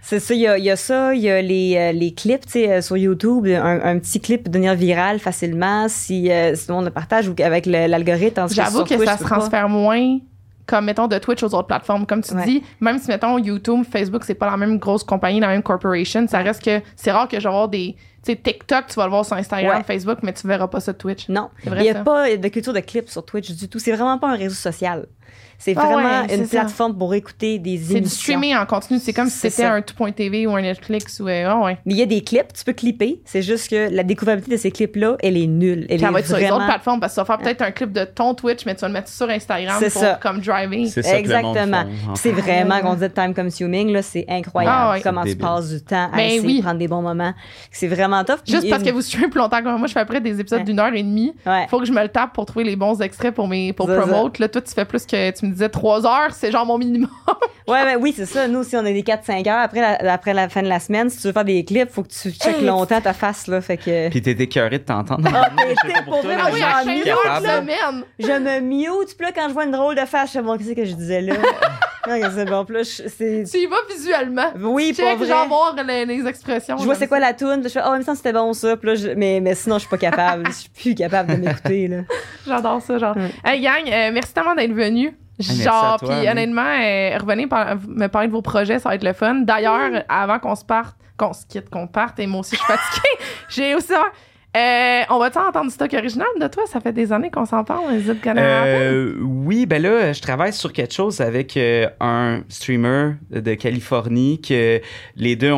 C'est ça, il y a, il y a ça, il y a les, euh, les clips, tu sais, euh, sur YouTube, un, un petit clip peut devenir viral facilement si, euh, si on le partage ou avec le- l'algorithme. J'avoue que Twitch, ça se pas. transfère moins comme mettons de Twitch aux autres plateformes comme tu Ouais. dis même si mettons YouTube Facebook c'est pas la même grosse compagnie la même corporation ça reste que c'est rare que je vais des tu sais TikTok tu vas le voir sur Instagram Ouais. Facebook mais tu verras pas ça Twitch Non, il n'y a ça. pas de culture de clips sur Twitch du tout. C'est vraiment pas un réseau social. C'est Ah vraiment ouais, c'est une ça. plateforme pour écouter des c'est du émissions. streaming en continu c'est comme si C'est c'était ça. un tout.tv ou un Netflix ou euh, ah ouais Mais il y a des clips, tu peux clipper. C'est juste que la découvrabilité de ces clips-là, elle est nulle. Elle Puis elle est va être sur les vraiment... autres plateformes parce que tu vas faire peut-être un clip de ton Twitch mais tu vas le mettre sur Instagram C'est pour ça. comme driving C'est ça que le monde Exactement. C'est vraiment, qu'on disait time consuming, là, c'est incroyable Ah ouais. comment tu passes du temps à Ben essayer oui. de prendre des bons moments. C'est vraiment tough. Puis juste parce que vous suivez plus longtemps que moi je fais après des épisodes Ouais. d'une heure et demie Ouais. faut que je me le tape pour trouver les bons extraits pour mes pour ça. promote là toi tu fais plus que tu me disais trois heures c'est genre mon minimum Ouais, ben oui, c'est ça. Nous, si on a des 4-5 heures après la, après la fin de la semaine, si tu veux faire des clips, faut que tu checkes Hey, longtemps ta face, là. Fait que. Puis t'es écœuré de t'entendre. Ah, pour vrai, ah je à suis j'en ai chaque heure capable. semaine Je me mute, puis là, quand je vois une drôle de face, je sais bon, qu'est-ce que je disais là? c'est bon, là, je- tu y vas visuellement Oui, pour check vrai. genre voir les, les expressions Je vois c'est quoi la toune, puis je fais, oh, en même temps, c'était bon ça, puis là, je- mais, mais sinon, je suis pas capable. Je suis plus capable de m'écouter, là. j'adore ça genre Ouais. hey gang euh, merci tellement d'être venu genre puis honnêtement euh, revenez par- me parler de vos projets ça va être le fun d'ailleurs avant qu'on se parte qu'on se quitte qu'on parte et moi aussi je suis fatiguée j'ai aussi euh, on va-tu entendre du stock original de toi? Ça fait des années qu'on s'en parle, les autres Euh, oui, ben là, je travaille sur quelque chose avec euh, un streamer de Californie que les deux, on,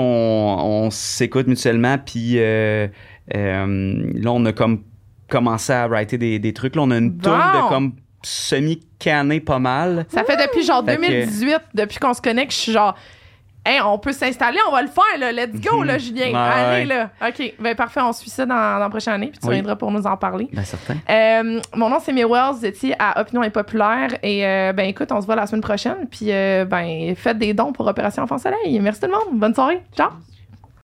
on s'écoute mutuellement, puis euh, euh, là, on a comme commencé à writer des, des trucs. Là, on a une Bon. tourne de comme semi-canné pas mal. Ça fait depuis genre Fait que- 2018, depuis qu'on se connecte, je suis genre Hey, on peut s'installer, on va le faire, là. Let's go, là, Julien. Ouais, Allez, ouais. là. OK. Ben, parfait. On suit ça dans, dans la prochaine année, puis tu Oui. reviendras pour nous en parler. Ben, certain. Euh, mon nom, c'est May Wells. Vous étiez à Opinion Impopulaire. Et, euh, ben, écoute, on se voit la semaine prochaine. Puis, euh, ben, faites des dons pour Opération Enfant Soleil. Merci tout le monde. Bonne soirée. Ciao.